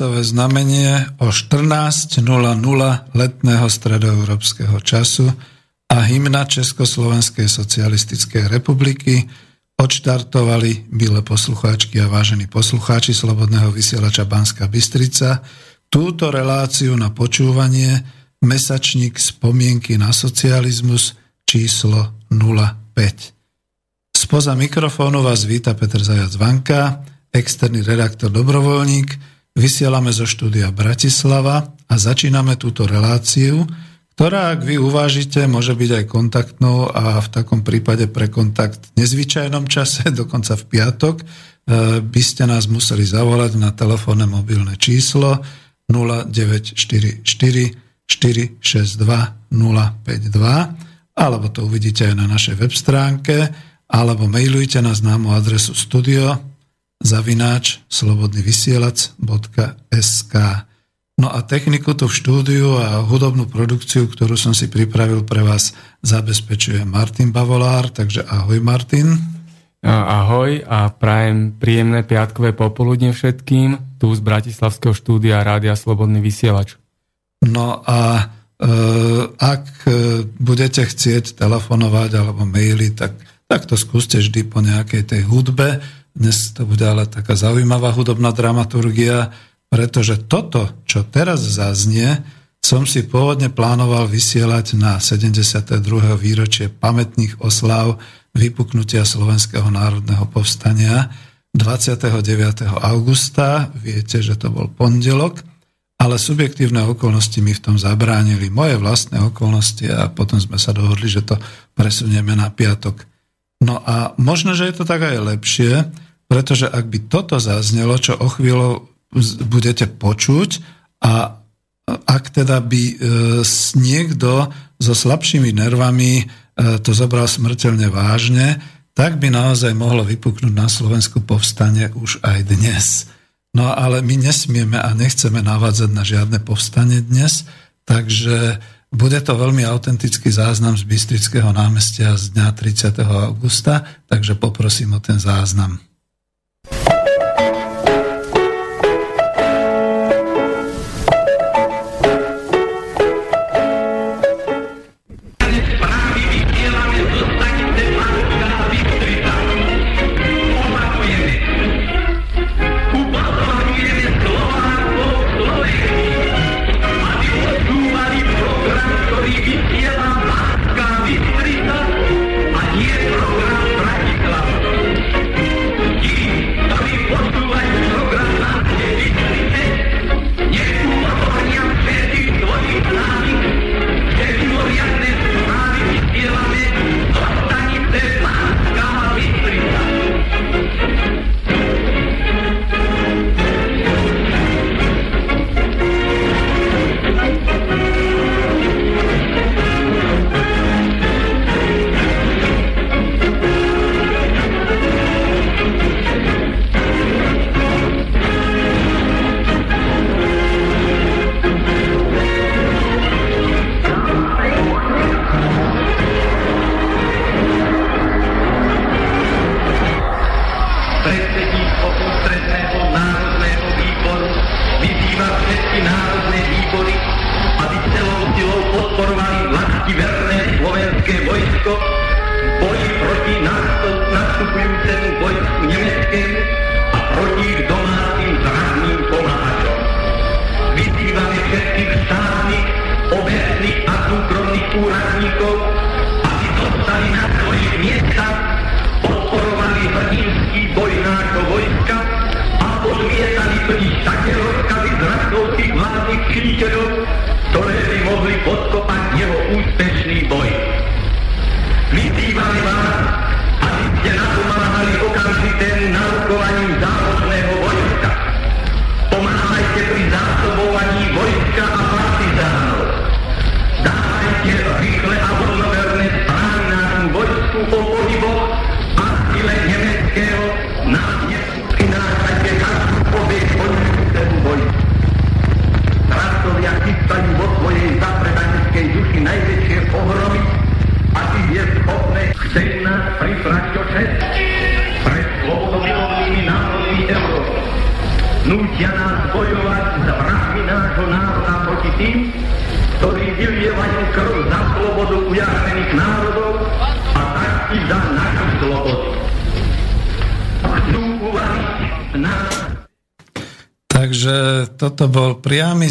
časové znamenie o 14.00 letného stredoeurópskeho času a hymna Československej socialistickej republiky odštartovali, milé poslucháčky a vážení poslucháči Slobodného vysielača Banska Bystrica, túto reláciu na počúvanie mesačník spomienky na socializmus číslo 05. Spoza mikrofónu vás víta Petr Zajac Vanka, externý redaktor Dobrovoľník, vysielame zo štúdia Bratislava a začíname túto reláciu, ktorá, ak vy uvážite, môže byť aj kontaktnou a v takom prípade pre kontakt v nezvyčajnom čase, dokonca v piatok, e, by ste nás museli zavolať na telefónne mobilné číslo 0944 462 052 alebo to uvidíte aj na našej web stránke alebo mailujte na známu adresu studio zavináč slobodnyvysielac.sk No a techniku tu v štúdiu a hudobnú produkciu, ktorú som si pripravil pre vás, zabezpečuje Martin Bavolár, takže ahoj Martin. Ahoj a prajem príjemné piatkové popoludne všetkým tu z Bratislavského štúdia Rádia Slobodný vysielač. No a e, ak e, budete chcieť telefonovať alebo maily, tak, tak to skúste vždy po nejakej tej hudbe dnes to bude ale taká zaujímavá hudobná dramaturgia, pretože toto, čo teraz zaznie, som si pôvodne plánoval vysielať na 72. výročie pamätných oslav vypuknutia Slovenského národného povstania 29. augusta. Viete, že to bol pondelok, ale subjektívne okolnosti mi v tom zabránili. Moje vlastné okolnosti a potom sme sa dohodli, že to presunieme na piatok. No a možno, že je to tak aj lepšie, pretože ak by toto zaznelo, čo o chvíľu budete počuť a ak teda by e, niekto so slabšími nervami e, to zobral smrteľne vážne, tak by naozaj mohlo vypuknúť na Slovensku povstanie už aj dnes. No ale my nesmieme a nechceme navádzať na žiadne povstanie dnes, takže bude to veľmi autentický záznam z Bystrického námestia z dňa 30. augusta, takže poprosím o ten záznam.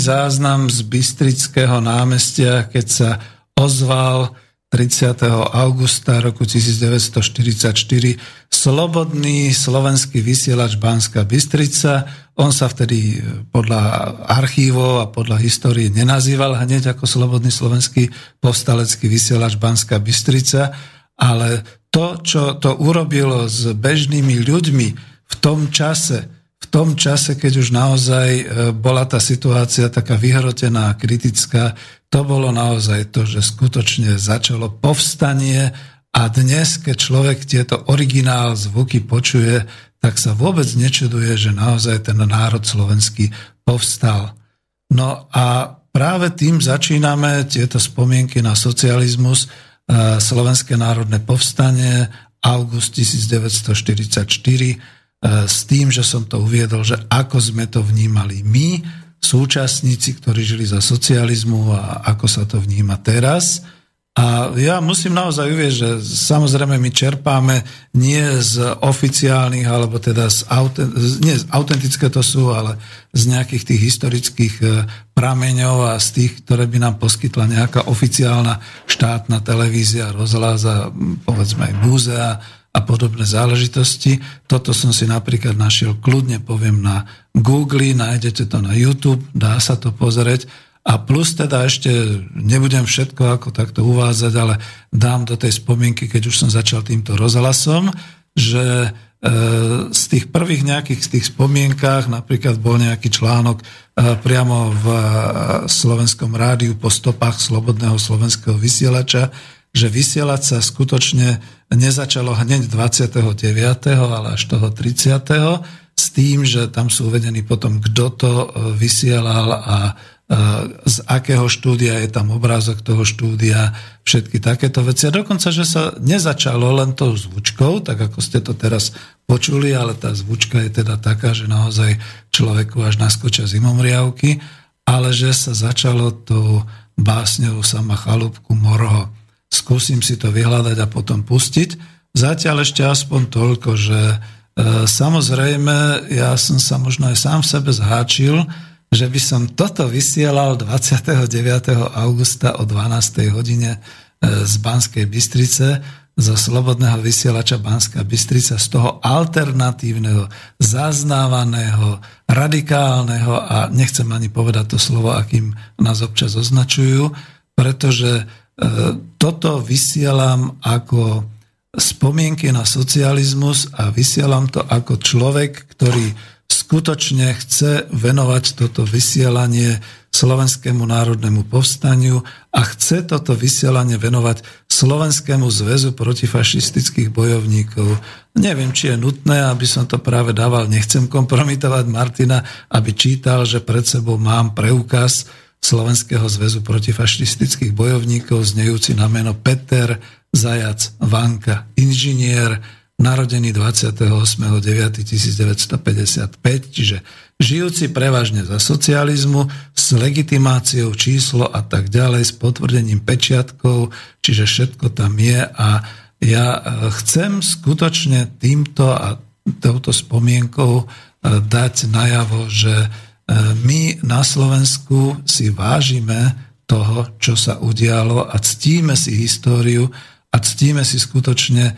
Záznam z Bystrického námestia, keď sa ozval 30. augusta roku 1944 slobodný slovenský vysielač Banská Bystrica. On sa vtedy podľa archívov a podľa histórie nenazýval hneď ako slobodný slovenský povstalecký vysielač Banská Bystrica, ale to, čo to urobilo s bežnými ľuďmi v tom čase, tom čase, keď už naozaj e, bola tá situácia taká vyhrotená a kritická, to bolo naozaj to, že skutočne začalo povstanie a dnes, keď človek tieto originál zvuky počuje, tak sa vôbec nečuduje, že naozaj ten národ slovenský povstal. No a práve tým začíname tieto spomienky na socializmus, e, Slovenské národné povstanie, august 1944, e, s tým, že som to uviedol, že ako sme to vnímali my, súčasníci, ktorí žili za socializmu a ako sa to vníma teraz. A ja musím naozaj uvieť, že samozrejme my čerpáme nie z oficiálnych, alebo teda z, autent, nie autentické to sú, ale z nejakých tých historických e, prameňov a z tých, ktoré by nám poskytla nejaká oficiálna štátna televízia, rozhlas a povedzme aj múzea a podobné záležitosti. Toto som si napríklad našiel, kľudne poviem na Google, nájdete to na YouTube, dá sa to pozrieť. A plus teda ešte nebudem všetko ako takto uvádzať, ale dám do tej spomienky, keď už som začal týmto rozhlasom, že e, z tých prvých nejakých z tých spomienkách, napríklad bol nejaký článok e, priamo v e, slovenskom rádiu po stopách slobodného slovenského vysielača, že vysielať sa skutočne nezačalo hneď 29., ale až toho 30., s tým, že tam sú uvedení potom, kto to e, vysielal a e, z akého štúdia je tam obrázok toho štúdia, všetky takéto veci. A dokonca, že sa nezačalo len tou zvučkou, tak ako ste to teraz počuli, ale tá zvučka je teda taká, že naozaj človeku až naskočia zimomriavky, ale že sa začalo tou básňou sama chalúbku Morho. Skúsim si to vyhľadať a potom pustiť. Zatiaľ ešte aspoň toľko, že e, samozrejme ja som sa možno aj sám v sebe zháčil, že by som toto vysielal 29. augusta o 12. hodine e, z Banskej Bystrice zo slobodného vysielača Banská Bystrica z toho alternatívneho, zaznávaného, radikálneho a nechcem ani povedať to slovo, akým nás občas označujú, pretože toto vysielam ako spomienky na socializmus a vysielam to ako človek, ktorý skutočne chce venovať toto vysielanie Slovenskému národnému povstaniu a chce toto vysielanie venovať Slovenskému zväzu protifašistických bojovníkov. Neviem, či je nutné, aby som to práve dával, nechcem kompromitovať Martina, aby čítal, že pred sebou mám preukaz, Slovenského zväzu protifašistických bojovníkov znejúci na meno Peter Zajac Vanka, inžinier, narodený 28.9.1955, čiže žijúci prevažne za socializmu, s legitimáciou číslo a tak ďalej, s potvrdením pečiatkov, čiže všetko tam je. A ja e, chcem skutočne týmto a touto spomienkou e, dať najavo, že my na Slovensku si vážime toho, čo sa udialo a ctíme si históriu a ctíme si skutočne e,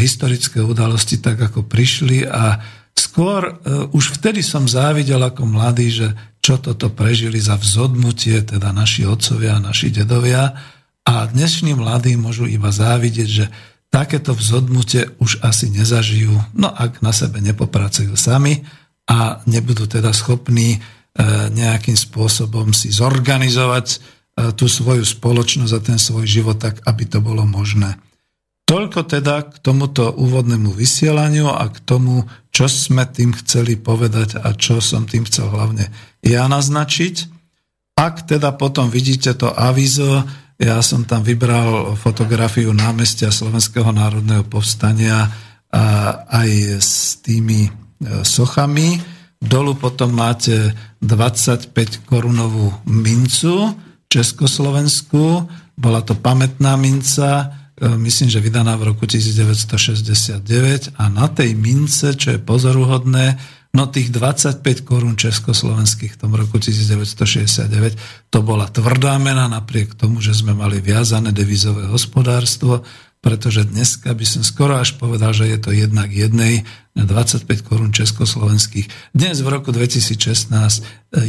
historické udalosti tak, ako prišli a skôr e, už vtedy som závidel ako mladý, že čo toto prežili za vzodnutie, teda naši otcovia naši dedovia. A dnešní mladí môžu iba závidieť, že takéto vzodnutie už asi nezažijú, no ak na sebe nepopracujú sami, a nebudú teda schopní e, nejakým spôsobom si zorganizovať e, tú svoju spoločnosť a ten svoj život tak, aby to bolo možné. Toľko teda k tomuto úvodnému vysielaniu a k tomu, čo sme tým chceli povedať a čo som tým chcel hlavne ja naznačiť. Ak teda potom vidíte to avizo, ja som tam vybral fotografiu námestia Slovenského národného povstania a aj s tými sochami. dolu potom máte 25 korunovú mincu Československu, bola to pamätná minca, e, myslím, že vydaná v roku 1969 a na tej mince, čo je pozoruhodné, no tých 25 korún československých v tom roku 1969, to bola tvrdá mena napriek tomu, že sme mali viazané devizové hospodárstvo, pretože dneska by som skoro až povedal, že je to jednak jednej na 25 korún československých. Dnes v roku 2016 e,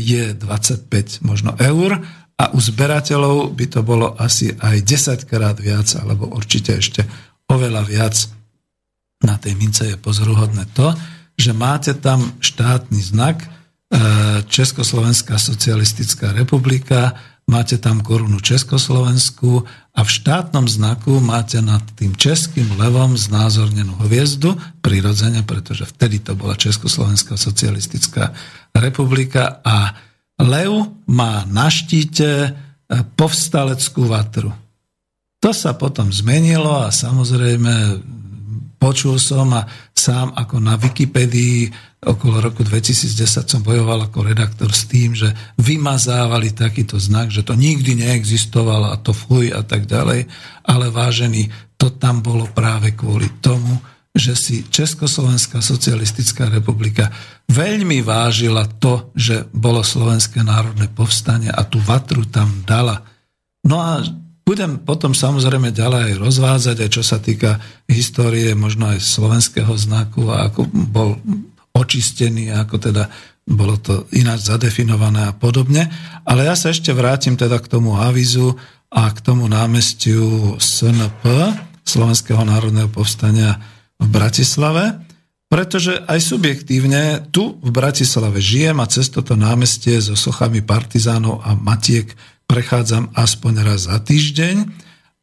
je 25 možno eur a u zberateľov by to bolo asi aj 10 krát viac, alebo určite ešte oveľa viac. Na tej mince je pozoruhodné to, že máte tam štátny znak e, Československá socialistická republika, máte tam korunu Československu a v štátnom znaku máte nad tým českým levom znázornenú hviezdu, prirodzene, pretože vtedy to bola Československá socialistická republika a lev má na štíte e, povstaleckú vatru. To sa potom zmenilo a samozrejme počul som a sám ako na Wikipedii okolo roku 2010 som bojoval ako redaktor s tým, že vymazávali takýto znak, že to nikdy neexistovalo a to fuj a tak ďalej. Ale vážený, to tam bolo práve kvôli tomu, že si Československá socialistická republika veľmi vážila to, že bolo Slovenské národné povstanie a tú vatru tam dala. No a budem potom samozrejme ďalej rozvádzať, aj čo sa týka histórie možno aj slovenského znaku a ako bol očistený, ako teda bolo to ináč zadefinované a podobne. Ale ja sa ešte vrátim teda k tomu avizu a k tomu námestiu SNP, Slovenského národného povstania v Bratislave, pretože aj subjektívne tu v Bratislave žijem a cez toto námestie so sochami partizánov a matiek prechádzam aspoň raz za týždeň,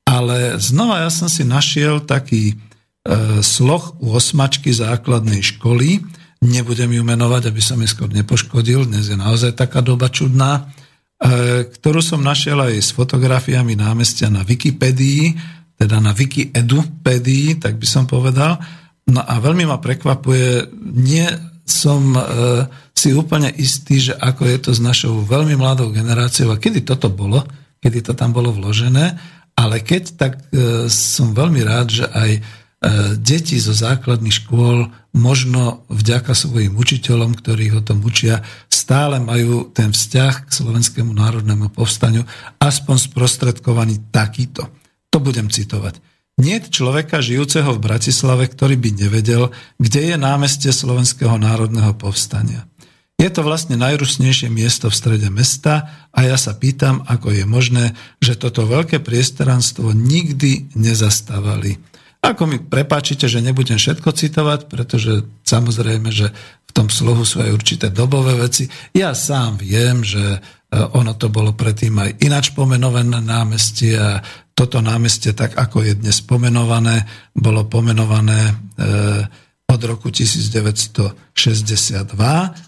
ale znova ja som si našiel taký e, sloh u osmačky základnej školy, nebudem ju menovať, aby som skôr nepoškodil, dnes je naozaj taká doba čudná, e, ktorú som našiel aj s fotografiami námestia na Wikipedii, teda na Wikiedupedii, tak by som povedal. No a veľmi ma prekvapuje, nie som e, si úplne istý, že ako je to s našou veľmi mladou generáciou a kedy toto bolo, kedy to tam bolo vložené, ale keď, tak e, som veľmi rád, že aj deti zo základných škôl možno vďaka svojim učiteľom, ktorí ho tom učia, stále majú ten vzťah k Slovenskému národnému povstaniu aspoň sprostredkovaný takýto. To budem citovať. Nie človeka žijúceho v Bratislave, ktorý by nevedel, kde je námestie Slovenského národného povstania. Je to vlastne najrusnejšie miesto v strede mesta a ja sa pýtam, ako je možné, že toto veľké priestoranstvo nikdy nezastávali. Ako mi prepáčite, že nebudem všetko citovať, pretože samozrejme, že v tom slohu sú aj určité dobové veci. Ja sám viem, že e, ono to bolo predtým aj ináč pomenované námestie a toto námestie, tak ako je dnes pomenované, bolo pomenované e, od roku 1962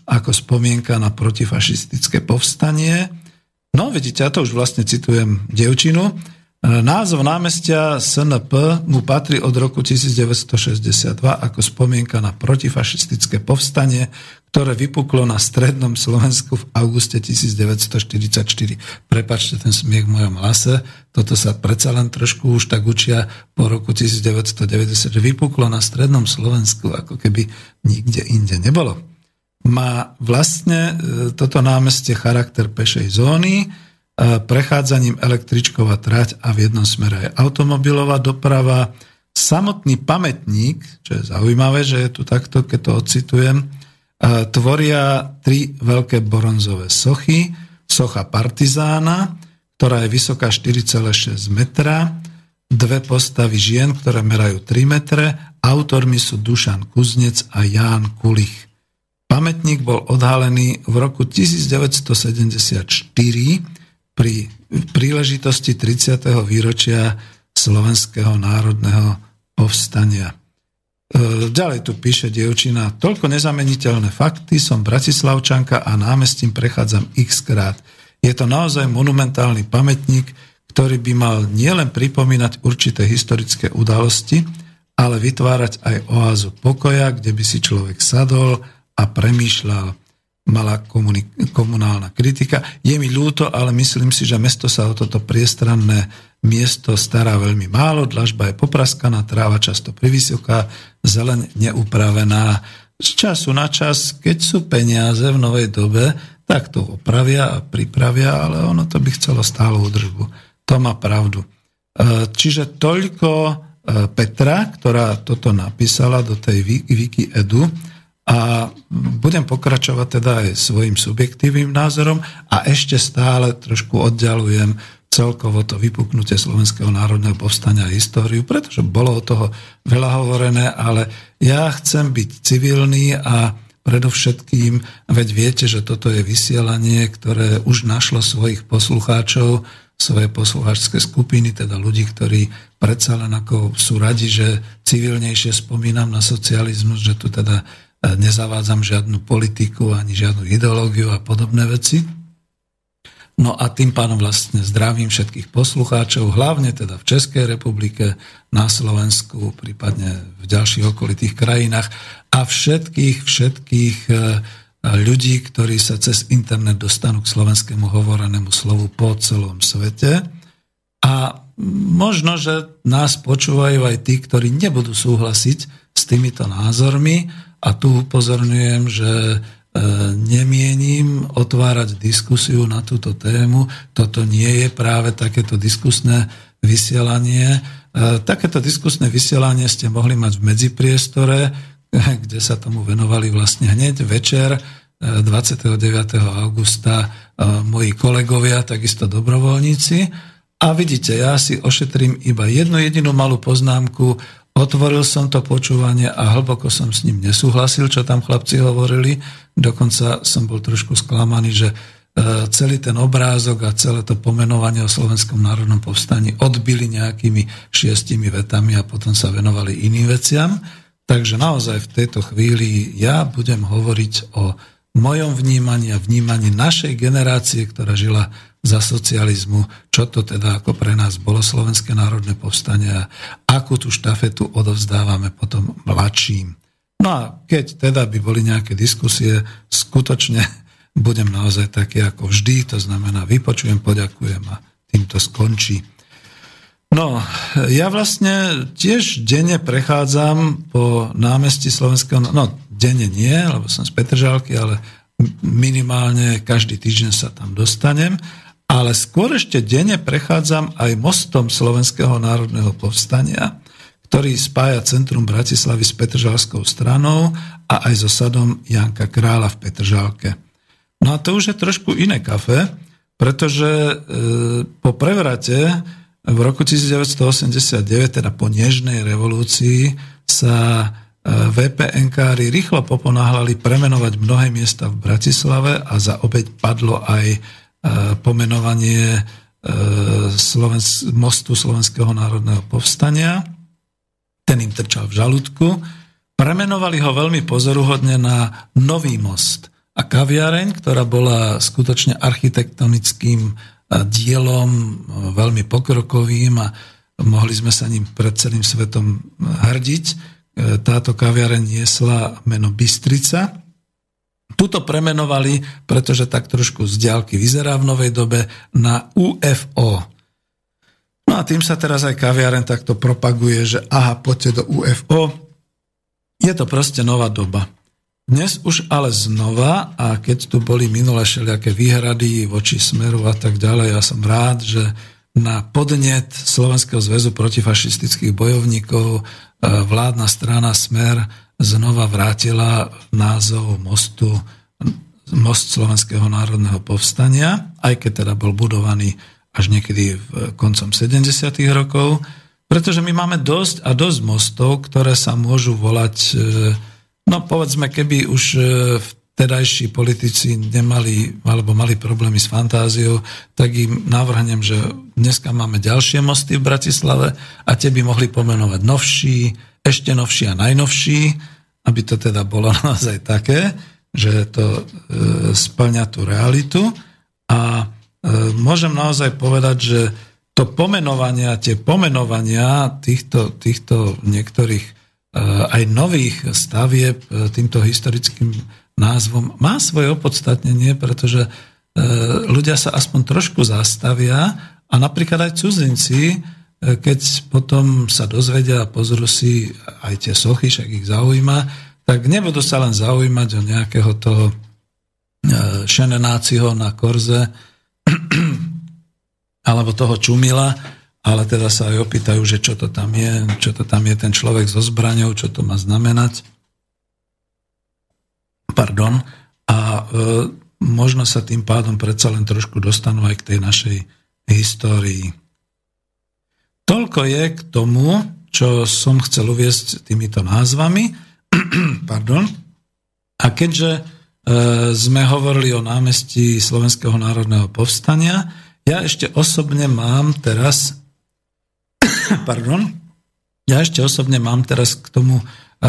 ako spomienka na protifašistické povstanie. No vidíte, ja to už vlastne citujem dievčinu. Názov námestia SNP mu patrí od roku 1962 ako spomienka na protifašistické povstanie, ktoré vypuklo na strednom Slovensku v auguste 1944. Prepačte ten smiech v mojom hlase, toto sa predsa len trošku už tak učia po roku 1990, že vypuklo na strednom Slovensku, ako keby nikde inde nebolo. Má vlastne e, toto námestie charakter pešej zóny, prechádzaním električková trať a v jednom smere je automobilová doprava. Samotný pamätník, čo je zaujímavé, že je tu takto, keď to ocitujem, tvoria tri veľké bronzové sochy. Socha Partizána, ktorá je vysoká 4,6 metra, dve postavy žien, ktoré merajú 3 metre, autormi sú Dušan Kuznec a Ján Kulich. Pamätník bol odhalený v roku 1974 pri príležitosti 30. výročia Slovenského národného povstania. E, ďalej tu píše dievčina, toľko nezameniteľné fakty, som bratislavčanka a námestím prechádzam x krát. Je to naozaj monumentálny pamätník, ktorý by mal nielen pripomínať určité historické udalosti, ale vytvárať aj oázu pokoja, kde by si človek sadol a premýšľal. Malá komunálna kritika. Je mi ľúto, ale myslím si, že mesto sa o toto priestranné miesto stará veľmi málo, dlažba je popraskaná, tráva často privysoká, zelen neupravená. Z času na čas, keď sú peniaze v novej dobe, tak to opravia a pripravia, ale ono to by chcelo stále udržbu. To má pravdu. E, čiže toľko e, Petra, ktorá toto napísala do tej Wiki Edu a budem pokračovať teda aj svojim subjektívnym názorom a ešte stále trošku oddialujem celkovo to vypuknutie Slovenského národného povstania a históriu, pretože bolo o toho veľa hovorené, ale ja chcem byť civilný a predovšetkým, veď viete, že toto je vysielanie, ktoré už našlo svojich poslucháčov, svoje poslucháčské skupiny, teda ľudí, ktorí predsa len ako sú radi, že civilnejšie spomínam na socializmus, že tu teda nezavádzam žiadnu politiku ani žiadnu ideológiu a podobné veci. No a tým pádom vlastne zdravím všetkých poslucháčov, hlavne teda v Českej republike, na Slovensku, prípadne v ďalších okolitých krajinách a všetkých, všetkých e, ľudí, ktorí sa cez internet dostanú k slovenskému hovorenému slovu po celom svete. A možno, že nás počúvajú aj tí, ktorí nebudú súhlasiť s týmito názormi, a tu upozorňujem, že e, nemienim otvárať diskusiu na túto tému. Toto nie je práve takéto diskusné vysielanie. E, takéto diskusné vysielanie ste mohli mať v medzipriestore, kde sa tomu venovali vlastne hneď večer 29. E, augusta moji kolegovia, takisto dobrovoľníci. A vidíte, ja si ošetrím iba jednu jedinú malú poznámku Otvoril som to počúvanie a hlboko som s ním nesúhlasil, čo tam chlapci hovorili. Dokonca som bol trošku sklamaný, že e, celý ten obrázok a celé to pomenovanie o Slovenskom národnom povstaní odbili nejakými šiestimi vetami a potom sa venovali iným veciam. Takže naozaj v tejto chvíli ja budem hovoriť o mojom vnímaní a vnímaní našej generácie, ktorá žila za socializmu, čo to teda ako pre nás bolo Slovenské národné povstanie a akú tú štafetu odovzdávame potom mladším. No a keď teda by boli nejaké diskusie, skutočne budem naozaj taký ako vždy, to znamená vypočujem, poďakujem a týmto skončí. No, ja vlastne tiež denne prechádzam po námestí Slovenského, no denne nie, lebo som z Petržalky, ale minimálne každý týždeň sa tam dostanem ale skôr ešte denne prechádzam aj mostom Slovenského národného povstania, ktorý spája centrum Bratislavy s Petržalskou stranou a aj so sadom Janka Krála v Petržalke. No a to už je trošku iné kafe, pretože e, po prevrate v roku 1989, teda po Nežnej revolúcii, sa e, VPNkári rýchlo poponáhľali premenovať mnohé miesta v Bratislave a za obeď padlo aj pomenovanie e, mostu Slovenského národného povstania. Ten im trčal v žalúdku. Premenovali ho veľmi pozoruhodne na Nový most. A kaviareň, ktorá bola skutočne architektonickým e, dielom, e, veľmi pokrokovým a mohli sme sa ním pred celým svetom hrdiť. Táto kaviareň niesla meno Bystrica Tuto premenovali, pretože tak trošku z diálky vyzerá v novej dobe, na UFO. No a tým sa teraz aj kaviaren takto propaguje, že aha, poďte do UFO. Je to proste nová doba. Dnes už ale znova, a keď tu boli minulé všelijaké výhrady voči smeru a tak ďalej, ja som rád, že na podnet Slovenského zväzu protifašistických bojovníkov e, vládna strana Smer znova vrátila názov mostu most Slovenského národného povstania, aj keď teda bol budovaný až niekedy v koncom 70. rokov, pretože my máme dosť a dosť mostov, ktoré sa môžu volať, e, no povedzme, keby už e, vtedajší politici nemali alebo mali problémy s fantáziou, tak im navrhnem, že dneska máme ďalšie mosty v Bratislave a tie by mohli pomenovať novší, ešte novší a najnovší, aby to teda bolo naozaj také, že to e, splňa tú realitu. A e, môžem naozaj povedať, že to pomenovanie a tie pomenovania týchto, týchto niektorých e, aj nových stavieb týmto historickým názvom, má svoje opodstatnenie, pretože e, ľudia sa aspoň trošku zastavia a napríklad aj cudzinci, e, keď potom sa dozvedia a pozrú si aj tie sochy, však ich zaujíma, tak nebudú sa len zaujímať o nejakého toho e, šenenáciho na korze alebo toho čumila, ale teda sa aj opýtajú, že čo to tam je, čo to tam je ten človek so zbraňou, čo to má znamenať. Pardon. A e, možno sa tým pádom predsa len trošku dostanú aj k tej našej histórii. Toľko je k tomu, čo som chcel uviesť týmito názvami. Pardon. A keďže e, sme hovorili o námestí Slovenského národného povstania, ja ešte osobne mám teraz pardon, ja ešte osobne mám teraz k tomu e,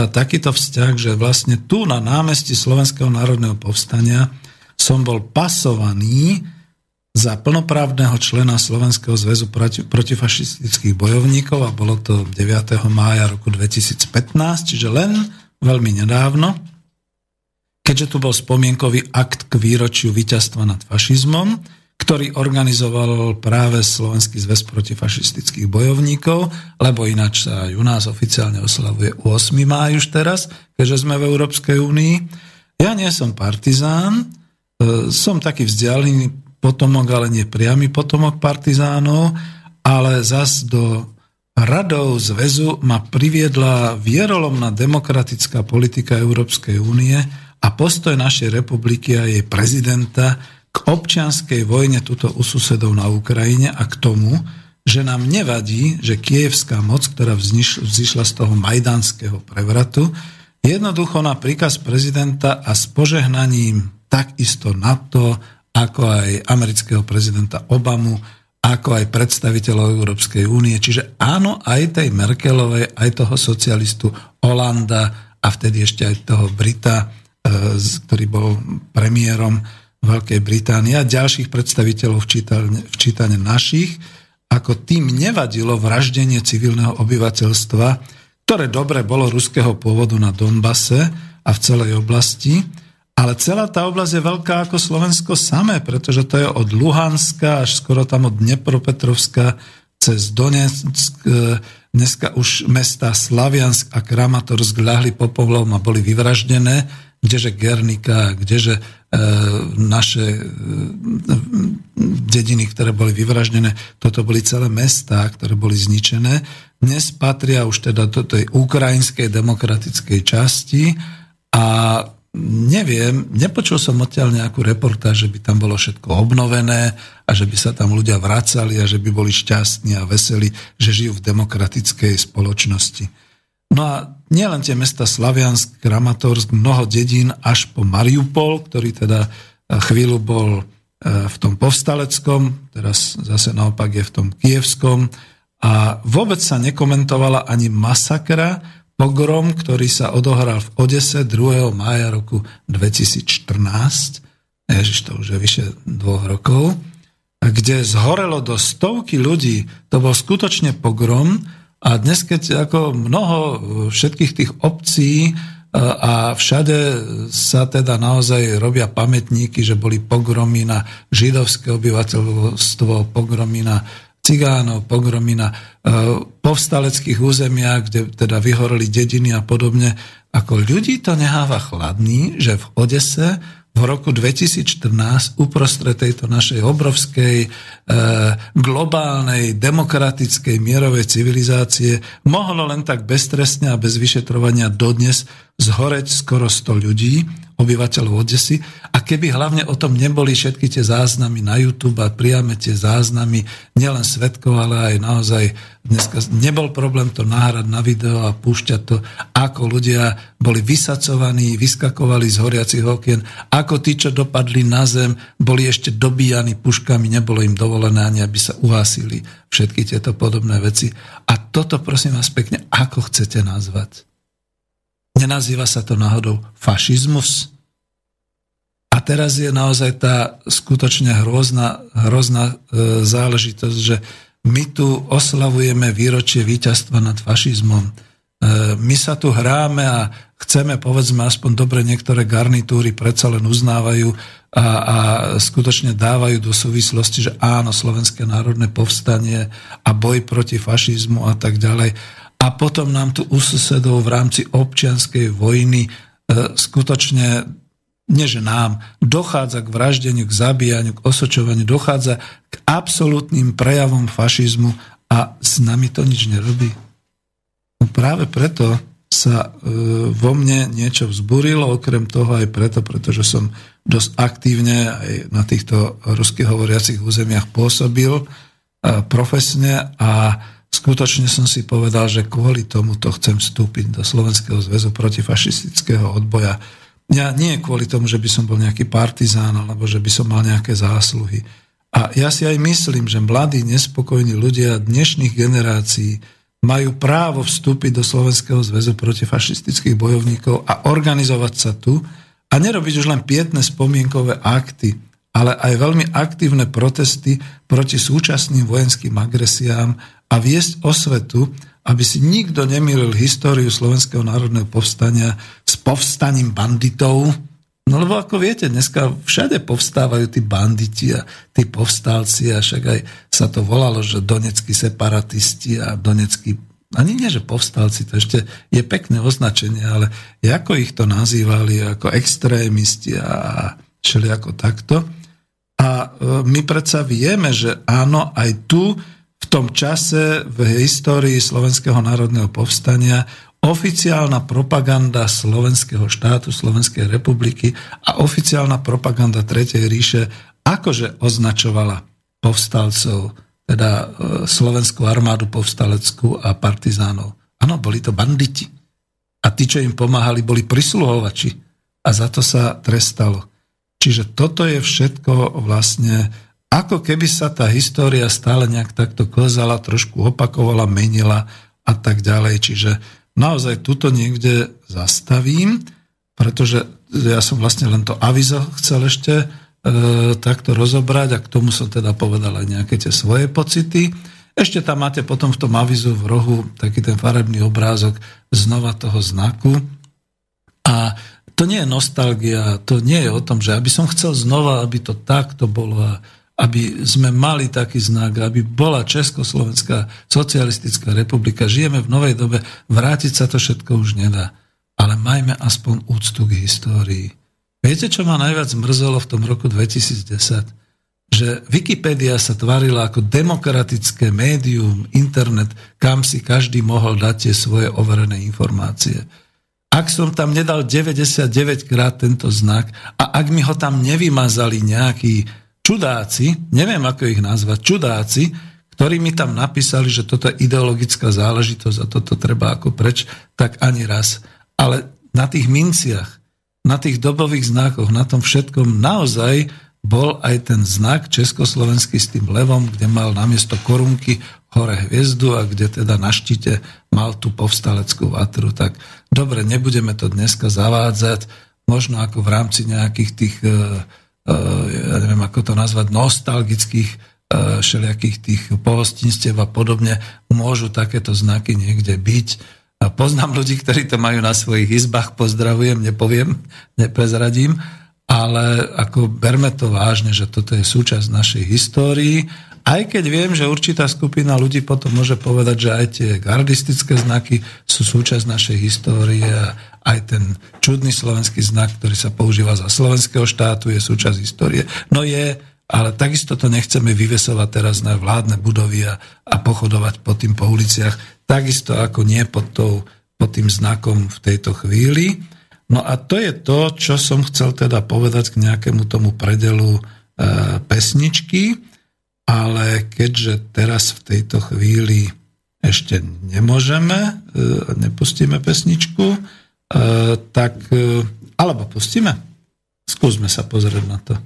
takýto vzťah, že vlastne tu na námestí Slovenského národného povstania som bol pasovaný za plnoprávneho člena Slovenského zväzu proti, protifašistických bojovníkov a bolo to 9. mája roku 2015, čiže len veľmi nedávno, keďže tu bol spomienkový akt k výročiu víťazstva nad fašizmom, ktorý organizoval práve Slovenský zväz protifašistických bojovníkov, lebo ináč sa aj u nás oficiálne oslavuje 8. máj už teraz, keďže sme v Európskej únii. Ja nie som partizán, e, som taký vzdialený potomok, ale nie priamy potomok partizánov, ale zas do radov zväzu ma priviedla vierolomná demokratická politika Európskej únie a postoj našej republiky a jej prezidenta k občianskej vojne tuto u susedov na Ukrajine a k tomu, že nám nevadí, že kievská moc, ktorá vzýšla z toho majdanského prevratu, jednoducho na príkaz prezidenta a s požehnaním takisto NATO, ako aj amerického prezidenta Obamu, ako aj predstaviteľov Európskej únie. Čiže áno, aj tej Merkelovej, aj toho socialistu Holanda a vtedy ešte aj toho Brita, e, ktorý bol premiérom, Veľkej Británie a ďalších predstaviteľov včítane našich, ako tým nevadilo vraždenie civilného obyvateľstva, ktoré dobre bolo ruského pôvodu na Donbase a v celej oblasti, ale celá tá oblasť je veľká ako Slovensko samé, pretože to je od Luhanska až skoro tam od Dnepropetrovska cez Donetsk, e, dneska už mesta Slaviansk a Kramatorsk ľahli popovlom a boli vyvraždené, kdeže Gernika, kdeže E, naše e, dediny, ktoré boli vyvraždené, toto boli celé mestá, ktoré boli zničené. Dnes patria už teda do tej ukrajinskej demokratickej časti a neviem, nepočul som odtiaľ nejakú reportáž, že by tam bolo všetko obnovené a že by sa tam ľudia vracali a že by boli šťastní a veselí, že žijú v demokratickej spoločnosti. No a nielen tie mesta Slaviansk, Kramatorsk, mnoho dedín až po Mariupol, ktorý teda e, chvíľu bol e, v tom povstaleckom, teraz zase naopak je v tom kievskom a vôbec sa nekomentovala ani masakra, pogrom, ktorý sa odohral v Odese 2. mája roku 2014, ježiš, to už je vyše dvoch rokov, kde zhorelo do stovky ľudí, to bol skutočne pogrom, a dnes, keď ako mnoho všetkých tých obcí a všade sa teda naozaj robia pamätníky, že boli pogromy na židovské obyvateľstvo, pogromy na cigánov, pogromy na e, povstaleckých územiach, kde teda vyhoreli dediny a podobne. Ako ľudí to neháva chladný, že v Odese v roku 2014 uprostred tejto našej obrovskej e, globálnej, demokratickej, mierovej civilizácie mohlo len tak beztrestne a bez vyšetrovania dodnes zhoreť skoro 100 ľudí, obyvateľov Odesy. A keby hlavne o tom neboli všetky tie záznamy na YouTube a priame tie záznamy, nielen svetkov, ale aj naozaj dneska nebol problém to nahrať na video a púšťať to, ako ľudia boli vysacovaní, vyskakovali z horiacich okien, ako tí, čo dopadli na zem, boli ešte dobíjani puškami, nebolo im dovolené ani, aby sa uhásili všetky tieto podobné veci. A toto, prosím vás pekne, ako chcete nazvať? Nenazýva sa to náhodou fašizmus? A teraz je naozaj tá skutočne hrozná, hrozná e, záležitosť, že my tu oslavujeme výročie víťazstva nad fašizmom. E, my sa tu hráme a chceme, povedzme, aspoň dobre niektoré garnitúry predsa len uznávajú a, a skutočne dávajú do súvislosti, že áno, Slovenské národné povstanie a boj proti fašizmu a tak ďalej. A potom nám tu u susedov v rámci občianskej vojny e, skutočne nie že nám, dochádza k vraždeniu, k zabíjaniu, k osočovaniu, dochádza k absolútnym prejavom fašizmu a s nami to nič nerobí. No práve preto sa e, vo mne niečo vzburilo, okrem toho aj preto, pretože som dosť aktívne aj na týchto ruských hovoriacich územiach pôsobil e, profesne a skutočne som si povedal, že kvôli tomu to chcem vstúpiť do Slovenského zväzu protifašistického odboja. Ja nie kvôli tomu, že by som bol nejaký partizán alebo že by som mal nejaké zásluhy. A ja si aj myslím, že mladí, nespokojní ľudia dnešných generácií majú právo vstúpiť do Slovenského zväzu protifašistických bojovníkov a organizovať sa tu a nerobiť už len pietné spomienkové akty, ale aj veľmi aktívne protesty proti súčasným vojenským agresiám a viesť osvetu, aby si nikto nemýlil históriu Slovenského národného povstania s povstaním banditov, No lebo ako viete, dneska všade povstávajú tí banditi a tí povstalci a však aj sa to volalo, že doneckí separatisti a doneckí ani nie, že povstalci, to ešte je pekné označenie, ale ako ich to nazývali, ako extrémisti a ako takto. A e, my predsa vieme, že áno, aj tu v tom čase v histórii Slovenského národného povstania oficiálna propaganda slovenského štátu, Slovenskej republiky a oficiálna propaganda Tretej ríše akože označovala povstalcov, teda e, slovenskú armádu povstaleckú a partizánov. Áno, boli to banditi. A tí, čo im pomáhali, boli prisluhovači. A za to sa trestalo. Čiže toto je všetko vlastne, ako keby sa tá história stále nejak takto kozala, trošku opakovala, menila a tak ďalej. Čiže naozaj tuto niekde zastavím, pretože ja som vlastne len to avizo chcel ešte e, takto rozobrať a k tomu som teda povedal aj nejaké tie svoje pocity. Ešte tam máte potom v tom avizu v rohu taký ten farebný obrázok znova toho znaku. A to nie je nostalgia, to nie je o tom, že aby som chcel znova, aby to takto bolo a aby sme mali taký znak, aby bola Československá socialistická republika. Žijeme v novej dobe, vrátiť sa to všetko už nedá. Ale majme aspoň úctu k histórii. Viete, čo ma najviac mrzelo v tom roku 2010? Že Wikipédia sa tvarila ako demokratické médium, internet, kam si každý mohol dať tie svoje overené informácie. Ak som tam nedal 99 krát tento znak a ak mi ho tam nevymazali nejaký čudáci, neviem ako ich nazvať, čudáci, ktorí mi tam napísali, že toto je ideologická záležitosť a toto treba ako preč, tak ani raz. Ale na tých minciach, na tých dobových znakoch, na tom všetkom naozaj bol aj ten znak československý s tým levom, kde mal namiesto korunky hore hviezdu a kde teda na štite mal tú povstaleckú vatru. Tak dobre, nebudeme to dneska zavádzať, možno ako v rámci nejakých tých uh, Eh, ja neviem ako to nazvať, nostalgických eh, všelijakých tých pohostinstiev a podobne, môžu takéto znaky niekde byť. Poznám ľudí, ktorí to majú na svojich izbách, pozdravujem, nepoviem, neprezradím, ale ako berme to vážne, že toto je súčasť našej histórii aj keď viem, že určitá skupina ľudí potom môže povedať, že aj tie gardistické znaky sú súčasť našej histórie a aj ten čudný slovenský znak, ktorý sa používa za slovenského štátu, je súčasť histórie. No je, ale takisto to nechceme vyvesovať teraz na vládne budovy a, a pochodovať po tým po uliciach, takisto ako nie pod, tou, pod tým znakom v tejto chvíli. No a to je to, čo som chcel teda povedať k nejakému tomu predelu e, pesničky ale keďže teraz v tejto chvíli ešte nemôžeme, e, nepustíme pesničku, e, tak, e, alebo pustíme. Skúsme sa pozrieť na to.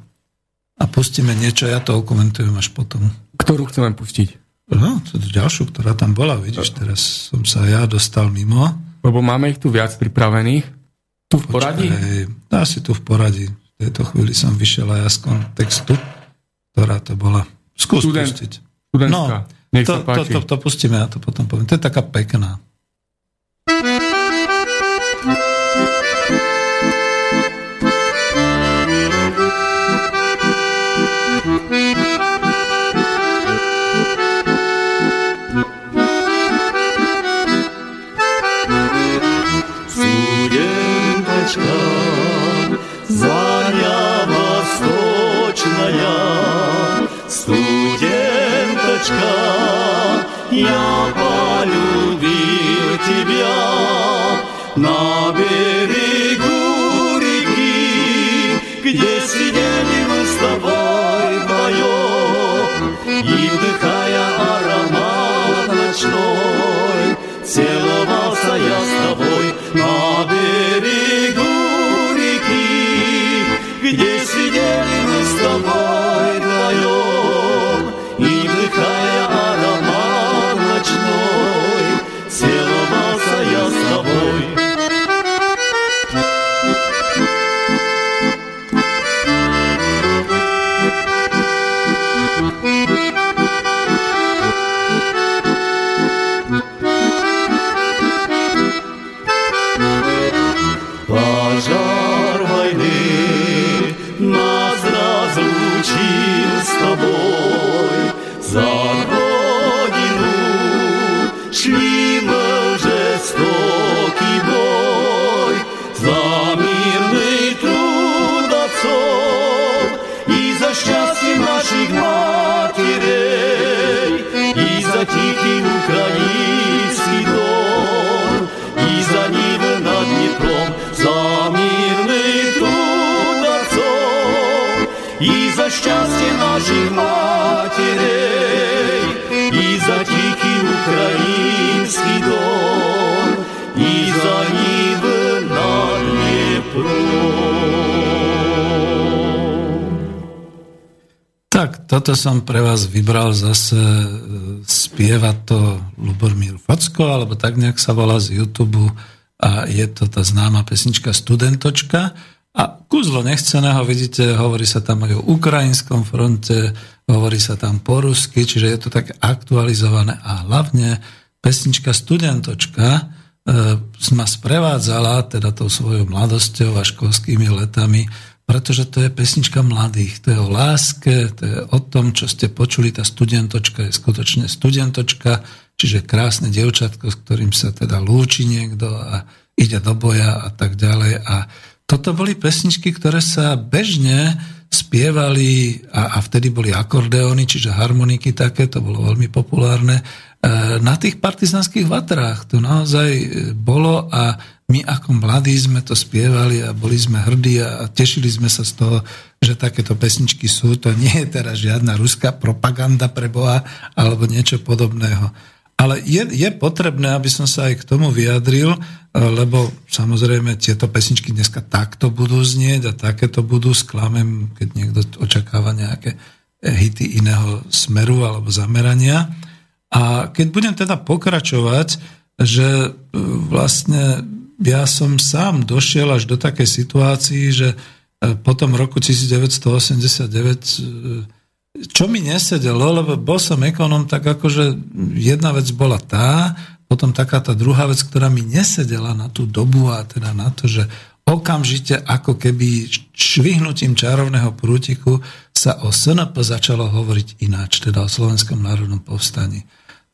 A pustíme niečo, ja to okomentujem až potom. Ktorú chceme pustiť? No, ďalšiu, ktorá tam bola, vidíš, teraz som sa ja dostal mimo. Lebo máme ich tu viac pripravených. Tu v poradí? Počkaj, asi tu v poradí. V tejto chvíli som vyšiel aj z kontextu, ktorá to bola. Skús Student, pustiť. No, Nech to, to, to, to pustíme, ja to potom poviem. To je taká pekná. Toto som pre vás vybral zase e, spieva to Lubomír Facko, alebo tak nejak sa volá z YouTube a je to tá známa pesnička Studentočka. A kúzlo nechceného, vidíte, hovorí sa tam aj o ukrajinskom fronte, hovorí sa tam po rusky, čiže je to tak aktualizované a hlavne pesnička Studentočka e, ma sprevádzala teda tou svojou mladosťou a školskými letami pretože to je pesnička mladých, to je o láske, to je o tom, čo ste počuli, tá studentočka je skutočne studentočka, čiže krásne dievčatko, s ktorým sa teda lúči niekto a ide do boja a tak ďalej. A toto boli pesničky, ktoré sa bežne spievali a, a vtedy boli akordeóny, čiže harmoniky také, to bolo veľmi populárne. E, na tých partizanských vatrách to naozaj bolo a my ako mladí sme to spievali a boli sme hrdí a tešili sme sa z toho, že takéto pesničky sú. To nie je teraz žiadna ruská propaganda pre Boha alebo niečo podobného. Ale je, je potrebné, aby som sa aj k tomu vyjadril, lebo samozrejme tieto pesničky dneska takto budú znieť a takéto budú sklamem, keď niekto očakáva nejaké hity iného smeru alebo zamerania. A keď budem teda pokračovať, že e, vlastne ja som sám došiel až do takej situácii, že e, po tom roku 1989 e, čo mi nesedelo, lebo bol som ekonom, tak akože jedna vec bola tá, potom taká tá druhá vec, ktorá mi nesedela na tú dobu a teda na to, že okamžite ako keby švihnutím čarovného prútiku sa o SNP začalo hovoriť ináč, teda o Slovenskom národnom povstaní.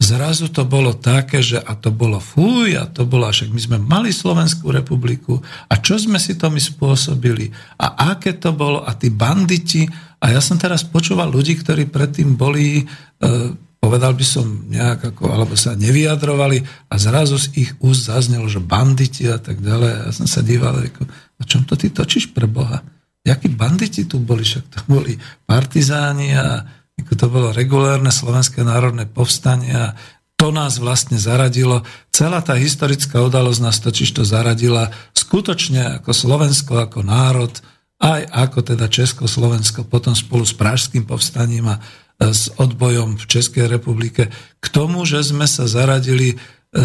Zrazu to bolo také, že a to bolo fuj, a to bolo, však my sme mali Slovenskú republiku a čo sme si to my spôsobili a aké to bolo a tí banditi a ja som teraz počúval ľudí, ktorí predtým boli, e, povedal by som nejak ako, alebo sa nevyjadrovali a zrazu z ich úst zaznelo, že banditi a tak ďalej. A ja som sa díval, ako, o čom to ty točíš pre Boha? Jakí banditi tu boli? Však to boli partizáni a ako to bolo regulárne slovenské národné povstanie a to nás vlastne zaradilo. Celá tá historická udalosť nás totiž to zaradila skutočne ako Slovensko, ako národ, aj ako teda Československo, potom spolu s Pražským povstaním a e, s odbojom v Českej republike k tomu, že sme sa zaradili e,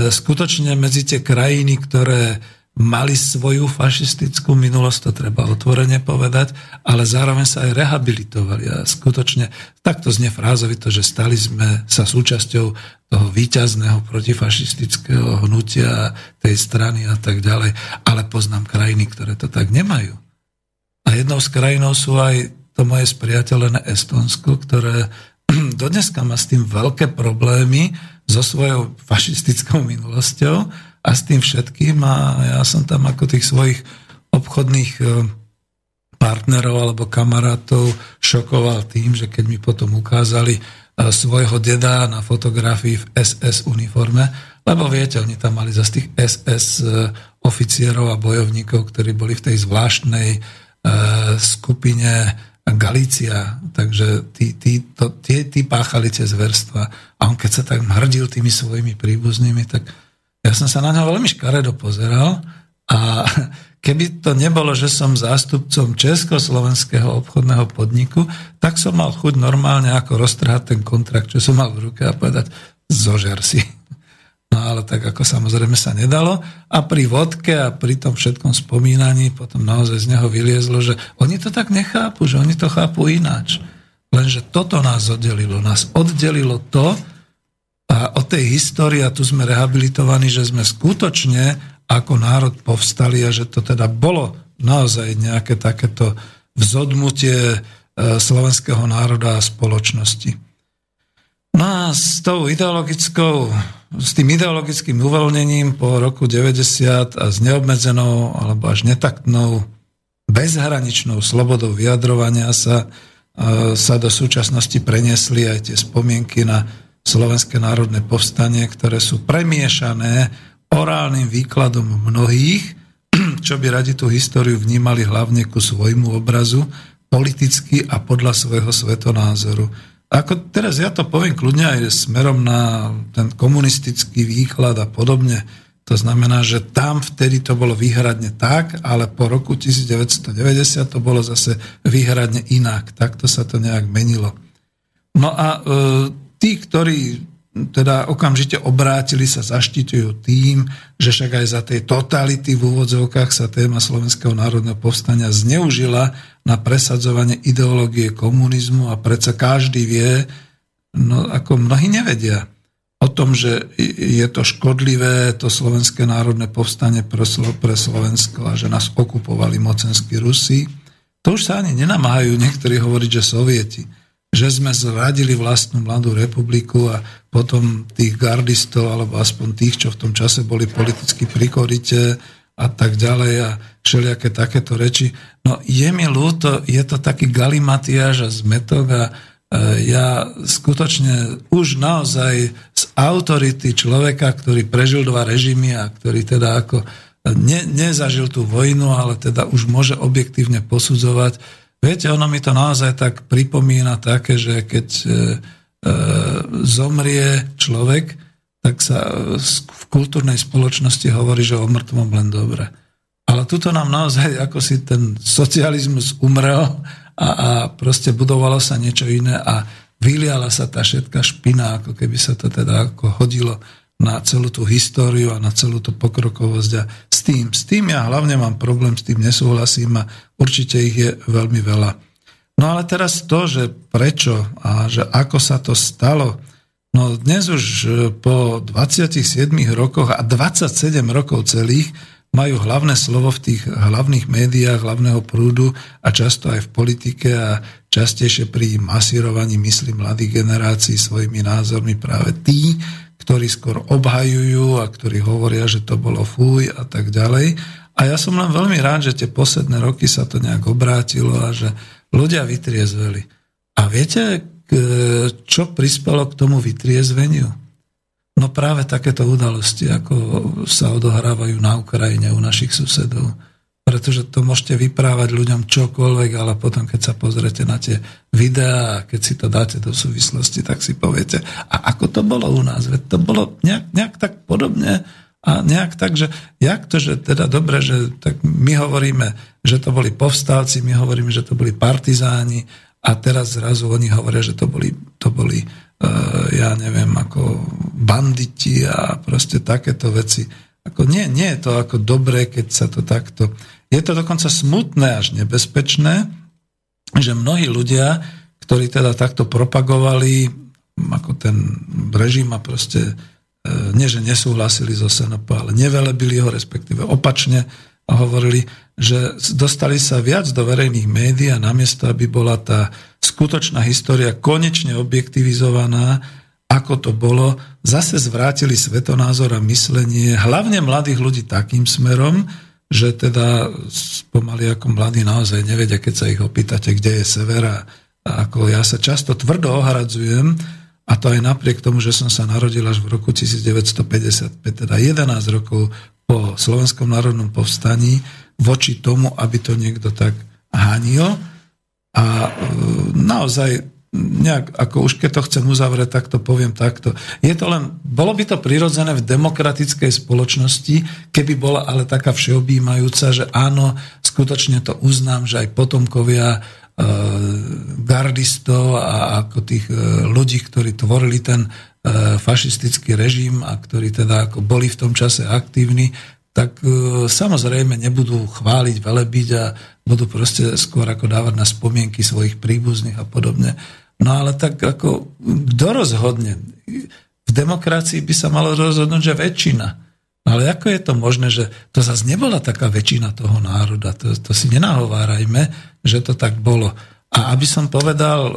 skutočne medzi tie krajiny, ktoré mali svoju fašistickú minulosť, to treba otvorene povedať, ale zároveň sa aj rehabilitovali. A skutočne takto znie frázovito, že stali sme sa súčasťou toho výťazného protifašistického hnutia tej strany a tak ďalej, ale poznám krajiny, ktoré to tak nemajú. A jednou z krajinov sú aj to moje spriateľené Estonsko, ktoré dodneska má s tým veľké problémy so svojou fašistickou minulosťou, a s tým všetkým a ja som tam ako tých svojich obchodných e, partnerov alebo kamarátov šokoval tým, že keď mi potom ukázali e, svojho deda na fotografii v SS uniforme, lebo viete, oni tam mali zase tých SS oficierov a bojovníkov, ktorí boli v tej zvláštnej skupine Galícia, takže tí, tí, to, tí, tí páchali tie zverstva. A on keď sa tak hrdil tými svojimi príbuznými, tak ja som sa na ňo veľmi škaredo pozeral a keby to nebolo, že som zástupcom Československého obchodného podniku, tak som mal chuť normálne ako roztrhať ten kontrakt, čo som mal v ruke a povedať, zožer si. No ale tak ako samozrejme sa nedalo. A pri vodke a pri tom všetkom spomínaní potom naozaj z neho vyliezlo, že oni to tak nechápu, že oni to chápu ináč. Lenže toto nás oddelilo. Nás oddelilo to a tej histórie, a tu sme rehabilitovaní, že sme skutočne ako národ povstali a že to teda bolo naozaj nejaké takéto vzodmutie e, slovenského národa a spoločnosti. No a s tou ideologickou s tým ideologickým uvoľnením po roku 90 a s neobmedzenou alebo až netaktnou bezhraničnou slobodou vyjadrovania sa, sa do súčasnosti preniesli aj tie spomienky na Slovenské národné povstanie, ktoré sú premiešané orálnym výkladom mnohých, čo by radi tú históriu vnímali hlavne ku svojmu obrazu, politicky a podľa svojho svetonázoru. Ako teraz ja to poviem kľudne aj smerom na ten komunistický výklad a podobne. To znamená, že tam vtedy to bolo výhradne tak, ale po roku 1990 to bolo zase výhradne inak. Takto sa to nejak menilo. No a e, tí, ktorí teda okamžite obrátili sa, zaštitujú tým, že však aj za tej totality v úvodzovkách sa téma Slovenského národného povstania zneužila na presadzovanie ideológie komunizmu a predsa každý vie, no ako mnohí nevedia o tom, že je to škodlivé, to Slovenské národné povstanie pre, Slovensko a že nás okupovali mocenskí Rusi. To už sa ani nenamáhajú niektorí hovoriť, že Sovieti že sme zradili vlastnú mladú republiku a potom tých gardistov, alebo aspoň tých, čo v tom čase boli politicky prikorite a tak ďalej a všelijaké takéto reči. No je mi ľúto, je to taký galimatiaž a zmetok a e, ja skutočne už naozaj z autority človeka, ktorý prežil dva režimy a ktorý teda ako ne, nezažil tú vojnu, ale teda už môže objektívne posudzovať, Viete, ono mi to naozaj tak pripomína také, že keď e, e, zomrie človek, tak sa v kultúrnej spoločnosti hovorí, že o mŕtvom len dobre. Ale tuto nám naozaj ako si ten socializmus umrel a, a proste budovalo sa niečo iné a vyliala sa tá všetká špina, ako keby sa to teda ako hodilo na celú tú históriu a na celú tú pokrokovosť a s tým, s tým ja hlavne mám problém, s tým nesúhlasím a určite ich je veľmi veľa. No ale teraz to, že prečo a že ako sa to stalo, no dnes už e, po 27 rokoch a 27 rokov celých majú hlavné slovo v tých hlavných médiách, hlavného prúdu a často aj v politike a častejšie pri masírovaní mysli mladých generácií svojimi názormi práve tí, ktorí skôr obhajujú a ktorí hovoria, že to bolo fúj a tak ďalej. A ja som len veľmi rád, že tie posledné roky sa to nejak obrátilo a že ľudia vytriezveli. A viete, čo prispelo k tomu vytriezveniu? No práve takéto udalosti, ako sa odohrávajú na Ukrajine u našich susedov pretože to môžete vyprávať ľuďom čokoľvek, ale potom, keď sa pozrete na tie videá a keď si to dáte do súvislosti, tak si poviete, a ako to bolo u nás? Veď to bolo nejak, nejak tak podobne a nejak tak, že jak to, že teda dobre, že tak my hovoríme, že to boli povstalci, my hovoríme, že to boli partizáni a teraz zrazu oni hovoria, že to boli, to boli uh, ja neviem, ako banditi a proste takéto veci. Ako nie, nie je to ako dobré, keď sa to takto je to dokonca smutné až nebezpečné, že mnohí ľudia, ktorí teda takto propagovali ako ten režim a proste e, nie, že nesúhlasili so SNP, ale nevelebili ho, respektíve opačne a hovorili, že dostali sa viac do verejných médií a namiesto, aby bola tá skutočná história konečne objektivizovaná, ako to bolo, zase zvrátili svetonázor a myslenie hlavne mladých ľudí takým smerom, že teda pomaly ako mladí naozaj nevedia, keď sa ich opýtate, kde je severa. A ako ja sa často tvrdo ohradzujem, a to aj napriek tomu, že som sa narodil až v roku 1955, teda 11 rokov po Slovenskom národnom povstaní, voči tomu, aby to niekto tak hanil. A e, naozaj nejak, ako už keď to chcem uzavrieť, tak to poviem takto. Je to len, bolo by to prirodzené v demokratickej spoločnosti, keby bola ale taká všeobjímajúca, že áno, skutočne to uznám, že aj potomkovia e, gardistov a ako tých e, ľudí, ktorí tvorili ten e, fašistický režim a ktorí teda ako boli v tom čase aktívni, tak e, samozrejme nebudú chváliť, velebiť a budú proste skôr ako dávať na spomienky svojich príbuzných a podobne. No ale tak ako, kto rozhodne? V demokracii by sa malo rozhodnúť, že väčšina. No ale ako je to možné, že to zase nebola taká väčšina toho národa? To, to si nenahovárajme, že to tak bolo. A aby som povedal e,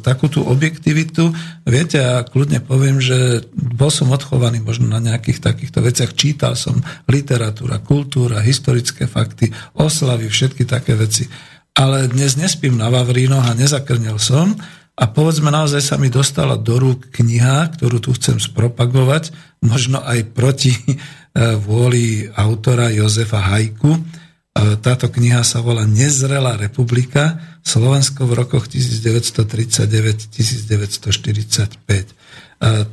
takú tú objektivitu, viete, ja kľudne poviem, že bol som odchovaný možno na nejakých takýchto veciach, čítal som literatúra, kultúra, historické fakty, oslavy, všetky také veci. Ale dnes nespím na Vavrínoch a nezakrnil som, a povedzme, naozaj sa mi dostala do rúk kniha, ktorú tu chcem spropagovať, možno aj proti e, vôli autora Jozefa Hajku. E, táto kniha sa volá Nezrelá republika, Slovensko v rokoch 1939-1945. E,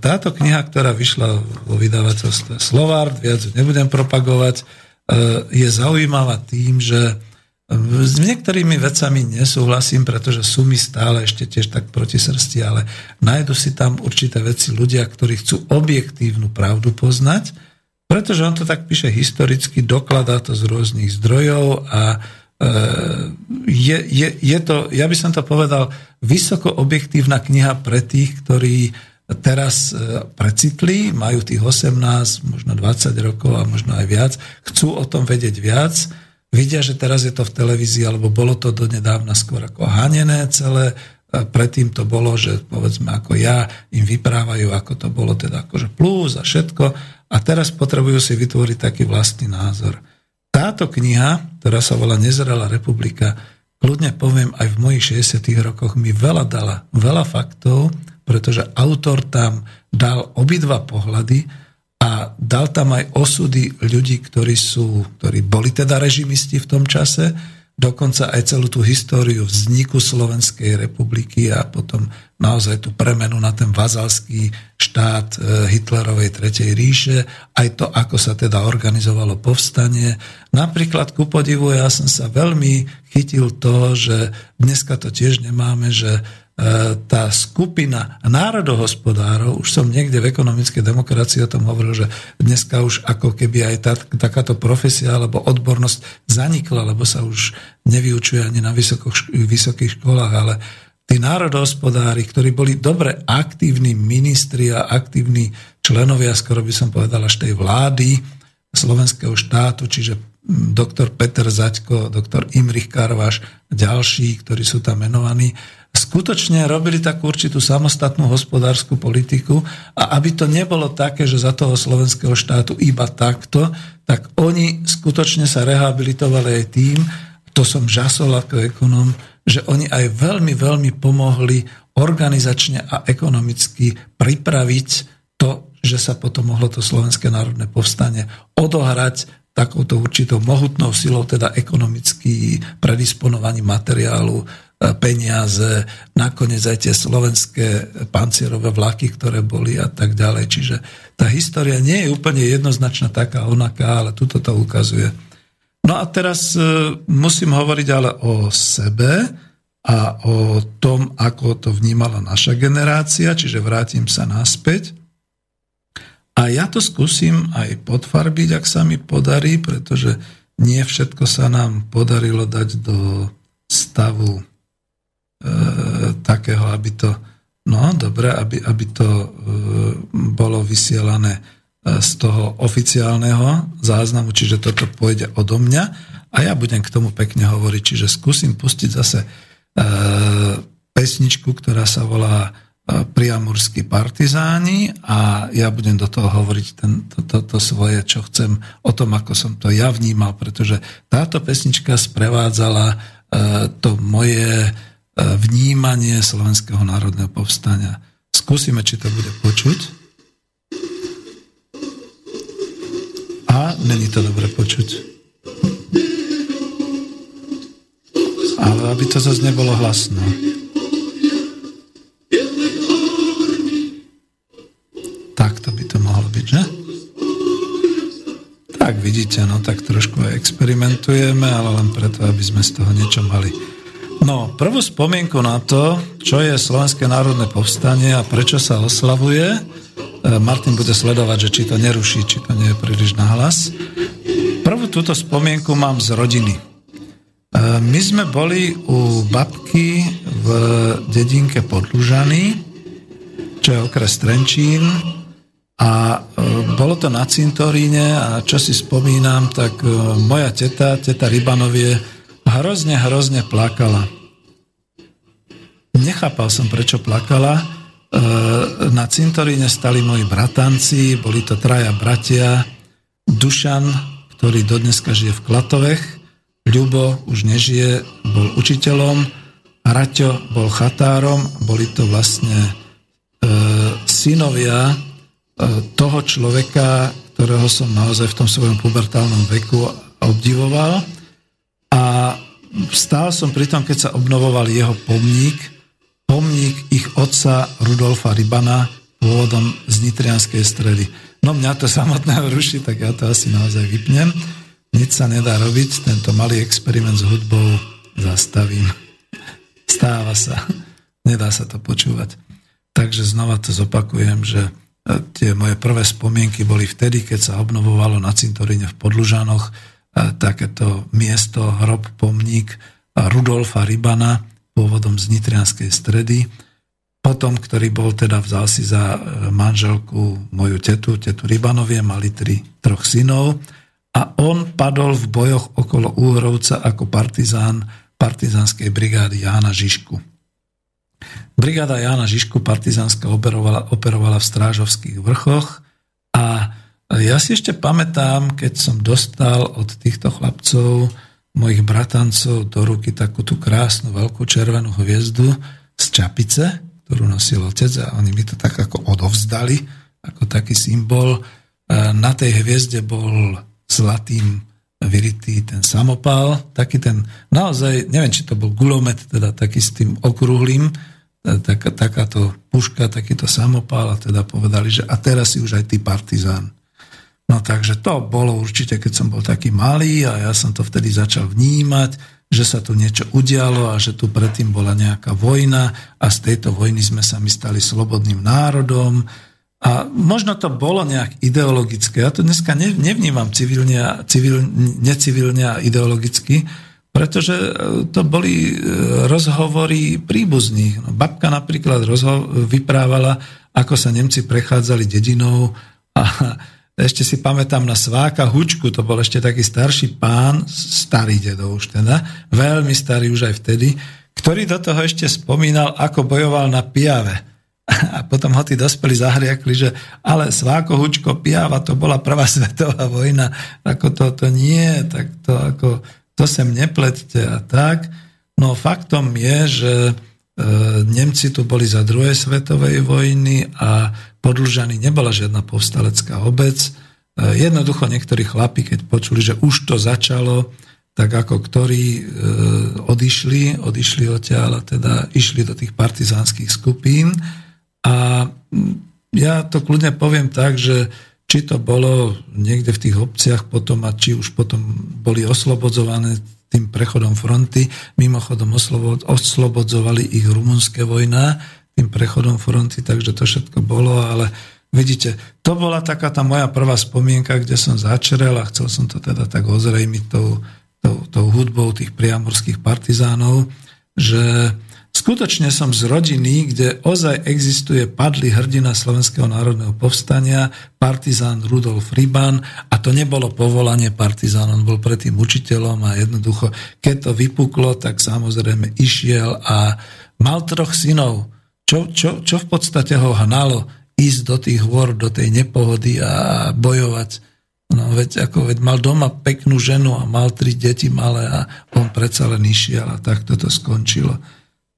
táto kniha, ktorá vyšla vo vydavateľstve Slovard, viac nebudem propagovať, je zaujímavá tým, že s niektorými vecami nesúhlasím, pretože sú mi stále ešte tiež tak proti srsti, ale nájdu si tam určité veci ľudia, ktorí chcú objektívnu pravdu poznať, pretože on to tak píše historicky, dokladá to z rôznych zdrojov a e, je, je, je to, ja by som to povedal, vysoko objektívna kniha pre tých, ktorí teraz e, precitli, majú tých 18, možno 20 rokov a možno aj viac, chcú o tom vedieť viac, vidia, že teraz je to v televízii, alebo bolo to donedávna skôr ako hanené celé, predtým to bolo, že povedzme ako ja, im vyprávajú, ako to bolo teda akože plus a všetko a teraz potrebujú si vytvoriť taký vlastný názor. Táto kniha, ktorá sa volá Nezrela republika, kľudne poviem, aj v mojich 60 rokoch mi veľa dala, veľa faktov, pretože autor tam dal obidva pohľady a dal tam aj osudy ľudí, ktorí, sú, ktorí boli teda režimisti v tom čase, dokonca aj celú tú históriu vzniku Slovenskej republiky a potom naozaj tú premenu na ten vazalský štát e, Hitlerovej Tretej ríše, aj to, ako sa teda organizovalo povstanie. Napríklad ku podivu ja som sa veľmi chytil to, že dneska to tiež nemáme, že tá skupina národohospodárov, už som niekde v ekonomickej demokracii o tom hovoril, že dneska už ako keby aj tá, takáto profesia alebo odbornosť zanikla, lebo sa už nevyučuje ani na vysokých, vysokých školách, ale tí národohospodári, ktorí boli dobre aktívni ministri a aktívni členovia, skoro by som povedal až tej vlády slovenského štátu, čiže doktor Peter Zaďko, doktor Imrich Karvaš, ďalší, ktorí sú tam menovaní, skutočne robili takú určitú samostatnú hospodárskú politiku a aby to nebolo také, že za toho slovenského štátu iba takto, tak oni skutočne sa rehabilitovali aj tým, to som žasol ako ekonom, že oni aj veľmi, veľmi pomohli organizačne a ekonomicky pripraviť to, že sa potom mohlo to Slovenské národné povstanie odohrať takouto určitou mohutnou silou, teda ekonomicky predisponovaním materiálu, peniaze, nakoniec aj tie slovenské pancierové vlaky, ktoré boli a tak ďalej. Čiže tá história nie je úplne jednoznačná taká onaká, ale tuto to ukazuje. No a teraz e, musím hovoriť ale o sebe a o tom, ako to vnímala naša generácia, čiže vrátim sa naspäť. A ja to skúsim aj podfarbiť, ak sa mi podarí, pretože nie všetko sa nám podarilo dať do stavu E, takého, aby to, no dobre, aby, aby to e, bolo vysielané e, z toho oficiálneho záznamu, čiže toto pôjde odo mňa. A ja budem k tomu pekne hovoriť, čiže skúsim pustiť zase pesničku, ktorá sa volá priamurskí partizáni a ja budem do toho hovoriť ten, to, to, to svoje, čo chcem o tom, ako som to ja vnímal, pretože táto pesnička sprevádzala e, to moje e, vnímanie Slovenského národného povstania. Skúsime, či to bude počuť. A není to dobre počuť. Ale aby to zase nebolo hlasno. Vidíte, no tak trošku aj experimentujeme, ale len preto, aby sme z toho niečo mali. No, prvú spomienku na to, čo je Slovenské národné povstanie a prečo sa oslavuje, e, Martin bude sledovať, že či to neruší, či to nie je príliš nahlas. Prvú túto spomienku mám z rodiny. E, my sme boli u babky v dedinke Podlužany, čo je okres Trenčín, a e, bolo to na cintoríne a čo si spomínam, tak e, moja teta, teta Rybanovie, hrozne, hrozne plakala. Nechápal som, prečo plakala. E, na cintoríne stali moji bratanci, boli to traja bratia, Dušan, ktorý dodneska žije v Klatovech, Ľubo už nežije, bol učiteľom, Raťo bol chatárom, boli to vlastne e, synovia toho človeka, ktorého som naozaj v tom svojom pubertálnom veku obdivoval. A stál som pri tom, keď sa obnovoval jeho pomník, pomník ich otca Rudolfa Rybana, pôvodom z Nitrianskej stredy. No mňa to samotného ruší, tak ja to asi naozaj vypnem. Nič sa nedá robiť, tento malý experiment s hudbou zastavím. Stáva sa. Nedá sa to počúvať. Takže znova to zopakujem, že Tie moje prvé spomienky boli vtedy, keď sa obnovovalo na cintoríne v Podlužanoch takéto miesto, hrob, pomník Rudolfa Rybana, pôvodom z Nitrianskej stredy. Potom, ktorý bol teda vzal si za e, manželku moju tetu, tetu Rybanovie, mali tri, troch synov a on padol v bojoch okolo Úhrovca ako partizán partizánskej brigády Jána Žižku. Brigáda Jana Žižku partizánska operovala, operovala v Strážovských vrchoch a ja si ešte pamätám, keď som dostal od týchto chlapcov, mojich bratancov do ruky takú tú krásnu veľkú červenú hviezdu z čapice, ktorú nosil otec a oni mi to tak ako odovzdali, ako taký symbol. Na tej hviezde bol zlatým vyritý ten samopal, taký ten, naozaj, neviem, či to bol gulomet, teda taký s tým okrúhlým, taká, takáto puška, takýto samopál a teda povedali, že a teraz si už aj ty partizán. No takže to bolo určite, keď som bol taký malý a ja som to vtedy začal vnímať, že sa tu niečo udialo a že tu predtým bola nejaká vojna a z tejto vojny sme sa my stali slobodným národom a možno to bolo nejak ideologické. Ja to dneska nevnímam civilne, civil, necivilne a ideologicky, pretože e, to boli e, rozhovory príbuzných. No, babka napríklad rozho- vyprávala, ako sa Nemci prechádzali dedinou a ešte si pamätám na Sváka Hučku, to bol ešte taký starší pán, starý dedo už teda, veľmi starý už aj vtedy, ktorý do toho ešte spomínal, ako bojoval na Piave. A potom ho tí dospeli zahriakli, že ale Sváko Hučko Piava, to bola prvá svetová vojna, ako to, to nie, tak to ako to sem neplette a tak. No faktom je, že e, Nemci tu boli za druhej svetovej vojny a Podlžany nebola žiadna povstalecká obec. E, jednoducho niektorí chlapi, keď počuli, že už to začalo, tak ako ktorí e, odišli, odišli odtiaľ teda išli do tých partizánskych skupín. A ja to kľudne poviem tak, že či to bolo niekde v tých obciach potom a či už potom boli oslobodzované tým prechodom fronty. Mimochodom oslobodzovali ich rumunské vojna tým prechodom fronty, takže to všetko bolo, ale vidíte, to bola taká tá moja prvá spomienka, kde som začerel a chcel som to teda tak ozrejmiť tou, tou, tou hudbou tých priamorských partizánov, že Skutočne som z rodiny, kde ozaj existuje padlý hrdina Slovenského národného povstania, partizán Rudolf Ryban a to nebolo povolanie partizán, on bol predtým učiteľom a jednoducho, keď to vypuklo, tak samozrejme išiel a mal troch synov, čo, čo, čo v podstate ho hnalo ísť do tých hôr, do tej nepohody a bojovať. No veď, ako, veď mal doma peknú ženu a mal tri deti malé a on predsa len išiel a tak toto skončilo.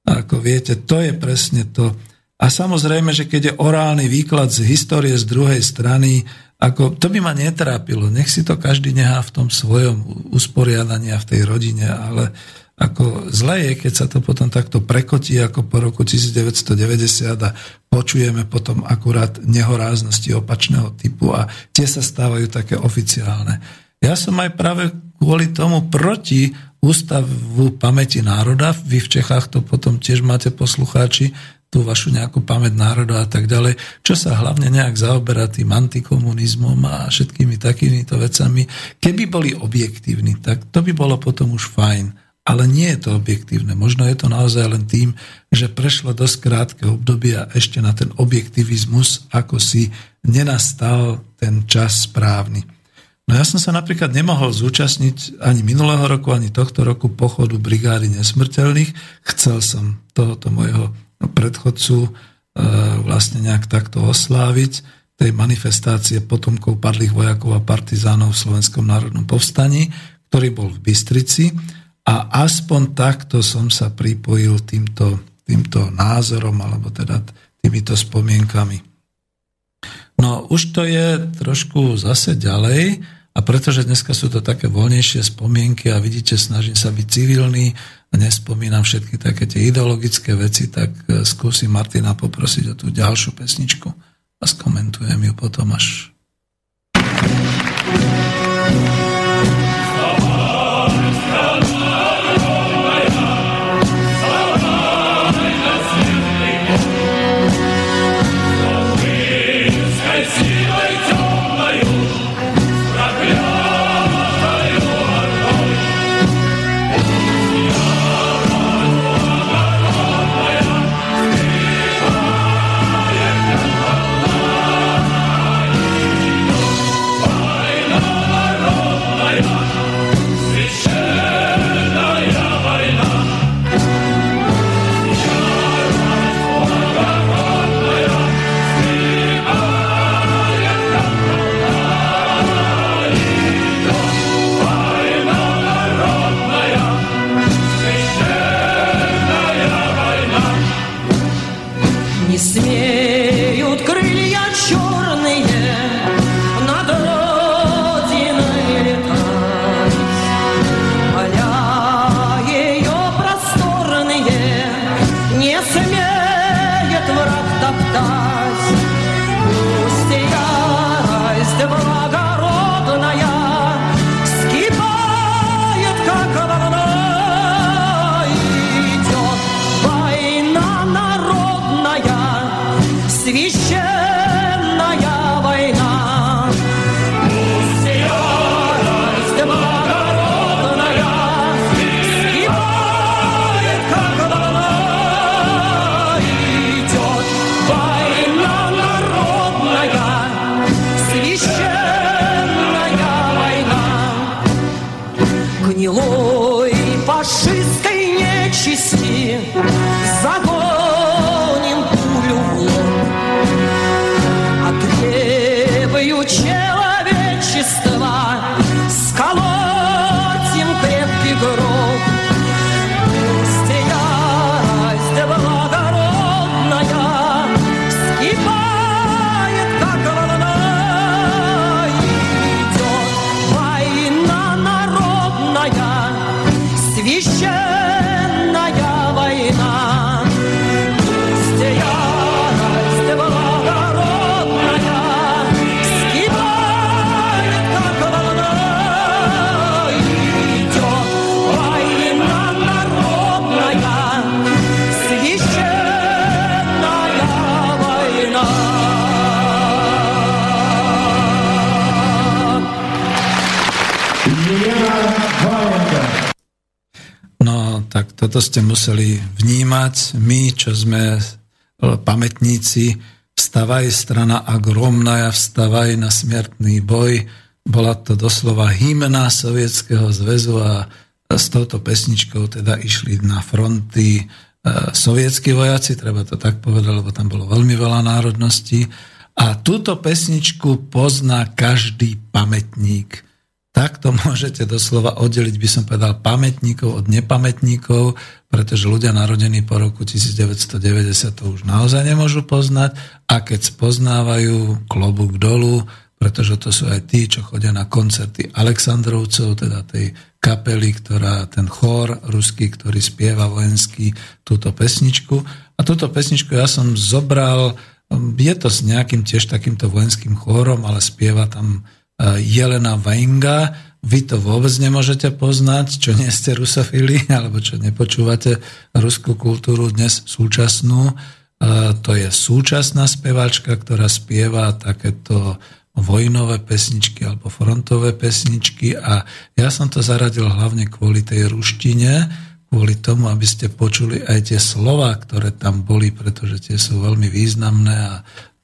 Ako viete, to je presne to. A samozrejme, že keď je orálny výklad z histórie z druhej strany, ako, to by ma netrápilo. Nech si to každý nechá v tom svojom usporiadaní a v tej rodine, ale ako zle je, keď sa to potom takto prekotí ako po roku 1990 a počujeme potom akurát nehoráznosti opačného typu a tie sa stávajú také oficiálne. Ja som aj práve kvôli tomu proti ústavu pamäti národa, vy v Čechách to potom tiež máte poslucháči, tú vašu nejakú pamäť národa a tak ďalej, čo sa hlavne nejak zaoberá tým antikomunizmom a všetkými takýmito vecami. Keby boli objektívni, tak to by bolo potom už fajn. Ale nie je to objektívne. Možno je to naozaj len tým, že prešlo dosť krátke obdobie a ešte na ten objektivizmus, ako si nenastal ten čas správny. No ja som sa napríklad nemohol zúčastniť ani minulého roku, ani tohto roku pochodu brigády nesmrteľných. Chcel som tohoto môjho predchodcu e, vlastne nejak takto osláviť, tej manifestácie potomkov padlých vojakov a partizánov v Slovenskom národnom povstaní, ktorý bol v Bystrici a aspoň takto som sa pripojil týmto, týmto názorom alebo teda týmito spomienkami. No už to je trošku zase ďalej a pretože dneska sú to také voľnejšie spomienky a vidíte, snažím sa byť civilný a nespomínam všetky také tie ideologické veci, tak e, skúsim Martina poprosiť o tú ďalšiu pesničku a skomentujem ju potom až. thank you Toto ste museli vnímať. My, čo sme e, pamätníci, vstavaj strana agromná, vstavaj na smrtný boj. Bola to doslova hymna Sovietskeho zväzu a s touto pesničkou teda išli na fronty sovietskí vojaci, treba to tak povedať, lebo tam bolo veľmi veľa národností. A túto pesničku pozná každý pamätník. Takto môžete doslova oddeliť, by som povedal, pamätníkov od nepamätníkov, pretože ľudia narodení po roku 1990 to už naozaj nemôžu poznať a keď spoznávajú klobúk dolu, pretože to sú aj tí, čo chodia na koncerty Aleksandrovcov, teda tej kapely, ktorá, ten chór ruský, ktorý spieva vojenský túto pesničku. A túto pesničku ja som zobral, je to s nejakým tiež takýmto vojenským chórom, ale spieva tam Jelena Vainga. Vy to vôbec nemôžete poznať, čo nie ste rusofili, alebo čo nepočúvate ruskú kultúru dnes súčasnú. E, to je súčasná speváčka, ktorá spieva takéto vojnové pesničky alebo frontové pesničky a ja som to zaradil hlavne kvôli tej ruštine, kvôli tomu, aby ste počuli aj tie slova, ktoré tam boli, pretože tie sú veľmi významné a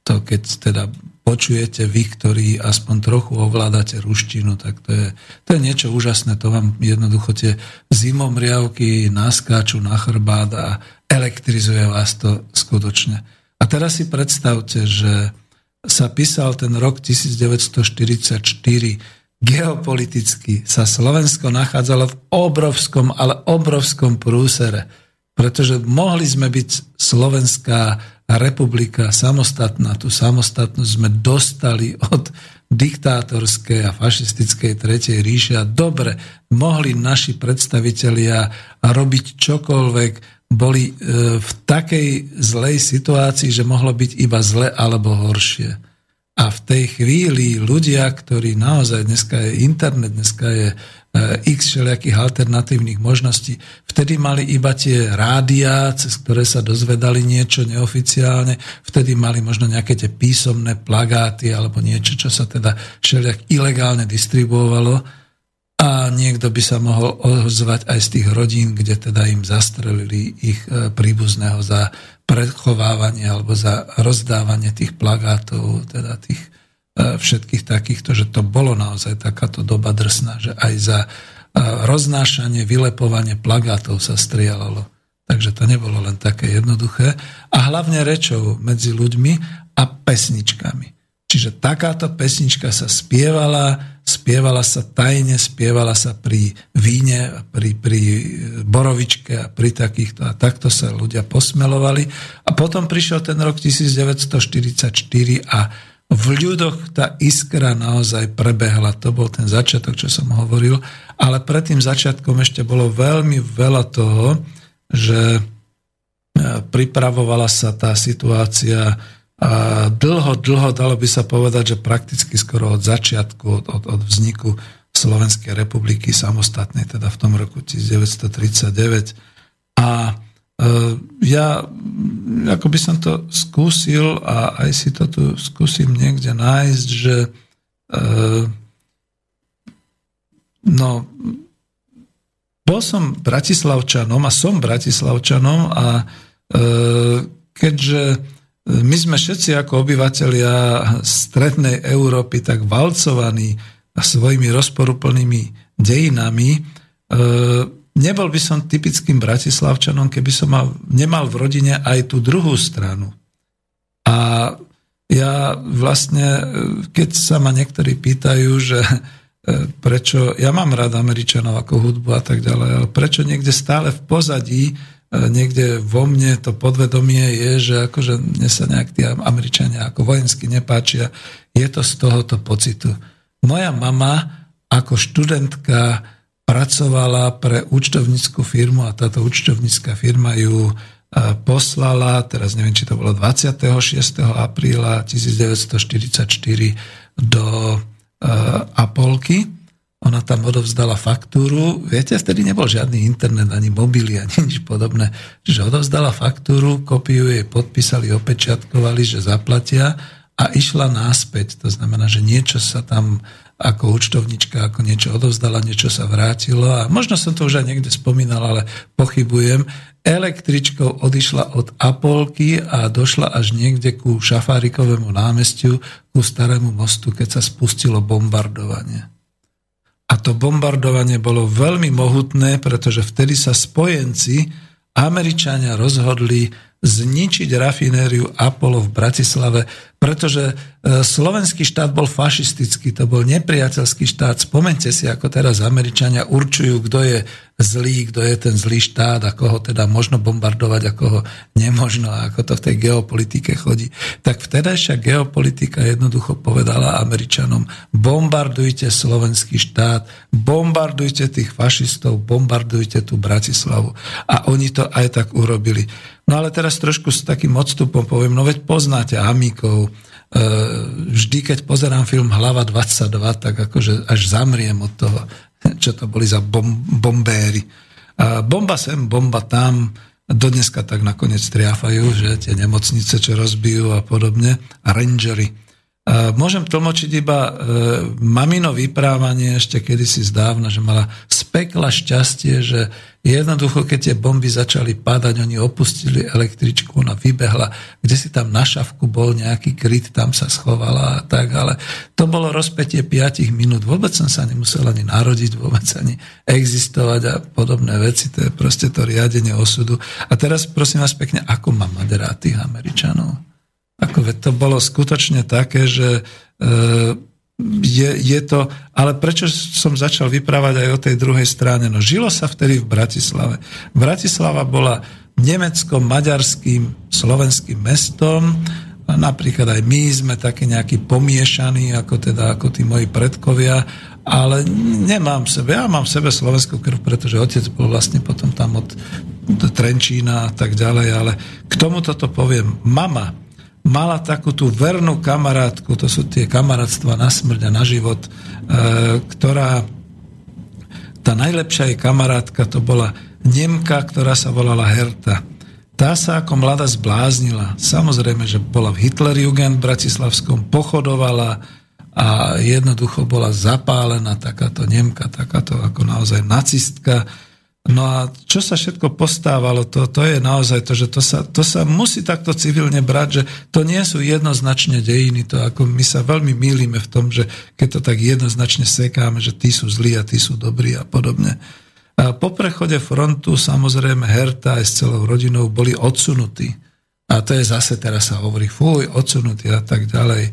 to keď teda počujete vy, ktorí aspoň trochu ovládate ruštinu, tak to je, to je niečo úžasné. To vám jednoducho tie zimomriavky naskáču na chrbát a elektrizuje vás to skutočne. A teraz si predstavte, že sa písal ten rok 1944, geopoliticky sa Slovensko nachádzalo v obrovskom, ale obrovskom prúsere, pretože mohli sme byť slovenská republika samostatná, tú samostatnosť sme dostali od diktátorskej a fašistickej tretej ríše a dobre, mohli naši predstavitelia robiť čokoľvek, boli e, v takej zlej situácii, že mohlo byť iba zle alebo horšie. A v tej chvíli ľudia, ktorí naozaj, dneska je internet, dneska je x všelijakých alternatívnych možností. Vtedy mali iba tie rádia, cez ktoré sa dozvedali niečo neoficiálne, vtedy mali možno nejaké tie písomné plagáty alebo niečo, čo sa teda všelijak ilegálne distribuovalo a niekto by sa mohol ozvať aj z tých rodín, kde teda im zastrelili ich eh, príbuzného za predchovávanie alebo za rozdávanie tých plagátov, teda tých všetkých takýchto, že to bolo naozaj takáto doba drsná, že aj za e, roznášanie, vylepovanie plagátov sa strieľalo. Takže to nebolo len také jednoduché. A hlavne rečou medzi ľuďmi a pesničkami. Čiže takáto pesnička sa spievala, spievala sa tajne, spievala sa pri víne, pri, pri borovičke a pri takýchto. A takto sa ľudia posmelovali. A potom prišiel ten rok 1944 a v ľudoch tá iskra naozaj prebehla. To bol ten začiatok, čo som hovoril. Ale pred tým začiatkom ešte bolo veľmi veľa toho, že e, pripravovala sa tá situácia a dlho, dlho, dalo by sa povedať, že prakticky skoro od začiatku, od, od, vzniku Slovenskej republiky samostatnej, teda v tom roku 1939. A ja ako by som to skúsil a aj si to tu skúsim niekde nájsť, že eh, no bol som bratislavčanom a som bratislavčanom a eh, keďže my sme všetci ako obyvateľia strednej Európy tak valcovaní svojimi rozporuplnými dejinami, nebol by som typickým bratislavčanom, keby som mal, nemal v rodine aj tú druhú stranu. A ja vlastne, keď sa ma niektorí pýtajú, že e, prečo, ja mám rád Američanov ako hudbu a tak ďalej, ale prečo niekde stále v pozadí, e, niekde vo mne to podvedomie je, že akože mne sa nejak tí Američania ako vojensky nepáčia, je to z tohoto pocitu. Moja mama ako študentka pracovala pre účtovníckú firmu a táto účtovnícká firma ju e, poslala, teraz neviem, či to bolo 26. apríla 1944 do e, Apolky. Ona tam odovzdala faktúru. Viete, vtedy nebol žiadny internet, ani mobily, ani nič podobné. Čiže odovzdala faktúru, kopiu jej podpísali, opečiatkovali, že zaplatia a išla náspäť. To znamená, že niečo sa tam ako účtovnička, ako niečo odovzdala, niečo sa vrátilo a možno som to už aj niekde spomínal, ale pochybujem. Električkou odišla od Apolky a došla až niekde ku Šafárikovému námestiu, ku starému mostu, keď sa spustilo bombardovanie. A to bombardovanie bolo veľmi mohutné, pretože vtedy sa spojenci Američania rozhodli zničiť rafinériu Apollo v Bratislave, pretože e, slovenský štát bol fašistický, to bol nepriateľský štát. Spomente si, ako teraz Američania určujú, kto je zlý, kto je ten zlý štát a koho teda možno bombardovať a koho nemožno a ako to v tej geopolitike chodí. Tak vtedajšia geopolitika jednoducho povedala Američanom, bombardujte slovenský štát, bombardujte tých fašistov, bombardujte tú Bratislavu. A oni to aj tak urobili. No ale teraz trošku s takým odstupom poviem, no veď poznáte Amikov, e, vždy, keď pozerám film Hlava 22, tak akože až zamriem od toho, čo to boli za bom, bombéry. A bomba sem, bomba tam, dodneska tak nakoniec triafajú, že tie nemocnice, čo rozbijú a podobne, a rangery. Môžem tlmočiť iba e, mamino vyprávanie ešte kedysi zdávna, že mala spekla šťastie, že jednoducho, keď tie bomby začali padať, oni opustili električku, ona vybehla, kde si tam na šavku bol nejaký kryt, tam sa schovala a tak, ale to bolo rozpetie 5 minút. Vôbec som sa nemusel ani narodiť, vôbec ani existovať a podobné veci. To je proste to riadenie osudu. A teraz prosím vás pekne, ako má Madera tých Američanov? Ako to bolo skutočne také, že e, je, je to... Ale prečo som začal vyprávať aj o tej druhej strane? No žilo sa vtedy v Bratislave. Bratislava bola nemeckom, maďarským, slovenským mestom. A napríklad aj my sme takí nejakí pomiešaní, ako teda ako tí moji predkovia, ale nemám v sebe, ja mám v sebe slovenskú krv, pretože otec bol vlastne potom tam od Trenčína a tak ďalej, ale k tomu toto poviem. Mama mala takú tú vernú kamarátku, to sú tie kamarátstva na smrť a na život, e, ktorá tá najlepšia jej kamarátka to bola Nemka, ktorá sa volala Herta. Tá sa ako mladá zbláznila. Samozrejme, že bola v Hitlerjugend Bratislavskom, pochodovala a jednoducho bola zapálená takáto Nemka, takáto ako naozaj nacistka No a čo sa všetko postávalo, to, to je naozaj to, že to sa, to sa musí takto civilne brať, že to nie sú jednoznačne dejiny, to ako my sa veľmi mýlime v tom, že keď to tak jednoznačne sekáme, že tí sú zlí a tí sú dobrí a podobne. A po prechode frontu samozrejme Herta aj s celou rodinou boli odsunutí. A to je zase, teraz sa hovorí, fuj, odsunutí a tak ďalej.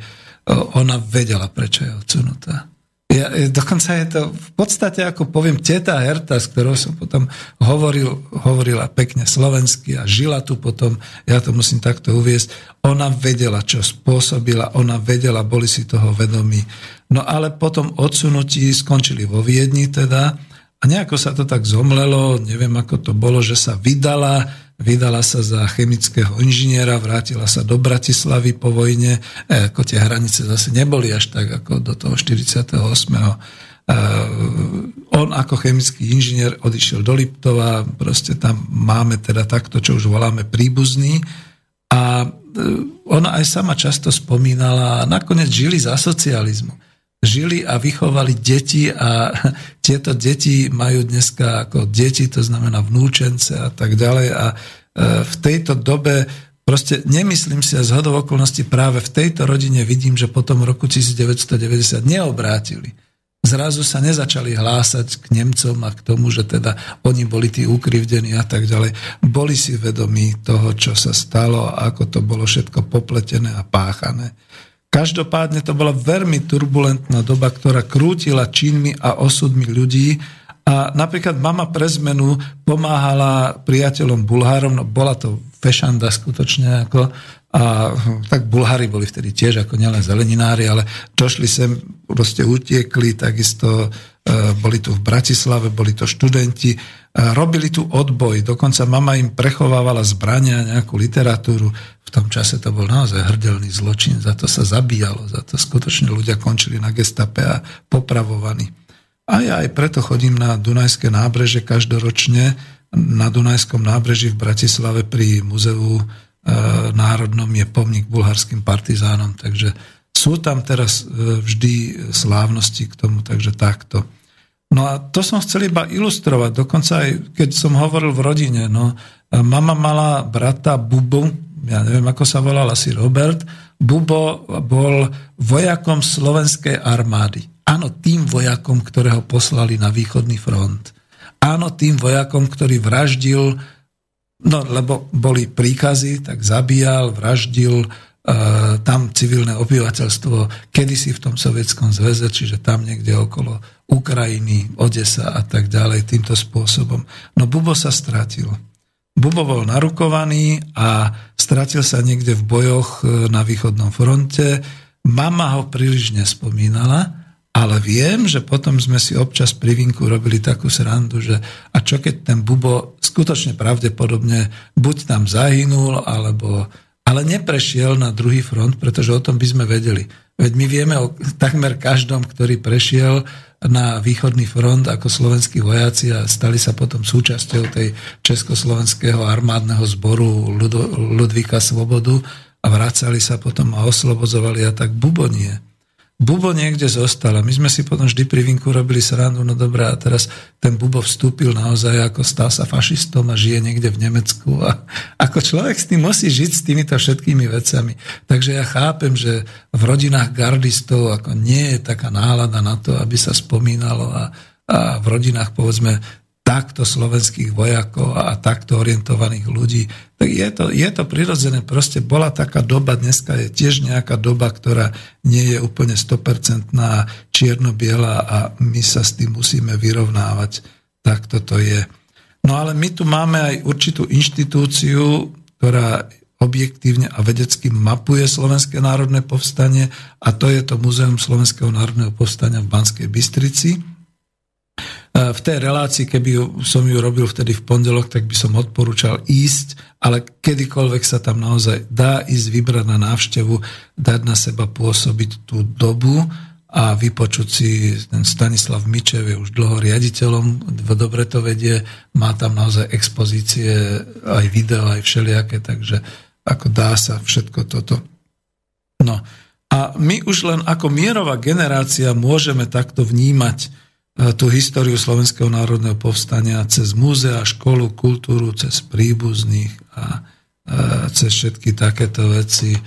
Ona vedela, prečo je odsunutá. Ja, dokonca je to v podstate, ako poviem, teta Herta, s ktorou som potom hovoril, hovorila pekne slovensky a žila tu potom, ja to musím takto uviesť, ona vedela, čo spôsobila, ona vedela, boli si toho vedomí. No ale potom odsunutí skončili vo Viedni teda a nejako sa to tak zomlelo, neviem ako to bolo, že sa vydala, vydala sa za chemického inžiniera, vrátila sa do Bratislavy po vojne, e, ako tie hranice zase neboli až tak ako do toho 48. E, on ako chemický inžinier odišiel do Liptova, proste tam máme teda takto, čo už voláme príbuzný. A e, ona aj sama často spomínala nakoniec žili za socializmu žili a vychovali deti a tieto deti majú dneska ako deti, to znamená vnúčence a tak ďalej a e, v tejto dobe proste nemyslím si a z hodov okolností práve v tejto rodine vidím, že potom roku 1990 neobrátili. Zrazu sa nezačali hlásať k Nemcom a k tomu, že teda oni boli tí ukrivdení a tak ďalej. Boli si vedomí toho, čo sa stalo a ako to bolo všetko popletené a páchané. Každopádne to bola veľmi turbulentná doba, ktorá krútila činmi a osudmi ľudí. A napríklad mama pre zmenu pomáhala priateľom Bulhárom, no bola to fešanda skutočne ako a tak Bulhári boli vtedy tiež ako nielen zeleninári, ale došli sem, proste utiekli, takisto boli tu v Bratislave, boli to študenti, e, robili tu odboj, dokonca mama im prechovávala zbrania, nejakú literatúru. V tom čase to bol naozaj hrdelný zločin, za to sa zabíjalo, za to skutočne ľudia končili na gestape a popravovaní. A ja aj preto chodím na Dunajské nábreže každoročne, na Dunajskom nábreží v Bratislave pri muzeu E, národnom je pomník bulharským partizánom, takže sú tam teraz e, vždy slávnosti k tomu, takže takto. No a to som chcel iba ilustrovať, dokonca aj keď som hovoril v rodine, no e, mama mala brata Bubu, ja neviem ako sa volal, asi Robert, Bubo bol vojakom slovenskej armády. Áno, tým vojakom, ktorého poslali na východný front. Áno, tým vojakom, ktorý vraždil no lebo boli príkazy, tak zabíjal, vraždil tam civilné obyvateľstvo, kedysi v tom sovietskom zväze, čiže tam niekde okolo Ukrajiny, Odesa a tak ďalej, týmto spôsobom. No Bubo sa stratil. Bubo bol narukovaný a stratil sa niekde v bojoch e, na východnom fronte. Mama ho príliš nespomínala, ale viem, že potom sme si občas pri vinku robili takú srandu, že a čo keď ten Bubo skutočne pravdepodobne buď tam zahynul, alebo ale neprešiel na druhý front, pretože o tom by sme vedeli. Veď my vieme o takmer každom, ktorý prešiel na východný front ako slovenskí vojaci a stali sa potom súčasťou tej československého armádneho zboru Ludvíka Svobodu a vracali sa potom a oslobodzovali a tak bubonie. Bubo niekde zostal a my sme si potom vždy pri vinku robili srandu, no dobré, a teraz ten Bubo vstúpil naozaj ako stal sa fašistom a žije niekde v Nemecku a ako človek s tým musí žiť s týmito všetkými vecami. Takže ja chápem, že v rodinách gardistov ako nie je taká nálada na to, aby sa spomínalo a, a v rodinách povedzme takto slovenských vojakov a takto orientovaných ľudí. Tak je to, je to prirodzené. Proste bola taká doba, dneska je tiež nejaká doba, ktorá nie je úplne 100% čierno-biela a my sa s tým musíme vyrovnávať. Tak toto je. No ale my tu máme aj určitú inštitúciu, ktorá objektívne a vedecky mapuje Slovenské národné povstanie a to je to Múzeum Slovenského národného povstania v Banskej Bystrici v tej relácii, keby ju, som ju robil vtedy v pondelok, tak by som odporúčal ísť, ale kedykoľvek sa tam naozaj dá ísť vybrať na návštevu, dať na seba pôsobiť tú dobu a vypočuť si, ten Stanislav Mičev je už dlho riaditeľom, dobre to vedie, má tam naozaj expozície, aj video, aj všelijaké, takže ako dá sa všetko toto. No a my už len ako mierová generácia môžeme takto vnímať tú históriu Slovenského národného povstania cez múzea, školu, kultúru, cez príbuzných a cez všetky takéto veci. E,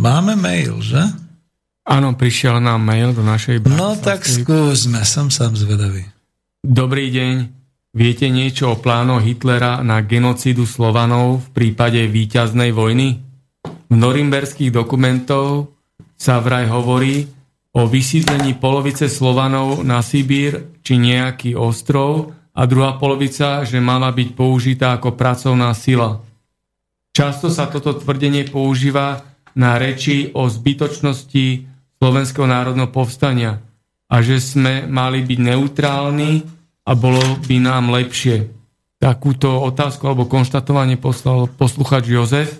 máme mail, že? Áno, prišiel nám mail do našej No tak skúsme, som sám zvedavý. Dobrý deň. Viete niečo o plánoch Hitlera na genocídu Slovanov v prípade víťaznej vojny? V norimberských dokumentov sa vraj hovorí, o vysídlení polovice Slovanov na Sibír či nejaký ostrov a druhá polovica, že mala byť použitá ako pracovná sila. Často sa toto tvrdenie používa na reči o zbytočnosti Slovenského národného povstania a že sme mali byť neutrálni a bolo by nám lepšie. Takúto otázku alebo konštatovanie poslal posluchač Jozef.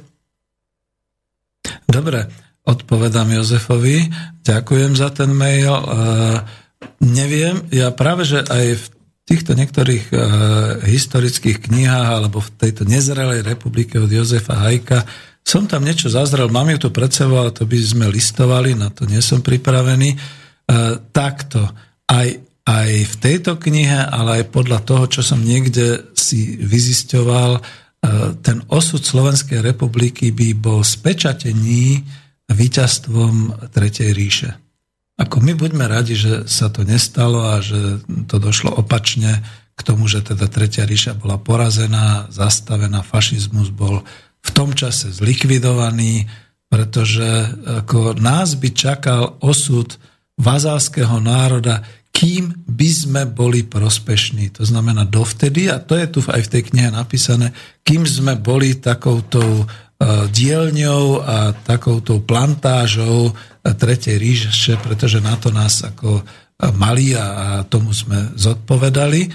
Dobre, odpovedám Jozefovi. Ďakujem za ten mail. E, neviem, ja práve, že aj v týchto niektorých e, historických knihách alebo v tejto nezrelej republike od Jozefa Hajka som tam niečo zazrel, mám ju tu pred sebou, ale to by sme listovali, na to nie som pripravený. E, takto, aj, aj v tejto knihe, ale aj podľa toho, čo som niekde si vyzisťoval, ten osud Slovenskej republiky by bol spečatený víťazstvom Tretej ríše. Ako my buďme radi, že sa to nestalo a že to došlo opačne k tomu, že teda Tretia ríša bola porazená, zastavená, fašizmus bol v tom čase zlikvidovaný, pretože ako nás by čakal osud vazalského národa, kým by sme boli prospešní. To znamená dovtedy, a to je tu aj v tej knihe napísané, kým sme boli takouto dielňou a takouto plantážou Tretej ríše, pretože na to nás ako e, mali a tomu sme zodpovedali.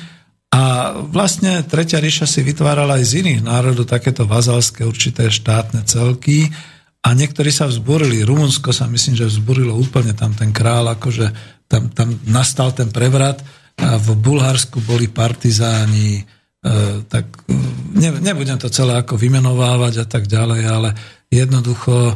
A vlastne Tretia ríša si vytvárala aj z iných národov takéto vazalské určité štátne celky a niektorí sa vzburili. Rumunsko sa myslím, že vzburilo úplne tam ten král, akože tam, tam nastal ten prevrat a v Bulharsku boli partizáni, E, tak e, ne, nebudem to celé ako vymenovávať a tak ďalej, ale jednoducho e,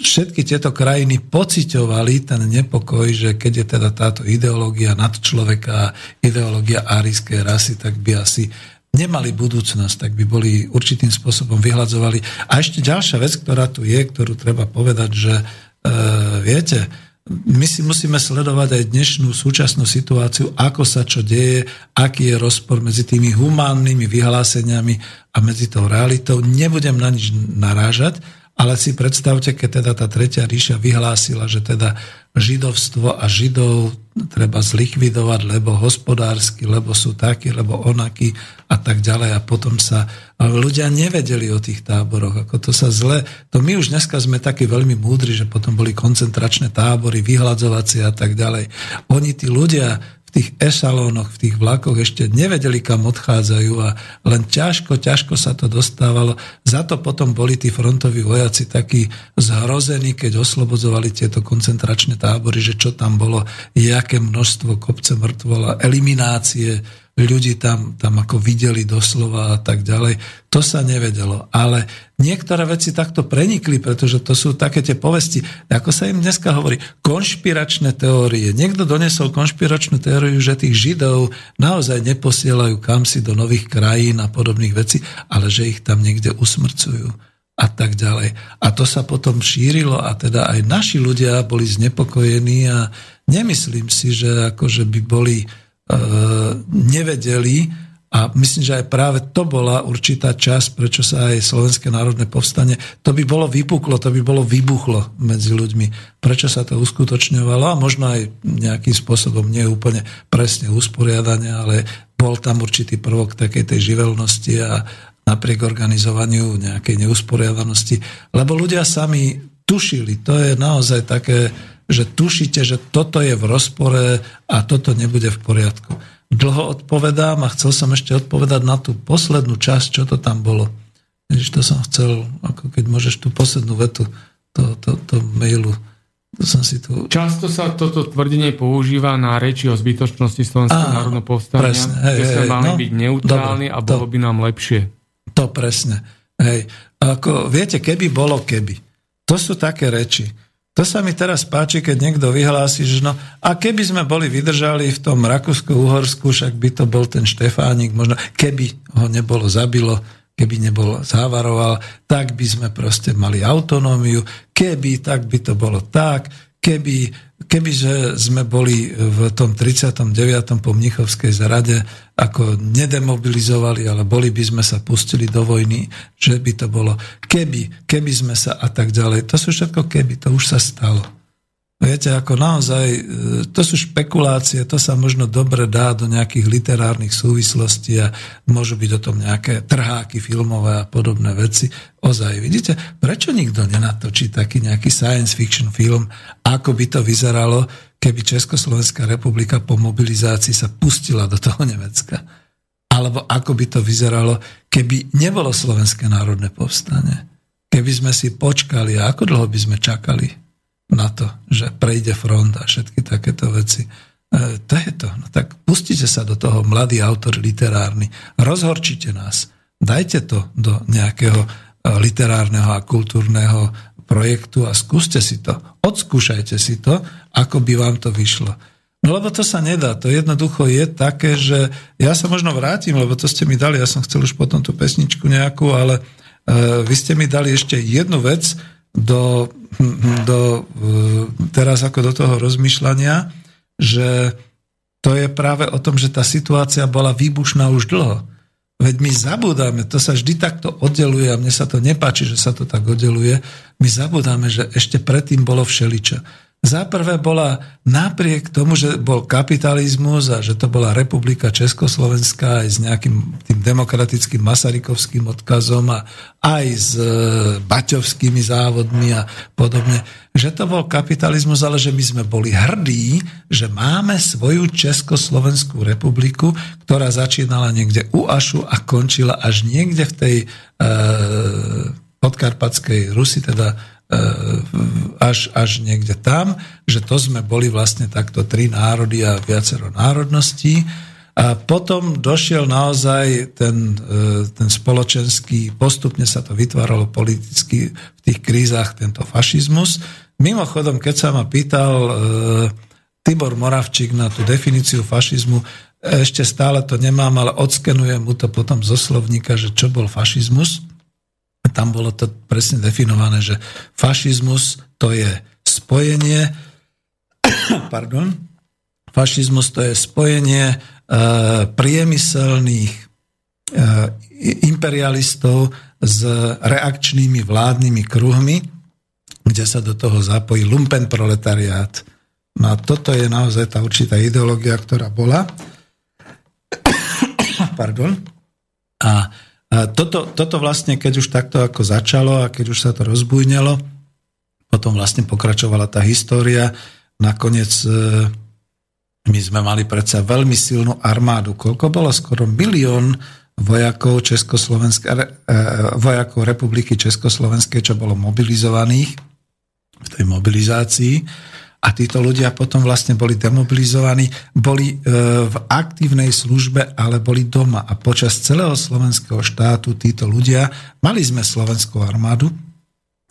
všetky tieto krajiny pociťovali ten nepokoj, že keď je teda táto ideológia nad človeka, ideológia árijskej rasy, tak by asi nemali budúcnosť, tak by boli určitým spôsobom vyhľadzovali. A ešte ďalšia vec, ktorá tu je, ktorú treba povedať, že e, viete, my si musíme sledovať aj dnešnú súčasnú situáciu, ako sa čo deje, aký je rozpor medzi tými humánnymi vyhláseniami a medzi tou realitou. Nebudem na nič narážať, ale si predstavte, keď teda tá Tretia ríša vyhlásila, že teda židovstvo a židov treba zlikvidovať, lebo hospodársky, lebo sú takí, lebo onakí a tak ďalej. A potom sa ľudia nevedeli o tých táboroch, ako to sa zle... To my už dneska sme takí veľmi múdri, že potom boli koncentračné tábory, vyhľadzovacie a tak ďalej. Oni, tí ľudia, v tých ešalónoch, v tých vlakoch ešte nevedeli, kam odchádzajú a len ťažko, ťažko sa to dostávalo. Za to potom boli tí frontoví vojaci takí zhrození, keď oslobodzovali tieto koncentračné tábory, že čo tam bolo, jaké množstvo kopce mŕtvola, eliminácie ľudí tam, tam ako videli doslova a tak ďalej. To sa nevedelo. Ale niektoré veci takto prenikli, pretože to sú také tie povesti, ako sa im dneska hovorí, konšpiračné teórie. Niekto donesol konšpiračnú teóriu, že tých Židov naozaj neposielajú kam si do nových krajín a podobných vecí, ale že ich tam niekde usmrcujú a tak ďalej. A to sa potom šírilo a teda aj naši ľudia boli znepokojení a nemyslím si, že akože by boli nevedeli a myslím, že aj práve to bola určitá časť, prečo sa aj Slovenské národné povstanie, to by bolo vypuklo, to by bolo vybuchlo medzi ľuďmi. Prečo sa to uskutočňovalo a možno aj nejakým spôsobom nie úplne presne usporiadanie, ale bol tam určitý prvok takej tej živelnosti a napriek organizovaniu nejakej neusporiadanosti, lebo ľudia sami tušili, to je naozaj také že tušíte, že toto je v rozpore a toto nebude v poriadku. Dlho odpovedám a chcel som ešte odpovedať na tú poslednú časť, čo to tam bolo. Ježiš, to som chcel, ako keď môžeš tú poslednú vetu to, to, to mailu to som si tu... Často sa toto tvrdenie používa na reči o zbytočnosti Slovenského národného povstania, presne, hej, že mali no, byť neutrálni dobre, a bolo to, by nám lepšie. To presne. Hej. Ako, viete, keby bolo keby. To sú také reči. To sa mi teraz páči, keď niekto vyhlási, že no, a keby sme boli vydržali v tom Rakúsko-Uhorsku, však by to bol ten Štefánik, možno keby ho nebolo zabilo, keby nebol závaroval, tak by sme proste mali autonómiu, keby, tak by to bolo tak, keby kebyže sme boli v tom 39. po Mnichovskej zrade ako nedemobilizovali, ale boli by sme sa pustili do vojny, že by to bolo keby, keby sme sa a tak ďalej. To sú všetko keby, to už sa stalo. Viete, ako naozaj, e, to sú špekulácie, to sa možno dobre dá do nejakých literárnych súvislostí a môžu byť o tom nejaké trháky filmové a podobné veci. Ozaj, vidíte, prečo nikto nenatočí taký nejaký science fiction film, ako by to vyzeralo, keby Československá republika po mobilizácii sa pustila do toho Nemecka? Alebo ako by to vyzeralo, keby nebolo Slovenské národné povstanie? Keby sme si počkali, a ako dlho by sme čakali? Na to, že prejde front a všetky takéto veci. E, to je to. No tak pustite sa do toho, mladý autor literárny. Rozhorčite nás. Dajte to do nejakého e, literárneho a kultúrneho projektu a skúste si to. Odskúšajte si to, ako by vám to vyšlo. No lebo to sa nedá. To jednoducho je také, že ja sa možno vrátim, lebo to ste mi dali, ja som chcel už potom tú pesničku nejakú, ale uh, vy ste mi dali ešte jednu vec, do, do, teraz ako do toho rozmýšľania, že to je práve o tom, že tá situácia bola výbušná už dlho. Veď my zabudáme, to sa vždy takto oddeluje a mne sa to nepáči, že sa to tak oddeluje. My zabudáme, že ešte predtým bolo všeličo. Za prvé bola napriek tomu, že bol kapitalizmus a že to bola republika Československá aj s nejakým tým demokratickým masarykovským odkazom a aj s e, baťovskými závodmi a podobne, že to bol kapitalizmus, ale že my sme boli hrdí, že máme svoju Československú republiku, ktorá začínala niekde u Ašu a končila až niekde v tej e, podkarpatskej Rusi, teda až, až niekde tam, že to sme boli vlastne takto tri národy a viacero národností. A potom došiel naozaj ten, e, ten spoločenský, postupne sa to vytváralo politicky v tých krízach, tento fašizmus. Mimochodom, keď sa ma pýtal e, Tibor Moravčík na tú definíciu fašizmu, ešte stále to nemám, ale odskenujem mu to potom zo slovníka, že čo bol fašizmus tam bolo to presne definované, že fašizmus to je spojenie pardon, fašizmus to je spojenie e, priemyselných e, imperialistov s reakčnými vládnymi kruhmi, kde sa do toho zapojí lumpen proletariát. No a toto je naozaj tá určitá ideológia, ktorá bola. Pardon. A toto, toto vlastne, keď už takto ako začalo a keď už sa to rozbujnelo, potom vlastne pokračovala tá história. Nakoniec e, my sme mali predsa veľmi silnú armádu. Koľko bolo? Skoro milión vojakov, Československé, e, vojakov Republiky Československej, čo bolo mobilizovaných v tej mobilizácii a títo ľudia potom vlastne boli demobilizovaní, boli e, v aktívnej službe, ale boli doma. A počas celého slovenského štátu títo ľudia, mali sme slovenskú armádu,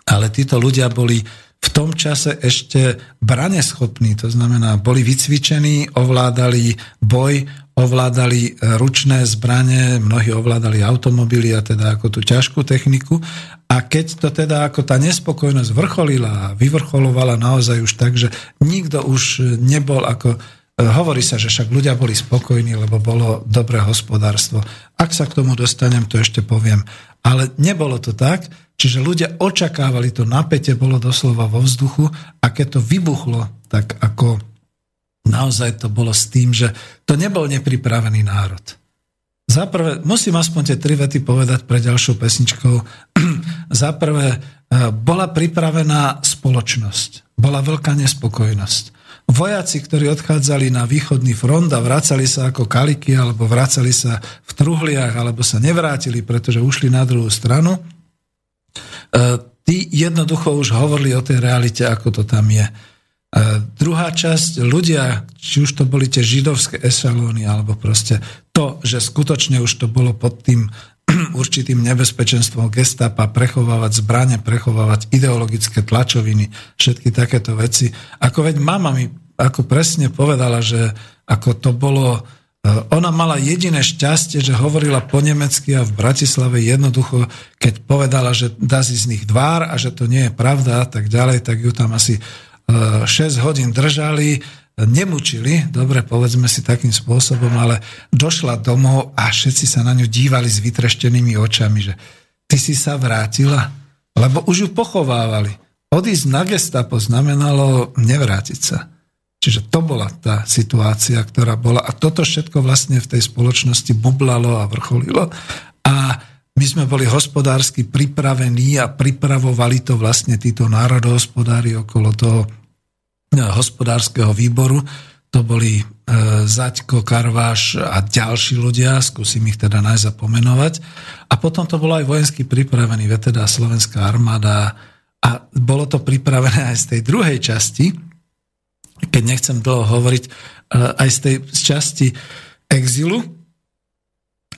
ale títo ľudia boli v tom čase ešte braneschopní, to znamená, boli vycvičení, ovládali boj, ovládali e, ručné zbranie, mnohí ovládali automobily a teda ako tú ťažkú techniku. A keď to teda ako tá nespokojnosť vrcholila a vyvrcholovala naozaj už tak, že nikto už nebol ako e, Hovorí sa, že však ľudia boli spokojní, lebo bolo dobré hospodárstvo. Ak sa k tomu dostanem, to ešte poviem. Ale nebolo to tak, čiže ľudia očakávali to napätie, bolo doslova vo vzduchu a keď to vybuchlo, tak ako naozaj to bolo s tým, že to nebol nepripravený národ. Zaprvé, musím aspoň tie tri vety povedať pre ďalšou pesničkou. Zaprvé, e, bola pripravená spoločnosť. Bola veľká nespokojnosť. Vojaci, ktorí odchádzali na východný front a vracali sa ako kaliky, alebo vracali sa v truhliach, alebo sa nevrátili, pretože ušli na druhú stranu, tí jednoducho už hovorili o tej realite, ako to tam je. A druhá časť, ľudia, či už to boli tie židovské ešalóny, alebo proste to, že skutočne už to bolo pod tým určitým nebezpečenstvom gestapa, prechovávať zbranie, prechovávať ideologické tlačoviny, všetky takéto veci. Ako veď mama mi ako presne povedala, že ako to bolo, e, ona mala jediné šťastie, že hovorila po nemecky a v Bratislave jednoducho, keď povedala, že dá z nich dvár a že to nie je pravda a tak ďalej, tak ju tam asi 6 hodín držali, nemučili, dobre, povedzme si takým spôsobom, ale došla domov a všetci sa na ňu dívali s vytreštenými očami, že ty si sa vrátila, lebo už ju pochovávali. Odísť na gestapo znamenalo nevrátiť sa. Čiže to bola tá situácia, ktorá bola. A toto všetko vlastne v tej spoločnosti bublalo a vrcholilo. A my sme boli hospodársky pripravení a pripravovali to vlastne títo národohospodári okolo toho hospodárskeho výboru. To boli e, Zaďko, Karváš a ďalší ľudia, skúsim ich teda nájsť a. A potom to bolo aj vojensky pripravený, teda slovenská armáda a bolo to pripravené aj z tej druhej časti, keď nechcem dlho hovoriť, e, aj z tej časti exilu,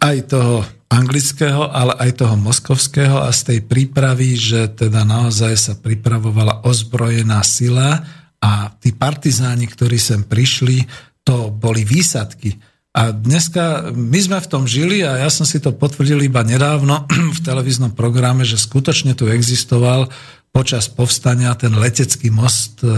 aj toho anglického, ale aj toho moskovského a z tej prípravy, že teda naozaj sa pripravovala ozbrojená sila, a tí partizáni, ktorí sem prišli, to boli výsadky. A dneska my sme v tom žili a ja som si to potvrdil iba nedávno v televíznom programe, že skutočne tu existoval počas povstania ten letecký most e,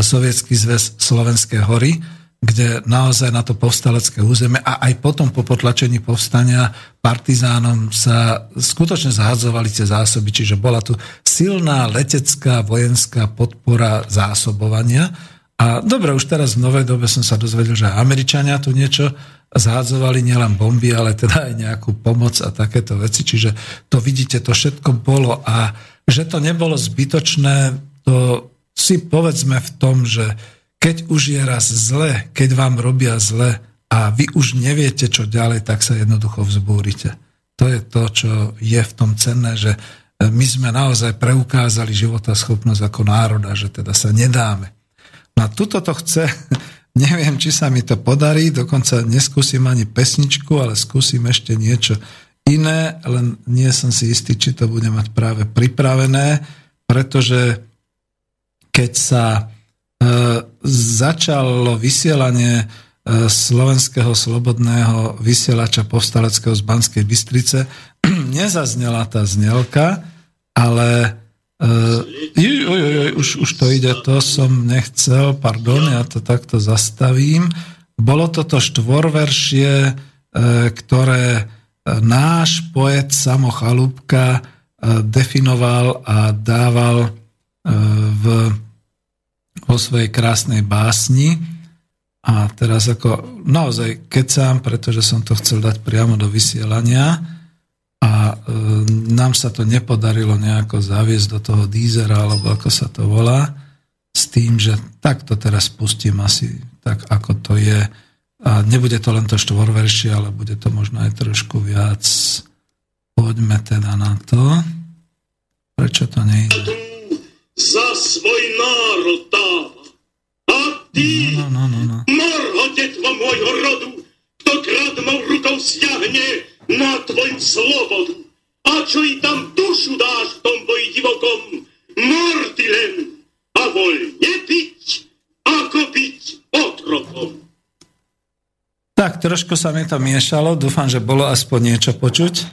Sovietský zväz Slovenské hory, kde naozaj na to povstalecké územie a aj potom po potlačení povstania partizánom sa skutočne zahadzovali tie zásoby, čiže bola tu silná letecká vojenská podpora zásobovania. A dobre, už teraz v novej dobe som sa dozvedel, že Američania tu niečo zhádzovali nielen bomby, ale teda aj nejakú pomoc a takéto veci. Čiže to vidíte, to všetko bolo a že to nebolo zbytočné, to si povedzme v tom, že keď už je raz zle, keď vám robia zle a vy už neviete, čo ďalej, tak sa jednoducho vzbúrite. To je to, čo je v tom cenné, že my sme naozaj preukázali životaschopnosť ako národa, že teda sa nedáme. No a tuto to chce, neviem, či sa mi to podarí, dokonca neskúsim ani pesničku, ale skúsim ešte niečo iné, len nie som si istý, či to bude mať práve pripravené, pretože keď sa E, začalo vysielanie e, slovenského slobodného vysielača povstaleckého z Banskej Bystrice. Nezaznela tá znelka, ale e, oj, oj, oj, už, už to ide, to som nechcel, pardon, ja to takto zastavím. Bolo toto štvorveršie, uh, ktoré náš poet Samo Chalúbka uh, definoval a dával uh, v, vo svojej krásnej básni. A teraz ako naozaj kecám, pretože som to chcel dať priamo do vysielania a e, nám sa to nepodarilo nejako zaviesť do toho dízera, alebo ako sa to volá, s tým, že takto teraz pustím asi tak, ako to je. A nebude to len to štvorveršie, ale bude to možno aj trošku viac. Poďme teda na to. Prečo to nejde? Za svoj národ dáva. A ty, No, no, no, no. morho detvo môjho rodu, kto kradnou rukou stiahne na tvoju slobodu. A čo i tam dušu dáš v tom boji divokom, mor ty len a voľne byť, ako byť otrokom. Tak, trošku sa mi to miešalo, dúfam, že bolo aspoň niečo počuť. E,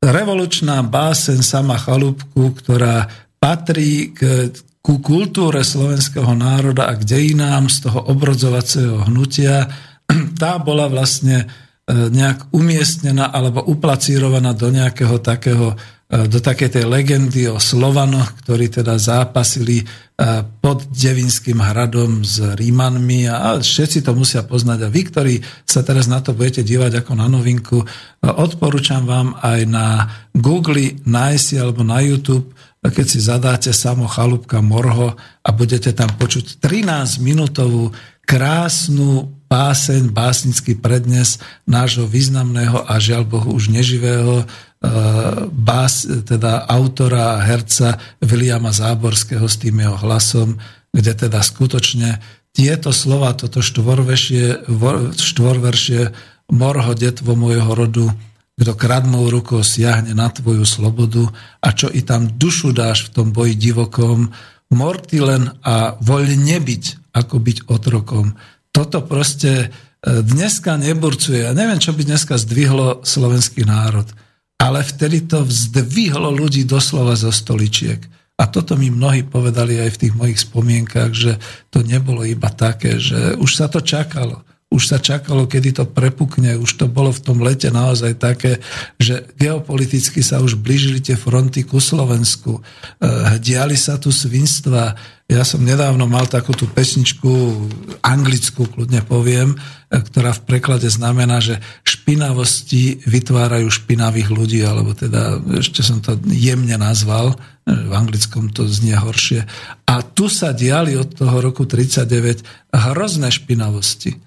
revolučná básen sama Chalúbku, ktorá patrí k, ku kultúre slovenského národa a k dejinám z toho obrodzovacieho hnutia, tá bola vlastne e, nejak umiestnená alebo uplacírovaná do nejakého takého do takej tej legendy o Slovanoch, ktorí teda zápasili e, pod Devinským hradom s Rímanmi a všetci to musia poznať. A vy, ktorí sa teraz na to budete dívať ako na novinku, odporúčam vám aj na Google nájsť alebo na YouTube, keď si zadáte samo Chalúbka Morho a budete tam počuť 13-minútovú krásnu báseň, básnický prednes nášho významného a žiaľ Bohu už neživého bás, teda autora a herca Viliama Záborského s tým jeho hlasom, kde teda skutočne tieto slova, toto štvorveršie, štvorveršie Morho, detvo môjho rodu, kto kradmou rukou siahne na tvoju slobodu a čo i tam dušu dáš v tom boji divokom, morty len a voľne nebyť, ako byť otrokom. Toto proste dneska neburcuje. Ja neviem, čo by dneska zdvihlo slovenský národ. Ale vtedy to vzdvihlo ľudí doslova zo stoličiek. A toto mi mnohí povedali aj v tých mojich spomienkach, že to nebolo iba také, že už sa to čakalo už sa čakalo, kedy to prepukne, už to bolo v tom lete naozaj také, že geopoliticky sa už blížili tie fronty ku Slovensku, diali sa tu svinstva. Ja som nedávno mal takú tú pesničku, anglickú, kľudne poviem, ktorá v preklade znamená, že špinavosti vytvárajú špinavých ľudí, alebo teda ešte som to jemne nazval, v anglickom to znie horšie. A tu sa diali od toho roku 39 hrozné špinavosti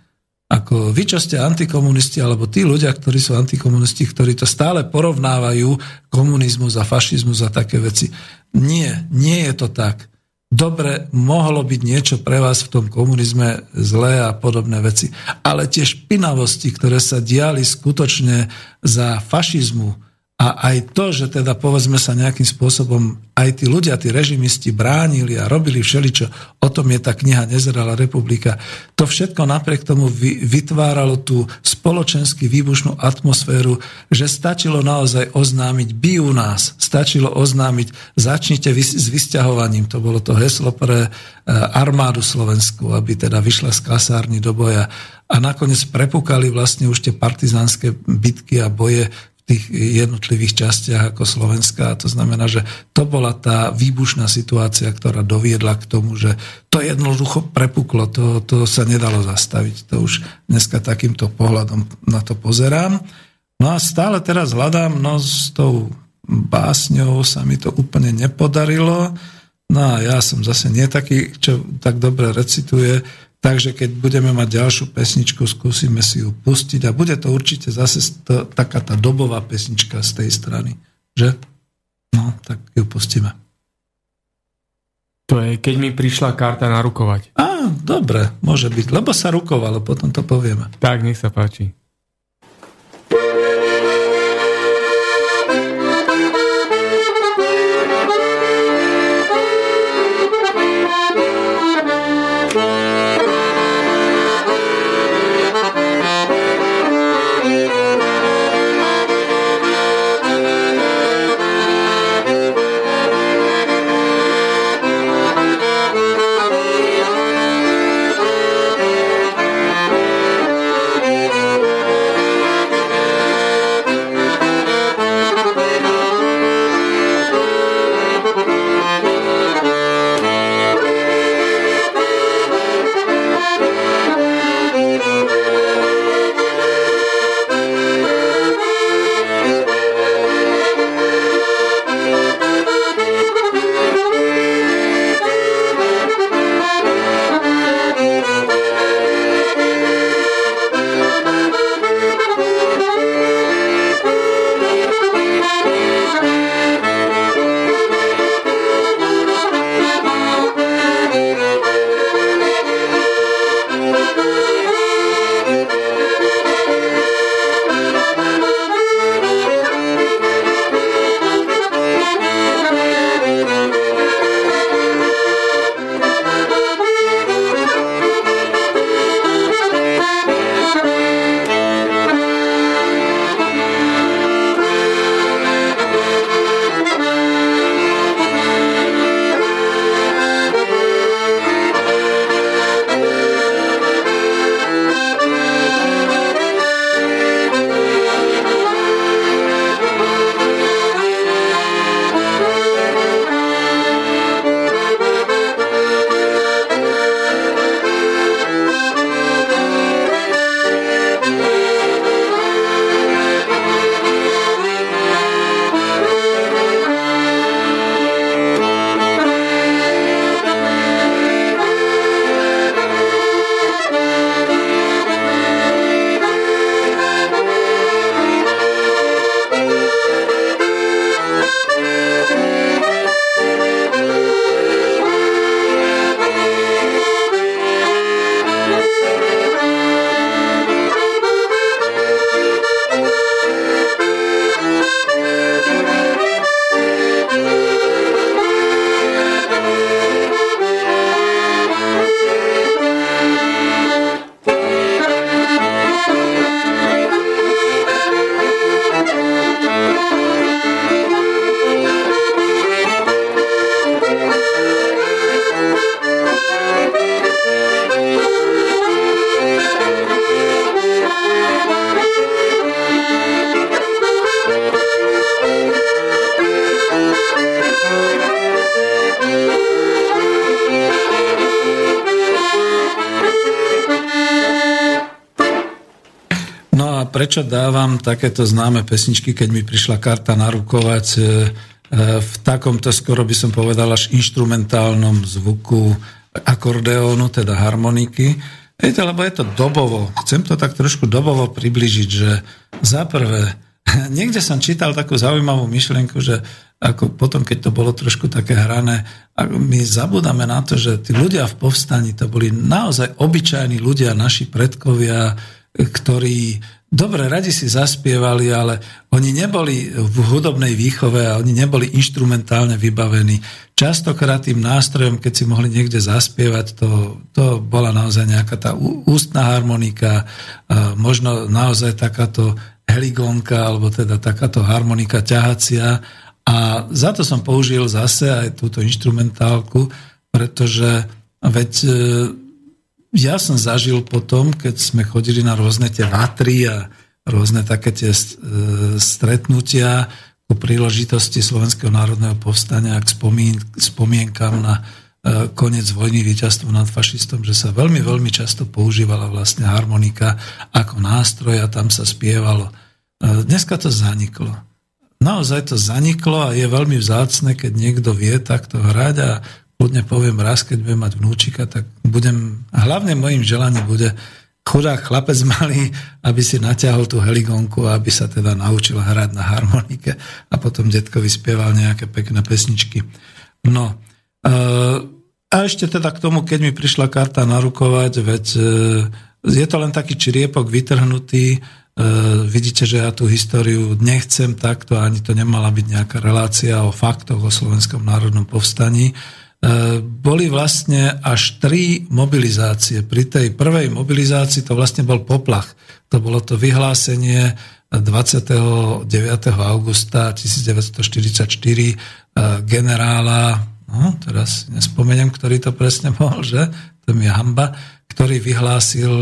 ako vy, čo ste antikomunisti, alebo tí ľudia, ktorí sú antikomunisti, ktorí to stále porovnávajú komunizmus a fašizmus a také veci. Nie, nie je to tak. Dobre, mohlo byť niečo pre vás v tom komunizme zlé a podobné veci. Ale tie špinavosti, ktoré sa diali skutočne za fašizmu, a aj to, že teda povedzme sa nejakým spôsobom aj tí ľudia, tí režimisti bránili a robili všeličo, o tom je tá kniha Nezrala republika, to všetko napriek tomu vytváralo tú spoločensky výbušnú atmosféru, že stačilo naozaj oznámiť, bijú nás, stačilo oznámiť, začnite s vysťahovaním, to bolo to heslo pre e, armádu Slovensku, aby teda vyšla z kasárny do boja. A nakoniec prepukali vlastne už tie partizánske bitky a boje tých jednotlivých častiach ako Slovenska. To znamená, že to bola tá výbušná situácia, ktorá doviedla k tomu, že to jednoducho prepuklo, to, to sa nedalo zastaviť. To už dneska takýmto pohľadom na to pozerám. No a stále teraz hľadám, no s tou básňou sa mi to úplne nepodarilo. No a ja som zase nie taký, čo tak dobre recituje, Takže keď budeme mať ďalšiu pesničku, skúsime si ju pustiť a bude to určite zase to, taká tá dobová pesnička z tej strany. Že? No, tak ju pustíme. To je, keď mi prišla karta narukovať. Á, dobre, môže byť, lebo sa rukovalo, potom to povieme. Tak, nech sa páči. Prečo dávam takéto známe pesničky, keď mi prišla karta narukovať e, e, v takomto, skoro by som povedal, až instrumentálnom zvuku akordeónu, teda harmoniky. Viete, lebo je to dobovo. Chcem to tak trošku dobovo približiť, že za prvé, niekde som čítal takú zaujímavú myšlienku, že ako potom, keď to bolo trošku také hrané, my zabudáme na to, že tí ľudia v povstaní to boli naozaj obyčajní ľudia, naši predkovia, ktorí dobre, radi si zaspievali, ale oni neboli v hudobnej výchove a oni neboli instrumentálne vybavení. Častokrát tým nástrojom, keď si mohli niekde zaspievať, to, to bola naozaj nejaká tá ústna harmonika, možno naozaj takáto heligónka, alebo teda takáto harmonika ťahacia. A za to som použil zase aj túto instrumentálku, pretože veď ja som zažil potom, keď sme chodili na rôzne tie vatry a rôzne také tie e, stretnutia po príležitosti Slovenského národného povstania k spomien- spomienkam na e, koniec vojny, víťazstvo nad fašistom, že sa veľmi, veľmi často používala vlastne harmonika ako nástroj a tam sa spievalo. E, dneska to zaniklo. Naozaj to zaniklo a je veľmi vzácne, keď niekto vie takto hrať a kľudne poviem raz, keď budem mať vnúčika, tak budem, hlavne mojim želaním bude chudák chlapec malý, aby si natiahol tú heligonku a aby sa teda naučil hrať na harmonike a potom detkovi spieval nejaké pekné pesničky. No, e, a ešte teda k tomu, keď mi prišla karta narukovať, veď e, je to len taký čriepok vytrhnutý, e, vidíte, že ja tú históriu nechcem takto, ani to nemala byť nejaká relácia o faktoch o slovenskom národnom povstaní, boli vlastne až tri mobilizácie. Pri tej prvej mobilizácii to vlastne bol poplach. To bolo to vyhlásenie 29. augusta 1944 e, generála, no teraz nespomeniem, ktorý to presne bol, že? To mi je hamba ktorý vyhlásil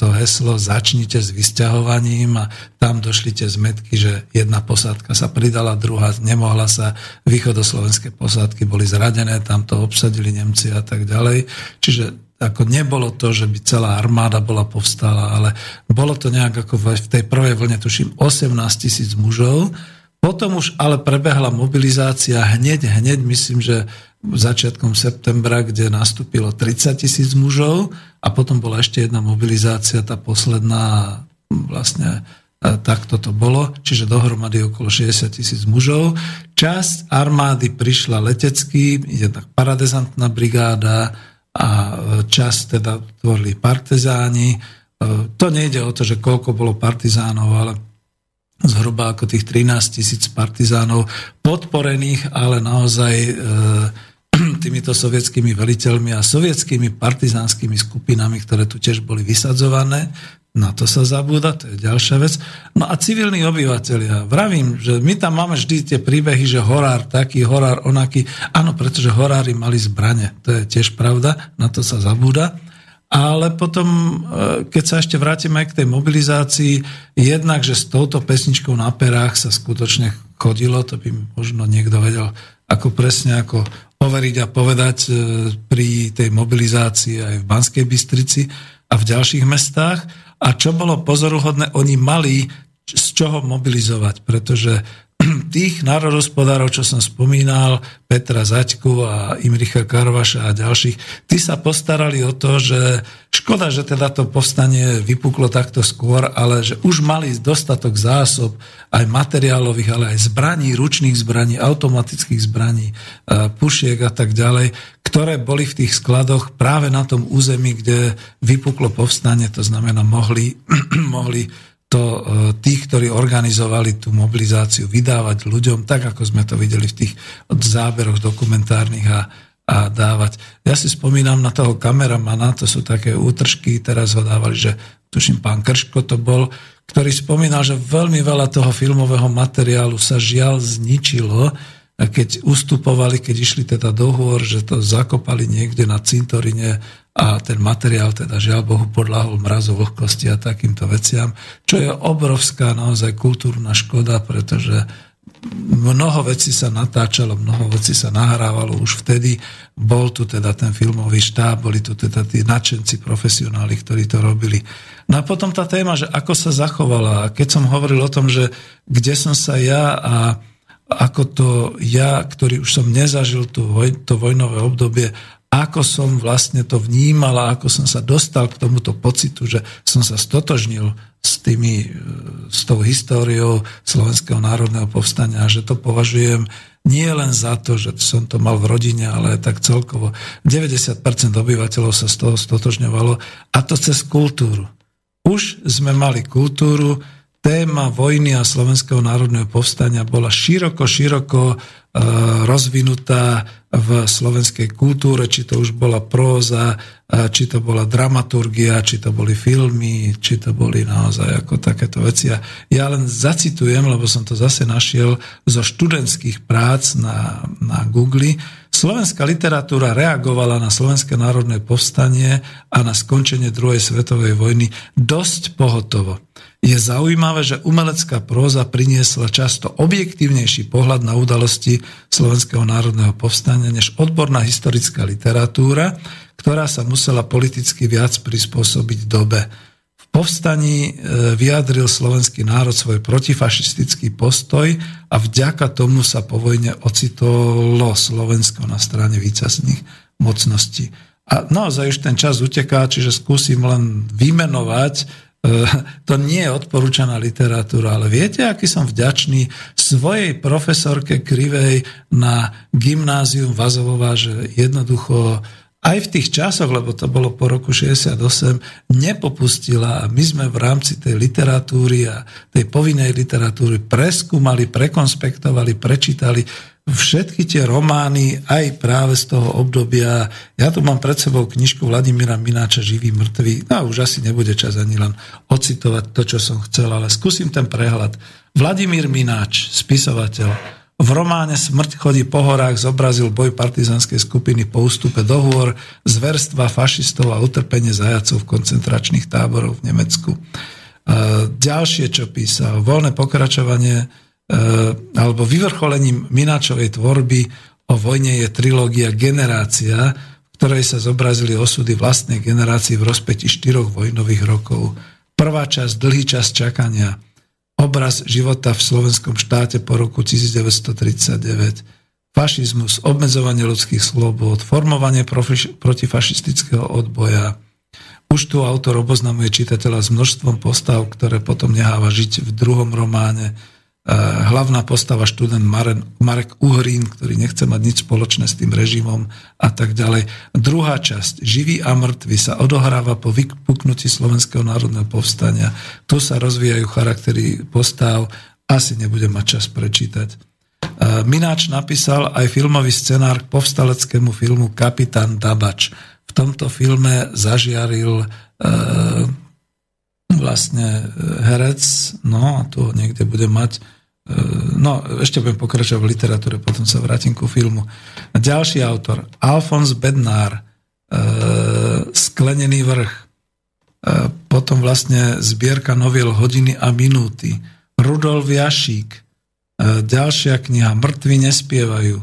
to heslo začnite s vysťahovaním a tam došli tie zmetky, že jedna posádka sa pridala, druhá nemohla sa, východoslovenské posádky boli zradené, tam to obsadili Nemci a tak ďalej. Čiže ako nebolo to, že by celá armáda bola povstala, ale bolo to nejak ako v tej prvej vlne, tuším, 18 tisíc mužov, potom už ale prebehla mobilizácia hneď, hneď myslím, že začiatkom septembra, kde nastúpilo 30 tisíc mužov a potom bola ešte jedna mobilizácia, tá posledná vlastne e, tak toto bolo, čiže dohromady okolo 60 tisíc mužov. Časť armády prišla letecky, jednak paradezantná brigáda a e, časť teda tvorili partizáni. E, to nejde o to, že koľko bolo partizánov, ale zhruba ako tých 13 tisíc partizánov podporených, ale naozaj týmito sovietskými veliteľmi a sovietskými partizánskymi skupinami, ktoré tu tiež boli vysadzované. Na to sa zabúda, to je ďalšia vec. No a civilní obyvateľia. Vravím, že my tam máme vždy tie príbehy, že horár taký, horár onaký. Áno, pretože horári mali zbrane. To je tiež pravda, na to sa zabúda. Ale potom, e, keď sa ešte vrátime aj k tej mobilizácii, jednak, že s touto pesničkou na perách sa skutočne chodilo, to by možno niekto vedel ako presne ako overiť a povedať e, pri tej mobilizácii aj v Banskej Bystrici a v ďalších mestách. A čo bolo pozoruhodné, oni mali z čoho mobilizovať, pretože tých národospodárov, čo som spomínal, Petra Zaďku a Imricha Karvaša a ďalších, tí sa postarali o to, že škoda, že teda to povstanie vypuklo takto skôr, ale že už mali dostatok zásob aj materiálových, ale aj zbraní, ručných zbraní, automatických zbraní, pušiek a tak ďalej, ktoré boli v tých skladoch práve na tom území, kde vypuklo povstanie, to znamená mohli, mohli to e, tých, ktorí organizovali tú mobilizáciu, vydávať ľuďom, tak ako sme to videli v tých záberoch dokumentárnych a, a dávať. Ja si spomínam na toho kameramana, to sú také útržky, teraz ho dávali, že tuším, pán Krško to bol, ktorý spomínal, že veľmi veľa toho filmového materiálu sa žiaľ zničilo, keď ustupovali, keď išli teda do hôr, že to zakopali niekde na cintorine a ten materiál teda žiaľ Bohu podľahol mrazu vlhkosti a takýmto veciam, čo je obrovská naozaj kultúrna škoda, pretože mnoho vecí sa natáčalo, mnoho vecí sa nahrávalo už vtedy. Bol tu teda ten filmový štáb, boli tu teda tí nadšenci, profesionáli, ktorí to robili. No a potom tá téma, že ako sa zachovala. Keď som hovoril o tom, že kde som sa ja a ako to ja, ktorý už som nezažil to, voj, to vojnové obdobie, ako som vlastne to vnímal a ako som sa dostal k tomuto pocitu, že som sa stotožnil s, tými, e, s tou históriou Slovenského národného povstania a že to považujem nie len za to, že som to mal v rodine, ale tak celkovo 90% obyvateľov sa z toho stotožňovalo a to cez kultúru. Už sme mali kultúru, téma vojny a Slovenského národného povstania bola široko, široko e, rozvinutá v slovenskej kultúre, či to už bola próza, e, či to bola dramaturgia, či to boli filmy, či to boli naozaj ako takéto veci. A ja len zacitujem, lebo som to zase našiel zo študentských prác na, na Google. Slovenská literatúra reagovala na Slovenské národné povstanie a na skončenie druhej svetovej vojny dosť pohotovo. Je zaujímavé, že umelecká próza priniesla často objektívnejší pohľad na udalosti Slovenského národného povstania než odborná historická literatúra, ktorá sa musela politicky viac prispôsobiť dobe. V povstaní e, vyjadril slovenský národ svoj protifašistický postoj a vďaka tomu sa po vojne ocitolo Slovensko na strane výťazných mocností. A naozaj už ten čas uteká, čiže skúsim len vymenovať to nie je odporúčaná literatúra, ale viete, aký som vďačný svojej profesorke Krivej na gymnázium Vazovová, že jednoducho aj v tých časoch, lebo to bolo po roku 68, nepopustila a my sme v rámci tej literatúry a tej povinnej literatúry preskúmali, prekonspektovali, prečítali všetky tie romány aj práve z toho obdobia. Ja tu mám pred sebou knižku Vladimíra Mináča Živý mŕtvy. No už asi nebude čas ani len ocitovať to, čo som chcel, ale skúsim ten prehľad. Vladimír Mináč, spisovateľ, v románe Smrť chodí po horách zobrazil boj partizanskej skupiny po ústupe do hôr, zverstva fašistov a utrpenie zajacov v koncentračných táboroch v Nemecku. E, ďalšie, čo písal, voľné pokračovanie alebo vyvrcholením Mináčovej tvorby o vojne je trilógia Generácia, v ktorej sa zobrazili osudy vlastnej generácii v rozpeti štyroch vojnových rokov. Prvá časť, dlhý čas čakania, obraz života v slovenskom štáte po roku 1939, fašizmus, obmedzovanie ľudských slobod, formovanie protifašistického odboja. Už tu autor oboznamuje čitateľa s množstvom postav, ktoré potom neháva žiť v druhom románe, Eh, hlavná postava študent Marek Uhrín, ktorý nechce mať nič spoločné s tým režimom a tak ďalej. Druhá časť, Živý a mŕtvy, sa odohráva po vypuknutí Slovenského národného povstania. Tu sa rozvíjajú charaktery postav, asi nebudem mať čas prečítať. Eh, Mináč napísal aj filmový scenár k povstaleckému filmu Kapitán Dabač. V tomto filme zažiaril e, vlastne herec, no a tu niekde bude mať no, ešte budem pokračovať v literatúre, potom sa vrátim ku filmu. Ďalší autor, Alfons Bednár, e, Sklenený vrch, e, potom vlastne zbierka noviel Hodiny a minúty, Rudolf Jašík, ďalšia kniha Mŕtvi nespievajú,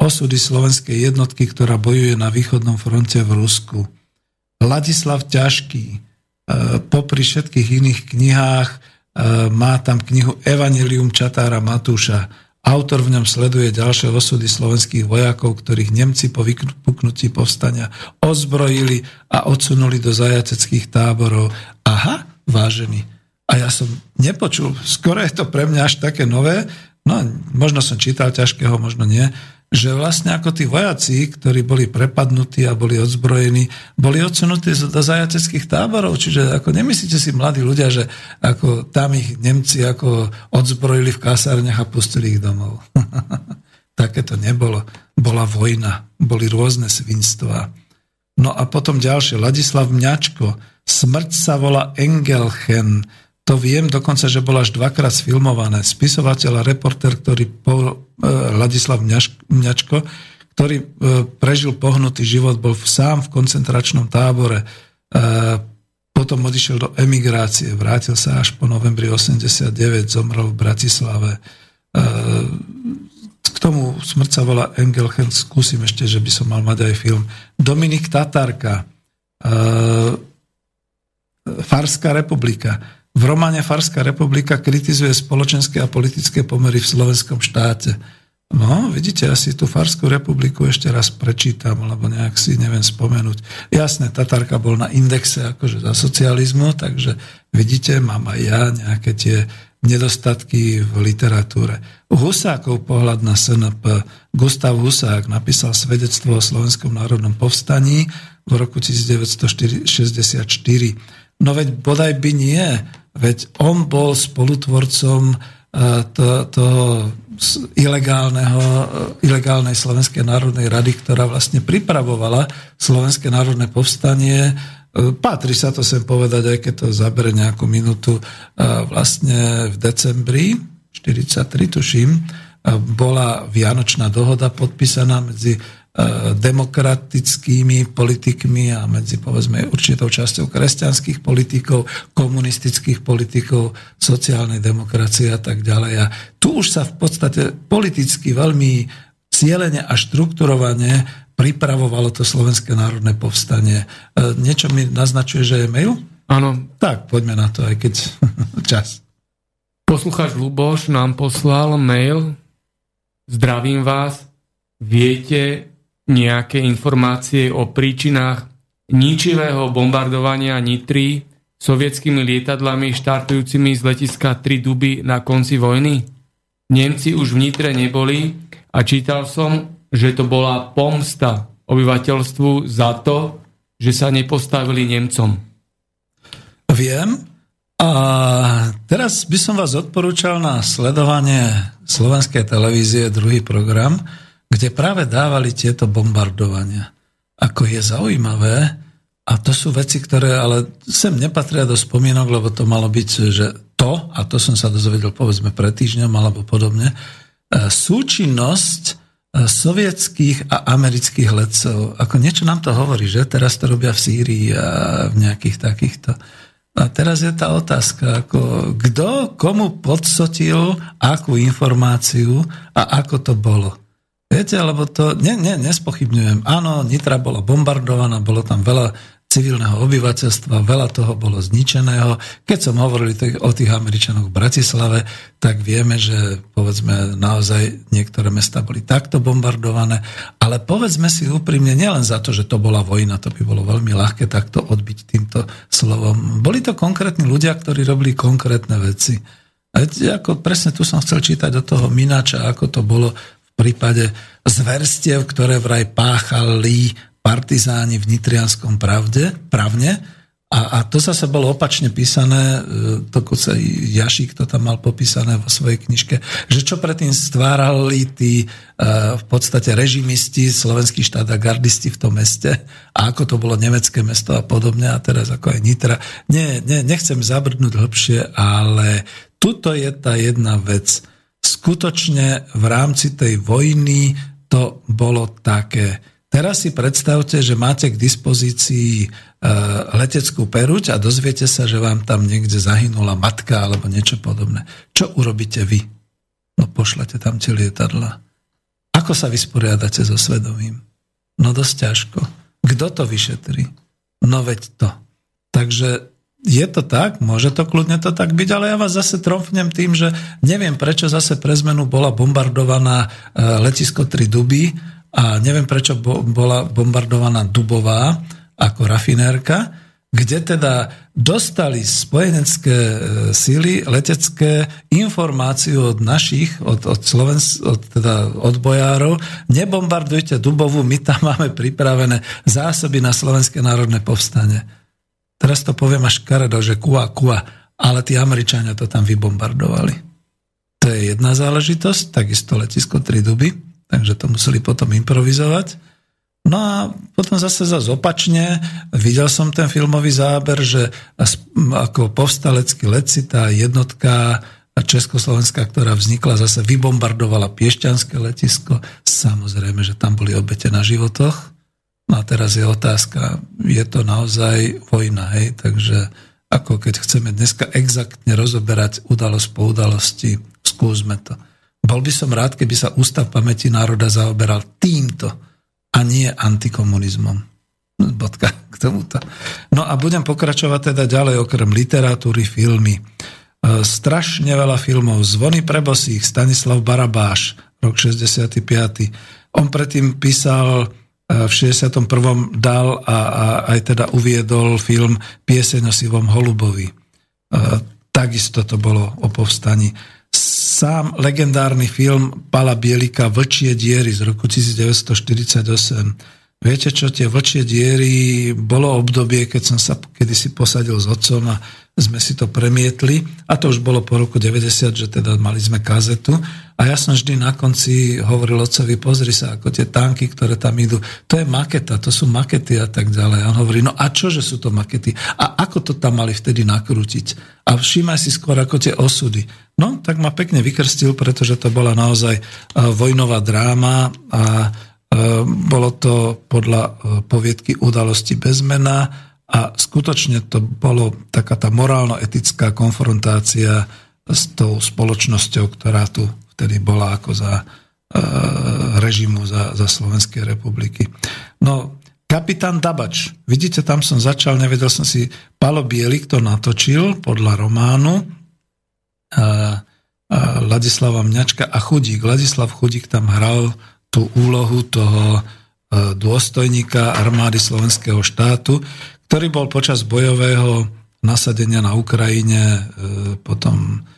osudy slovenskej jednotky, ktorá bojuje na východnom fronte v Rusku. Ladislav Ťažký, popri všetkých iných knihách, má tam knihu Evangelium Čatára Matúša. Autor v ňom sleduje ďalšie osudy slovenských vojakov, ktorých Nemci po vypuknutí povstania ozbrojili a odsunuli do zajaceckých táborov. Aha, vážený. A ja som nepočul, skoro je to pre mňa až také nové, no možno som čítal ťažkého, možno nie, že vlastne ako tí vojaci, ktorí boli prepadnutí a boli odzbrojení, boli odsunutí do zajateckých táborov. Čiže ako nemyslíte si, mladí ľudia, že ako tam ich Nemci ako odzbrojili v kasárniach a pustili ich domov. Také to nebolo. Bola vojna, boli rôzne svinstvá. No a potom ďalšie, Ladislav Mňačko, Smrť sa volá Engelchen, to viem dokonca, že bol až dvakrát sfilmované. Spisovateľ a reporter, ktorý po, e, Ladislav Mňačko, ktorý e, prežil pohnutý život, bol sám v koncentračnom tábore. E, potom odišiel do emigrácie, vrátil sa až po novembri 89, zomrel v Bratislave. k tomu smrť sa volá Engelchen, skúsim ešte, že by som mal mať aj film. Dominik Tatarka, Farská republika. V románe Farská republika kritizuje spoločenské a politické pomery v slovenskom štáte. No, vidíte, asi tú Farskú republiku ešte raz prečítam, lebo nejak si neviem spomenúť. Jasné, Tatarka bol na indexe akože za socializmu, takže vidíte, mám aj ja nejaké tie nedostatky v literatúre. Husákov pohľad na SNP. Gustav Husák napísal svedectvo o Slovenskom národnom povstaní v roku 1964. No veď bodaj by nie, veď on bol spolutvorcom to, to ilegálneho, ilegálnej Slovenskej národnej rady, ktorá vlastne pripravovala Slovenské národné povstanie. Patrí sa to sem povedať, aj keď to zabere nejakú minútu. Vlastne v decembri 43, tuším, bola Vianočná dohoda podpísaná medzi E, demokratickými politikmi a medzi povedzme určitou časťou kresťanských politikov, komunistických politikov, sociálnej demokracie a tak ďalej. A tu už sa v podstate politicky veľmi cieľene a štrukturovane pripravovalo to Slovenské národné povstanie. E, niečo mi naznačuje, že je mail? Áno. Tak, poďme na to, aj keď čas. Poslucháč Luboš nám poslal mail. Zdravím vás. Viete, nejaké informácie o príčinách ničivého bombardovania Nitry sovietskými lietadlami štartujúcimi z letiska 3 Duby na konci vojny? Nemci už v Nitre neboli a čítal som, že to bola pomsta obyvateľstvu za to, že sa nepostavili Nemcom. Viem. A teraz by som vás odporúčal na sledovanie slovenskej televízie, druhý program, kde práve dávali tieto bombardovania. Ako je zaujímavé, a to sú veci, ktoré ale sem nepatria do spomienok, lebo to malo byť, že to, a to som sa dozvedel povedzme pred týždňom alebo podobne, e, súčinnosť e, sovietských a amerických letcov. Ako niečo nám to hovorí, že teraz to robia v Sýrii a v nejakých takýchto. A teraz je tá otázka, ako kto komu podsotil akú informáciu a ako to bolo. Viete, lebo to ne, ne, nespochybňujem. Áno, Nitra bola bombardovaná, bolo tam veľa civilného obyvateľstva, veľa toho bolo zničeného. Keď som hovoril o tých Američanoch v Bratislave, tak vieme, že povedzme naozaj niektoré mesta boli takto bombardované, ale povedzme si úprimne, nielen za to, že to bola vojna, to by bolo veľmi ľahké takto odbiť týmto slovom. Boli to konkrétni ľudia, ktorí robili konkrétne veci. A ako presne tu som chcel čítať do toho Mináča, ako to bolo prípade zverstiev, ktoré vraj páchali partizáni v Nitrianskom pravde, pravne. A, a to zase bolo opačne písané, e, dokonca Jašík to tam mal popísané vo svojej knižke, že čo predtým stvárali tí e, v podstate režimisti, slovenský štát a gardisti v tom meste a ako to bolo nemecké mesto a podobne a teraz ako aj Nitra. Nie, nie, nechcem zabrnúť hlbšie, ale tuto je tá jedna vec – skutočne v rámci tej vojny to bolo také. Teraz si predstavte, že máte k dispozícii e, leteckú peruť a dozviete sa, že vám tam niekde zahynula matka alebo niečo podobné. Čo urobíte vy? No pošlete tam tie lietadla. Ako sa vysporiadate so svedomím? No dosť ťažko. Kto to vyšetrí? No veď to. Takže je to tak, môže to kľudne to tak byť, ale ja vás zase tromfnem tým, že neviem, prečo zase pre zmenu bola bombardovaná e, letisko 3 Duby a neviem, prečo bola bombardovaná Dubová ako rafinérka, kde teda dostali spojenecké e, síly letecké informáciu od našich, od, od, Slovens, od teda odbojárov, nebombardujte Dubovú, my tam máme pripravené zásoby na Slovenské národné povstanie. Teraz to poviem až karedo, že kua, kua, ale tí Američania to tam vybombardovali. To je jedna záležitosť, takisto letisko Triduby, takže to museli potom improvizovať. No a potom zase zase opačne, videl som ten filmový záber, že ako povstalecký leci, tá jednotka Československá, ktorá vznikla, zase vybombardovala Piešťanské letisko. Samozrejme, že tam boli obete na životoch. No a teraz je otázka, je to naozaj vojna, hej? Takže ako keď chceme dneska exaktne rozoberať udalosť po udalosti, skúsme to. Bol by som rád, keby sa Ústav pamäti národa zaoberal týmto a nie antikomunizmom. Bodka k tomuto. No a budem pokračovať teda ďalej okrem literatúry, filmy. E, strašne veľa filmov. Zvony pre bosých, Stanislav Barabáš, rok 65. On predtým písal v 61. dal a, a aj teda uviedol film Pieseň o sivom holubovi. E, takisto to bolo o povstaní. Sám legendárny film Pala Bielika Vlčie diery z roku 1948 Viete čo, tie vlčie diery, bolo obdobie, keď som sa kedysi posadil s otcom a sme si to premietli a to už bolo po roku 90, že teda mali sme kazetu a ja som vždy na konci hovoril otcovi, pozri sa, ako tie tanky, ktoré tam idú, to je maketa, to sú makety a tak ďalej. A on hovorí, no a čo, že sú to makety? A ako to tam mali vtedy nakrútiť? A všímaj si skôr ako tie osudy. No, tak ma pekne vykrstil, pretože to bola naozaj vojnová dráma a Ehm, bolo to podľa e, poviedky udalosti bez mena a skutočne to bolo taká tá morálno-etická konfrontácia s tou spoločnosťou, ktorá tu vtedy bola ako za e, režimu za, za Slovenskej republiky. No, Kapitán Dabač. Vidíte, tam som začal, nevedel som si, Palo Bielik to natočil podľa románu a, a Ladislava Mňačka a Chudík. Ladislav Chudík tam hral tú úlohu toho e, dôstojníka armády slovenského štátu, ktorý bol počas bojového nasadenia na Ukrajine e, potom e,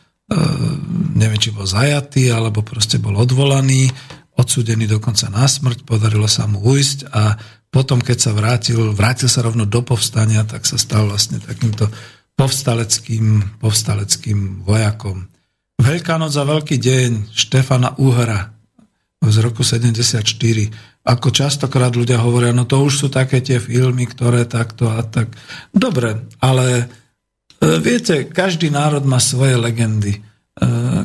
neviem, či bol zajatý, alebo proste bol odvolaný, odsúdený dokonca na smrť, podarilo sa mu ujsť a potom, keď sa vrátil, vrátil sa rovno do povstania, tak sa stal vlastne takýmto povstaleckým, povstaleckým vojakom. Veľká noc a veľký deň Štefana Uhra, z roku 74. Ako častokrát ľudia hovoria, no to už sú také tie filmy, ktoré takto a tak. Dobre, ale e, viete, každý národ má svoje legendy. E,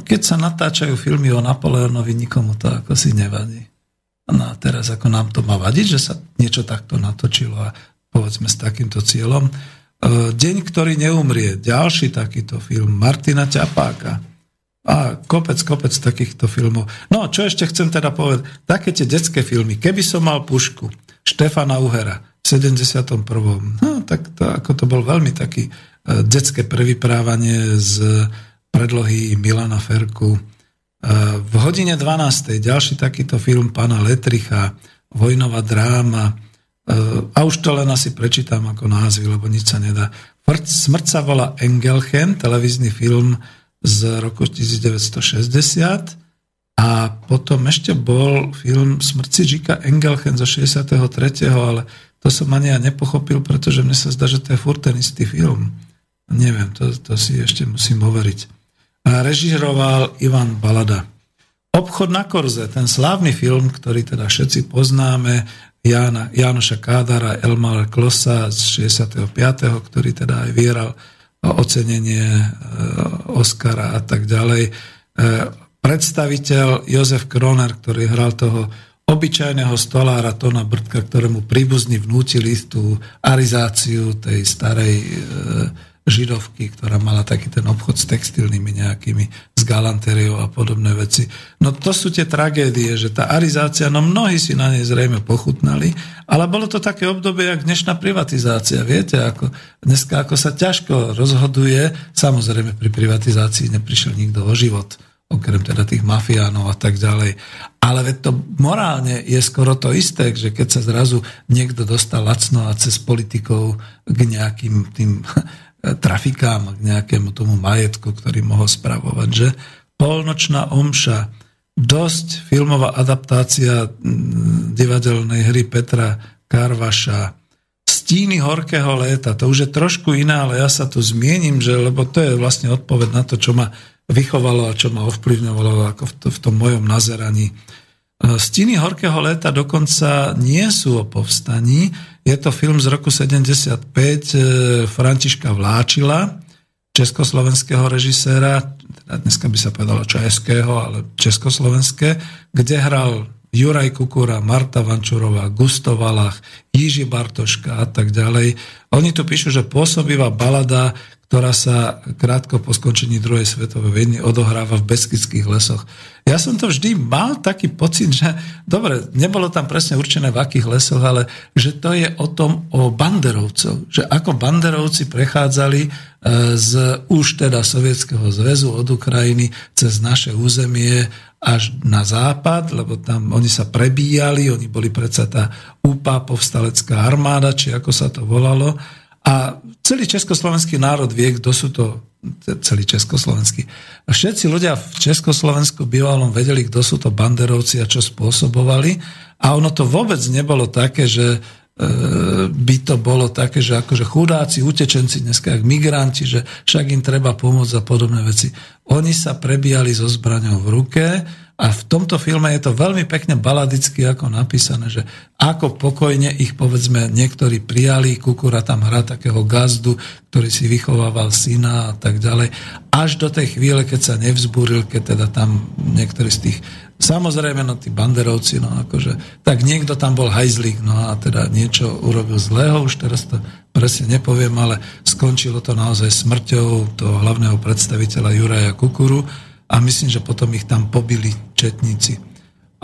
keď sa natáčajú filmy o Napoleonovi, nikomu to ako si nevadí. No a teraz ako nám to má vadiť, že sa niečo takto natočilo a povedzme s takýmto cieľom. E, Deň, ktorý neumrie, ďalší takýto film Martina Ťapáka a kopec, kopec takýchto filmov. No, čo ešte chcem teda povedať? Také tie detské filmy. Keby som mal pušku Štefana Uhera v 71. No, tak to, ako to bol veľmi taký detské prevyprávanie z predlohy Milana Ferku. Uh, v hodine 12. ďalší takýto film pána Letricha, Vojnová dráma. Uh, a už to len asi prečítam ako názvy, lebo nič sa nedá. Smrť sa volá Engelchen, televízny film z roku 1960 a potom ešte bol film Smrci Žika Engelchen zo 63. ale to som ani ja nepochopil, pretože mne sa zdá, že to je furt ten istý film. Neviem, to, to si ešte musím overiť. A režiroval Ivan Balada. Obchod na Korze, ten slávny film, ktorý teda všetci poznáme, Jana, Janoša Kádara, Elmar Klosa z 65., ktorý teda aj vyhral ocenenie e, Oscara a tak ďalej. E, predstaviteľ Jozef Kroner, ktorý hral toho obyčajného stolára Tona Brtka, ktorému príbuzní vnútili tú arizáciu tej starej e, židovky, ktorá mala taký ten obchod s textilnými nejakými, s galantériou a podobné veci. No to sú tie tragédie, že tá arizácia, no mnohí si na nej zrejme pochutnali, ale bolo to také obdobie, jak dnešná privatizácia. Viete, ako, dneska ako sa ťažko rozhoduje, samozrejme pri privatizácii neprišiel nikto o život, okrem teda tých mafiánov a tak ďalej. Ale veď to morálne je skoro to isté, že keď sa zrazu niekto dostal lacno a cez politikov k nejakým tým trafikám, k nejakému tomu majetku, ktorý mohol spravovať, že polnočná omša, dosť filmová adaptácia divadelnej hry Petra Karvaša, Stíny horkého léta, to už je trošku iné, ale ja sa tu zmiením, že, lebo to je vlastne odpoveď na to, čo ma vychovalo a čo ma ovplyvňovalo ako v, to, v tom mojom nazeraní Stiny horkého léta dokonca nie sú o povstaní. Je to film z roku 75 e, Františka Vláčila, československého režiséra, teda dneska by sa povedalo českého, ale československé, kde hral Juraj Kukura, Marta Vančurová, Gusto Valach, Jiži Bartoška a tak ďalej. Oni tu píšu, že pôsobivá balada, ktorá sa krátko po skončení druhej svetovej vojny odohráva v Beskidských lesoch. Ja som to vždy mal taký pocit, že dobre, nebolo tam presne určené v akých lesoch, ale že to je o tom o banderovcov. Že ako banderovci prechádzali e, z už teda Sovietskeho zväzu od Ukrajiny cez naše územie až na západ, lebo tam oni sa prebíjali, oni boli predsa tá úpa povstalecká armáda, či ako sa to volalo a celý československý národ vie, kto sú to celý československý. A všetci ľudia v Československu bývalom vedeli, kto sú to banderovci a čo spôsobovali. A ono to vôbec nebolo také, že e, by to bolo také, že akože chudáci, utečenci dneska, jak migranti, že však im treba pomôcť a podobné veci. Oni sa prebíjali so zbraňou v ruke, a v tomto filme je to veľmi pekne baladicky ako napísané, že ako pokojne ich povedzme niektorí prijali, Kukura tam hrá takého gazdu, ktorý si vychovával syna a tak ďalej, až do tej chvíle, keď sa nevzbúril, keď teda tam niektorí z tých Samozrejme, no tí banderovci, no akože, tak niekto tam bol hajzlík, no a teda niečo urobil zlého, už teraz to presne nepoviem, ale skončilo to naozaj smrťou toho hlavného predstaviteľa Juraja Kukuru, a myslím, že potom ich tam pobili četníci.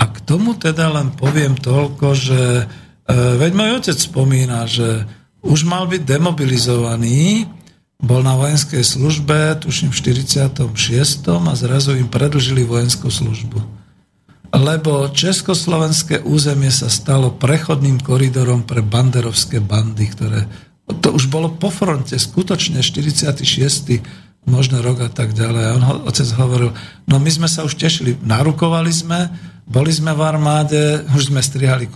A k tomu teda len poviem toľko, že e, veď môj otec spomína, že už mal byť demobilizovaný, bol na vojenskej službe, tuším v 46. a zrazu im predlžili vojenskú službu. Lebo československé územie sa stalo prechodným koridorom pre banderovské bandy, ktoré to už bolo po fronte, skutočne 46 možno rok a tak ďalej. A on otec hovoril, no my sme sa už tešili, narukovali sme, boli sme v armáde, už sme strihali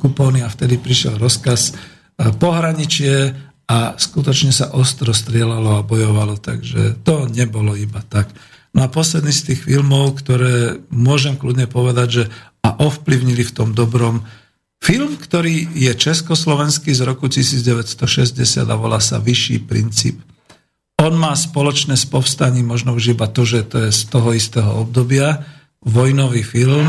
kupóny a vtedy prišiel rozkaz e, pohraničie a skutočne sa ostro strieľalo a bojovalo, takže to nebolo iba tak. No a posledný z tých filmov, ktoré môžem kľudne povedať, že a ovplyvnili v tom dobrom, film, ktorý je československý z roku 1960 a volá sa Vyšší princíp. On má spoločné s povstaním možno už iba to, že to je z toho istého obdobia. Vojnový film,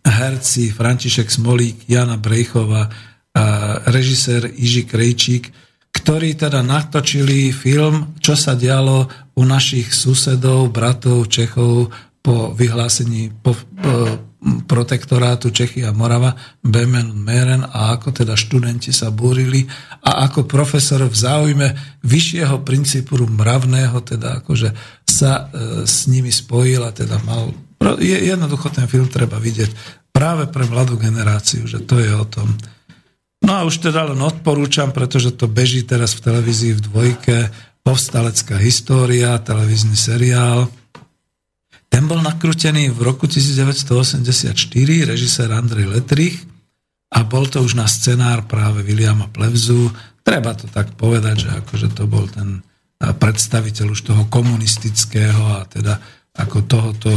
herci František Smolík, Jana Brejchova, a režisér Iži Krejčík, ktorí teda natočili film, čo sa dialo u našich susedov, bratov, Čechov po vyhlásení, po, po protektorátu Čechy a Morava, Bemen Meren a ako teda študenti sa búrili a ako profesor v záujme vyššieho princípu mravného teda akože sa e, s nimi spojil a teda mal je, jednoducho ten film treba vidieť práve pre mladú generáciu, že to je o tom. No a už teda len odporúčam, pretože to beží teraz v televízii v dvojke, povstalecká história, televízny seriál, ten bol nakrútený v roku 1984, režisér Andrej Letrich a bol to už na scenár práve Williama Plevzu. Treba to tak povedať, že akože to bol ten predstaviteľ už toho komunistického a teda ako tohoto,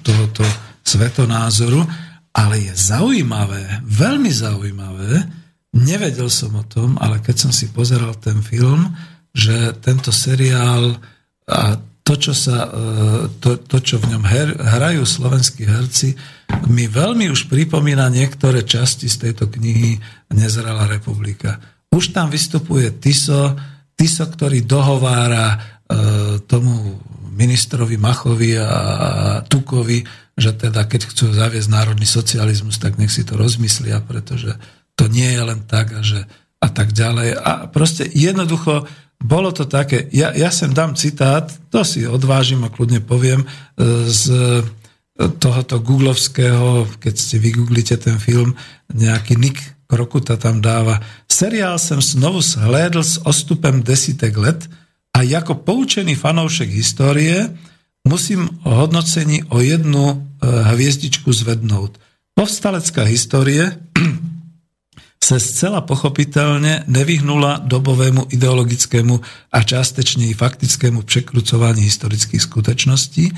tohoto svetonázoru. Ale je zaujímavé, veľmi zaujímavé, nevedel som o tom, ale keď som si pozeral ten film, že tento seriál a to, čo, sa, e, to, to, čo v ňom her, hrajú slovenskí herci, mi veľmi už pripomína niektoré časti z tejto knihy Nezrela republika. Už tam vystupuje Tiso, Tiso, ktorý dohovára e, tomu ministrovi Machovi a Tukovi, že teda keď chcú zaviesť národný socializmus, tak nech si to rozmyslia, pretože to nie je len tak a, že, a tak ďalej. A proste jednoducho bolo to také, ja, ja sem dám citát, to si odvážim a kľudne poviem, e, z tohoto googlovského, keď si vygooglite ten film, nejaký Nick Krokuta tam dáva. Seriál som znovu zhlédl s ostupem desitek let a ako poučený fanoušek histórie musím hodnocení o jednu e, hviezdičku zvednúť. Povstalecká histórie sa zcela pochopiteľne nevyhnula dobovému ideologickému a častečne i faktickému překrucování historických skutočností,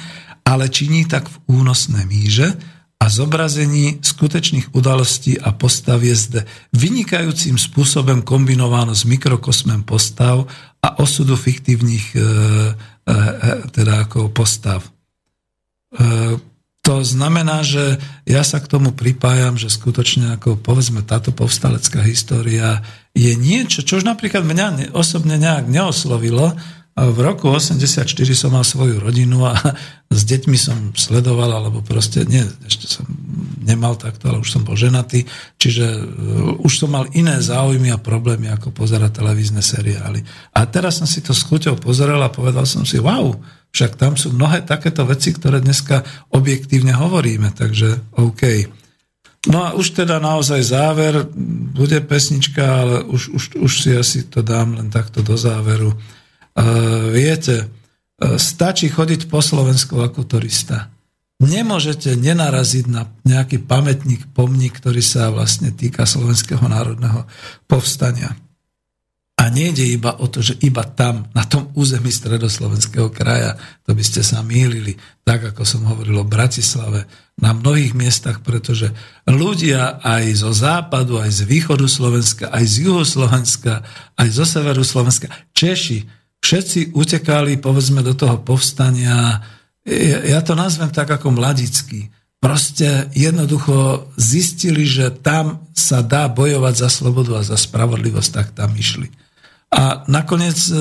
ale činí tak v únosné míže a zobrazení skutečných udalostí a postav je zde vynikajúcim spôsobom kombinováno s mikrokosmem postav a osudu fiktívnych e, e, e, teda ako postav. E, to znamená, že ja sa k tomu pripájam, že skutočne ako povedzme táto povstalecká história je niečo, čo už napríklad mňa osobne nejak neoslovilo, v roku 84 som mal svoju rodinu a s deťmi som sledoval, alebo proste, nie, ešte som nemal takto, ale už som bol ženatý, čiže uh, už som mal iné záujmy a problémy, ako pozerať televízne seriály. A teraz som si to s chuťou pozeral a povedal som si, wow, však tam sú mnohé takéto veci, ktoré dneska objektívne hovoríme, takže OK. No a už teda naozaj záver, bude pesnička, ale už, už, už si asi to dám len takto do záveru. Uh, viete, uh, stačí chodiť po Slovensku ako turista. Nemôžete nenaraziť na nejaký pamätník, pomník, ktorý sa vlastne týka Slovenského národného povstania. A nejde iba o to, že iba tam, na tom území stredoslovenského kraja, to by ste sa mýlili, tak ako som hovoril o Bratislave, na mnohých miestach, pretože ľudia aj zo západu, aj z východu Slovenska, aj z juhu Slovenska, aj zo severu Slovenska, Češi, všetci utekali, povedzme, do toho povstania, ja to nazvem tak ako mladický. Proste jednoducho zistili, že tam sa dá bojovať za slobodu a za spravodlivosť, tak tam išli. A nakoniec e,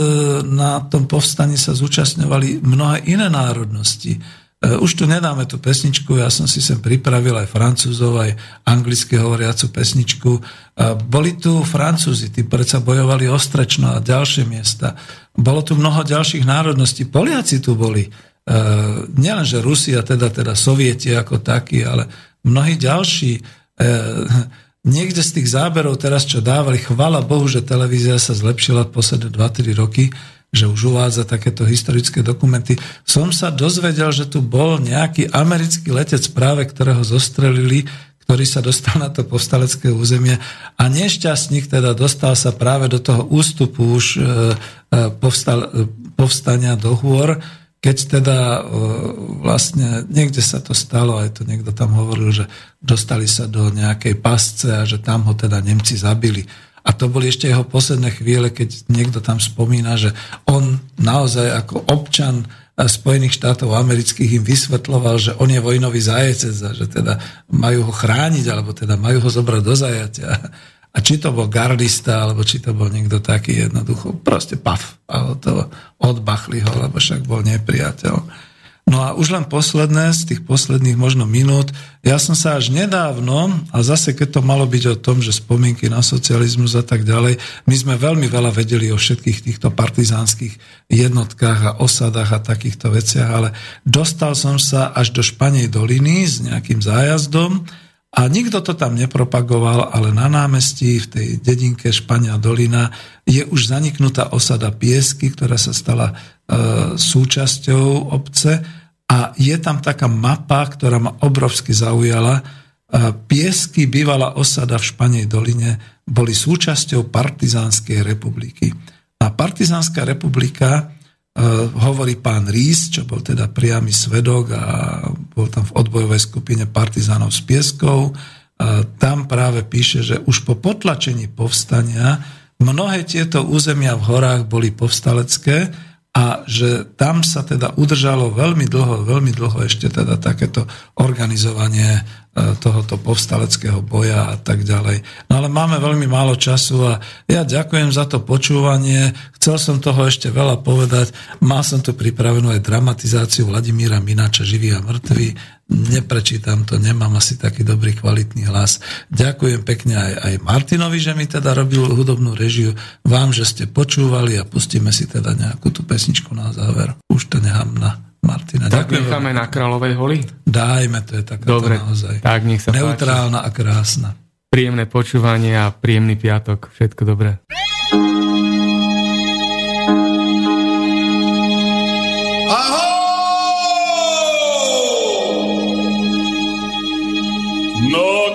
na tom povstani sa zúčastňovali mnohé iné národnosti. E, už tu nedáme tú pesničku, ja som si sem pripravil aj francúzov, aj anglicky hovoriacu pesničku. E, boli tu Francúzi, tí predsa bojovali ostrečno a ďalšie miesta. Bolo tu mnoho ďalších národností. Poliaci tu boli. Nielenže Rusia, teda, teda Sovieti ako takí, ale mnohí ďalší. Niekde z tých záberov teraz, čo dávali, chvala Bohu, že televízia sa zlepšila posledné 2-3 roky, že už uvádza takéto historické dokumenty. Som sa dozvedel, že tu bol nejaký americký letec práve, ktorého zostrelili, ktorý sa dostal na to povstalecké územie a nešťastník teda dostal sa práve do toho ústupu už e, e, povstal, povstania do hôr, keď teda e, vlastne niekde sa to stalo, aj to niekto tam hovoril, že dostali sa do nejakej pasce a že tam ho teda Nemci zabili. A to boli ešte jeho posledné chvíle, keď niekto tam spomína, že on naozaj ako občan Spojených štátov amerických im vysvetloval, že on je vojnový zajecec a že teda majú ho chrániť, alebo teda majú ho zobrať do zajatia. A či to bol gardista, alebo či to bol niekto taký jednoducho, proste paf. A to odbachli ho, lebo však bol nepriateľ. No a už len posledné, z tých posledných možno minút, ja som sa až nedávno, a zase keď to malo byť o tom, že spomienky na socializmus a tak ďalej, my sme veľmi veľa vedeli o všetkých týchto partizánskych jednotkách a osadách a takýchto veciach, ale dostal som sa až do Španej doliny s nejakým zájazdom a nikto to tam nepropagoval, ale na námestí v tej dedinke Špania dolina je už zaniknutá osada Piesky, ktorá sa stala E, súčasťou obce a je tam taká mapa, ktorá ma obrovsky zaujala. E, Piesky, bývalá osada v Španej doline, boli súčasťou Partizánskej republiky. A Partizánska republika, hovorí pán Rís, čo bol teda priamy svedok a bol tam v odbojovej skupine partizánov s Pieskou, tam práve píše, že už po potlačení povstania mnohé tieto územia v horách boli povstalecké, a že tam sa teda udržalo veľmi dlho, veľmi dlho ešte teda takéto organizovanie e, tohoto povstaleckého boja a tak ďalej. No ale máme veľmi málo času a ja ďakujem za to počúvanie. Chcel som toho ešte veľa povedať. Mal som tu pripravenú aj dramatizáciu Vladimíra Mináča Živý a mŕtvy neprečítam to, nemám asi taký dobrý kvalitný hlas. Ďakujem pekne aj, aj Martinovi, že mi teda robil hudobnú režiu, vám, že ste počúvali a pustíme si teda nejakú tú pesničku na záver. Už to nechám na Martina. Tak Ďakujem necháme na Kráľovej holi? Dajme, to je taká Dobre, naozaj tak nech sa neutrálna páči. a krásna. Príjemné počúvanie a príjemný piatok. Všetko dobré. No,